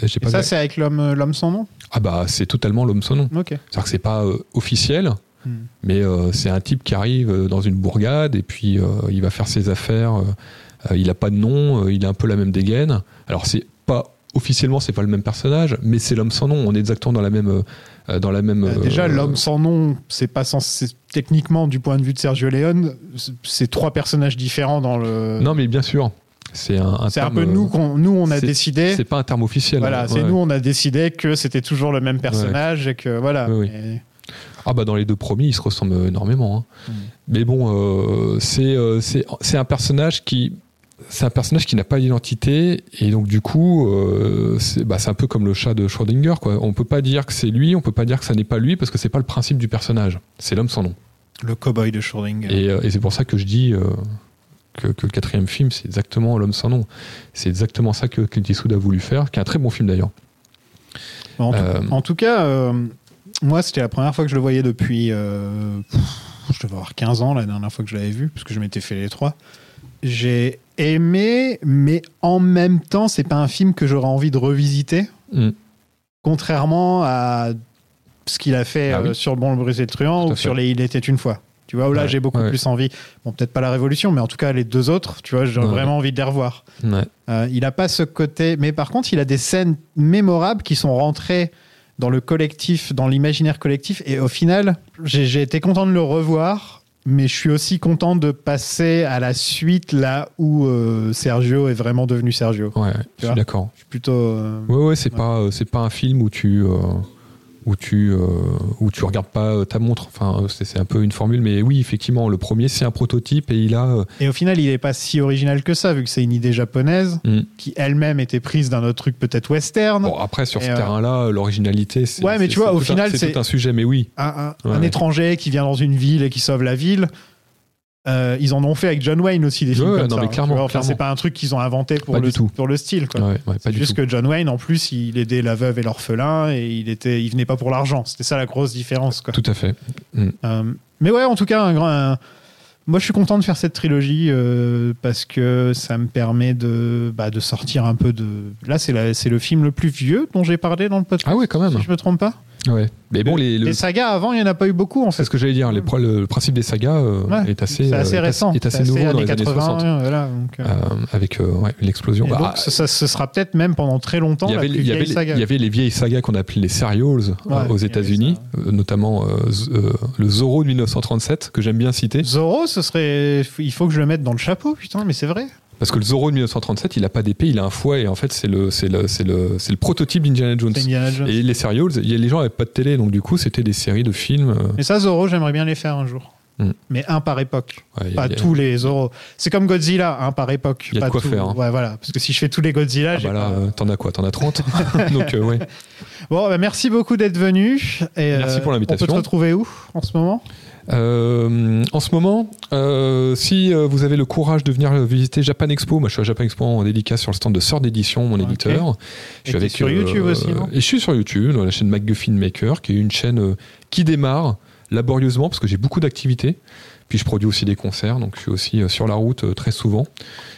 J'ai Et pas ça c'est avec l'homme, l'homme sans nom? Ah bah c'est totalement l'homme sans nom. Ok. C'est-à-dire que c'est pas officiel, Hmm. mais euh, c'est un type qui arrive euh, dans une bourgade et puis euh, il va faire ses affaires. euh, il a pas de nom, il a un peu la même dégaine. Alors c'est pas officiellement c'est pas le même personnage, mais c'est l'homme sans nom. On est exactement dans la même dans la même. Déjà l'homme sans nom, c'est pas censé techniquement du point de vue de Sergio Leone, c'est- trois personnages différents dans le. Non mais bien sûr, c'est un. un c'est un terme, peu nous qu'on, nous on a décidé. C'est pas un terme officiel. Voilà, hein, c'est ouais. nous on a décidé que c'était toujours le même personnage et que voilà. Oui, oui. Et- Ah bah dans les deux premiers, ils se ressemblent énormément. hein. Mm. Mais bon, euh, c'est euh, c'est un personnage qui c'est un personnage qui n'a pas d'identité et donc du coup euh, c'est bah, un peu comme le chat de Schrödinger quoi. On peut pas dire que c'est lui, on peut pas dire que ça n'est pas lui parce que c'est pas le principe du personnage. C'est l'homme sans nom. Le cowboy de Schrödinger. Et, euh, et c'est pour ça que je dis euh, que, que le quatrième film c'est exactement l'homme sans nom. C'est exactement ça que Clint Eastwood a voulu faire, qui est un très bon film d'ailleurs. En, tout- en tout cas, moi, c'était la première fois que je le voyais depuis. euh, je devais avoir 15 ans la dernière fois que je l'avais vu, parce que je m'étais fait les trois. J'ai aimé, mais en même temps, c'est pas un film que j'aurais envie de revisiter. Mm. Contrairement à ce qu'il a fait Ah oui. euh, sur Bon, le Brisé le Truand Tout ou sur les Il était une fois. Tu vois, où là, Ouais, j'ai beaucoup ouais. plus envie. Bon, peut-être pas la Révolution, mais en tout cas, les deux autres, tu vois, j'ai Ouais. vraiment envie de les revoir. Euh, il n'a pas ce côté, mais par contre, il a des scènes mémorables qui sont rentrées dans le collectif, dans l'imaginaire collectif. Et au final, j'ai été content de le revoir, mais je suis aussi content de passer à la suite là où euh, Sergio est vraiment devenu Sergio. Ouais, je suis d'accord. Je suis plutôt. euh, Ouais, ouais, c'est Ouais. pas, euh, c'est pas un film où tu, euh, où tu, euh, où tu regardes pas euh, ta montre. Enfin, euh, c'est un peu une formule, mais oui, effectivement, le premier c'est un prototype et il a. euh, Et au final, il n'est pas si original que ça, vu que c'est une idée japonaise Mm. qui elle-même était prise d'un autre truc peut-être western. Bon, après sur Et, ce euh, terrain-là, l'originalité, c'est. Ouais, mais tu vois, au final, c'est un sujet, mais oui. un, un- Ouais, un ouais. étranger qui vient dans une ville et qui sauve la ville. Euh, ils en ont fait avec John Wayne aussi des films Ouais, comme non, ça. mais tu clairement, vois. Enfin, clairement. c'est pas un truc qu'ils ont inventé pour, Pas le, du tout. pour le style. quoi. Ouais, ouais, pas C'est du juste tout. que John Wayne, en plus, il aidait la veuve et l'orphelin et il était, il venait pas pour l'argent. C'était ça la grosse différence. Quoi. Tout à fait. Euh, mais ouais, en tout cas, un grand. un- Moi, je suis content de faire cette trilogie euh, parce que ça me permet de, bah, de sortir un peu de. Là, c'est la- c'est le film le plus vieux dont j'ai parlé dans le podcast. Ah ouais, quand même. Si je me trompe pas. Ouais. Mais bon, les, le- Les sagas avant, il y en a pas eu beaucoup en fait. c'est ce que j'allais dire. Les, le, principe des sagas euh, Ouais, est assez, c'est assez euh, est récent. Est assez C'est nouveau dans années les années 80, 60. ouais, voilà, donc, euh, Euh, avec euh, ouais, l'explosion. Bah, donc, ça, ce sera peut-être même pendant très longtemps il y, la avait, plus il, y avait, vieille saga. il y avait les vieilles sagas qu'on appelait les serials euh, Ouais, aux États-Unis, euh, notamment euh, euh, le Zorro de 1937 que j'aime bien citer Zorro, ce serait. Il faut que je le mette dans le chapeau, putain, mais c'est vrai. Parce que le Zorro de 1937 il a pas d'épée, il a un fouet et en fait c'est le c'est le c'est le c'est le prototype d'Indiana Jones. Indiana Jones. Et les serials, les gens avaient pas de télé donc du coup c'était des séries de films. euh, Mais ça, Zorro, j'aimerais bien les faire un jour. Hmm. Mais un par époque. ouais, a- Pas a- tous les Zorro. C'est comme Godzilla, un par époque. Il y a de pas quoi tout. faire, hein. Ouais, voilà. Parce que si je fais tous les Godzilla, Ah j'ai bah là, pas- euh, t'en as quoi? T'en as 30 Donc euh, ouais. Bon, bah, merci beaucoup d'être venu. Et, Merci euh, pour l'invitation. On peut te retrouver où en ce moment? Euh, en ce moment, euh, si euh, vous avez le courage de venir visiter Japan Expo, moi je suis à Japan Expo en dédicace sur le stand de Sœur d'édition, mon éditeur. Et t'es sur YouTube aussi, non? Et je suis sur YouTube, dans la chaîne McGuffin Maker, qui est une chaîne qui démarre laborieusement parce que j'ai beaucoup d'activités. Puis je produis aussi des concerts, donc je suis aussi sur la route très souvent.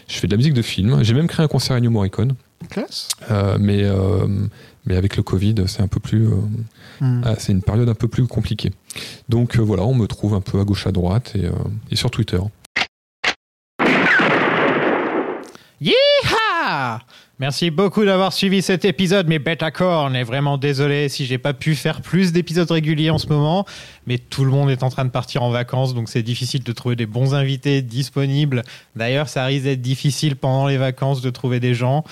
Je fais de la musique de film. J'ai même créé un concert à Ennio Morricone, Classe. Euh, mais mais avec le Covid, c'est un peu plus euh, Hmm. ah, c'est une période un peu plus compliquée. Donc euh, voilà, on me trouve un peu à gauche à droite et, euh, et sur Twitter. Yeeha Merci beaucoup d'avoir suivi cet épisode, mais Betacor, on est vraiment désolé si j'ai pas pu faire plus d'épisodes réguliers en ce moment, mais tout le monde est en train de partir en vacances, donc c'est difficile de trouver des bons invités disponibles. D'ailleurs, ça risque d'être difficile pendant les vacances de trouver des gens.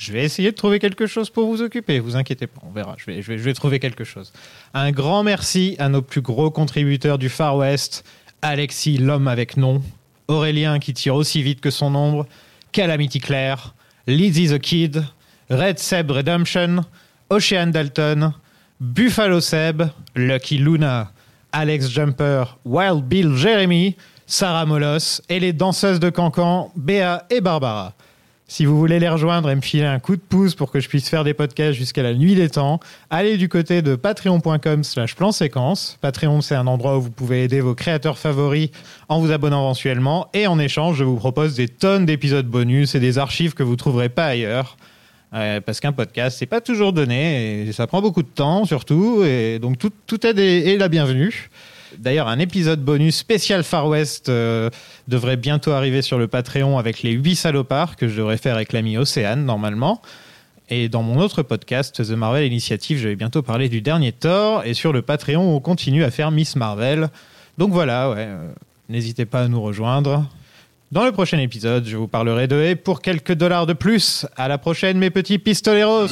Je vais essayer de trouver quelque chose pour vous occuper, vous inquiétez pas, on verra, je vais, trouver quelque chose. Un grand merci à nos plus gros contributeurs du Far West, Alexis, l'homme avec nom, Aurélien qui tire aussi vite que son ombre, Calamity Claire, Lizzie the Kid, Red Seb Redemption, Ocean Dalton, Buffalo Seb, Lucky Luna, Alex Jumper, Wild Bill Jeremy, Sarah Molos et les danseuses de Cancan, Béa et Barbara. Si vous voulez les rejoindre et me filer un coup de pouce pour que je puisse faire des podcasts jusqu'à la nuit des temps, allez du côté de patreon.com slash plan séquence. Patreon, c'est un endroit où vous pouvez aider vos créateurs favoris en vous abonnant mensuellement. Et en échange, je vous propose des tonnes d'épisodes bonus et des archives que vous trouverez pas ailleurs. Euh, parce qu'un podcast, c'est pas toujours donné et ça prend beaucoup de temps surtout. Et donc tout, aide est la bienvenue. D'ailleurs, un épisode bonus spécial Far West euh, devrait bientôt arriver sur le Patreon avec les 8 salopards que je devrais faire avec l'ami Océane normalement. Et dans mon autre podcast, The Marvel Initiative, je vais bientôt parler du dernier Thor. Et sur le Patreon, on continue à faire Miss Marvel. Donc voilà, ouais, euh, n'hésitez pas à nous rejoindre. Dans le prochain épisode, je vous parlerai de et pour quelques dollars de plus. À la prochaine, mes petits pistoleros!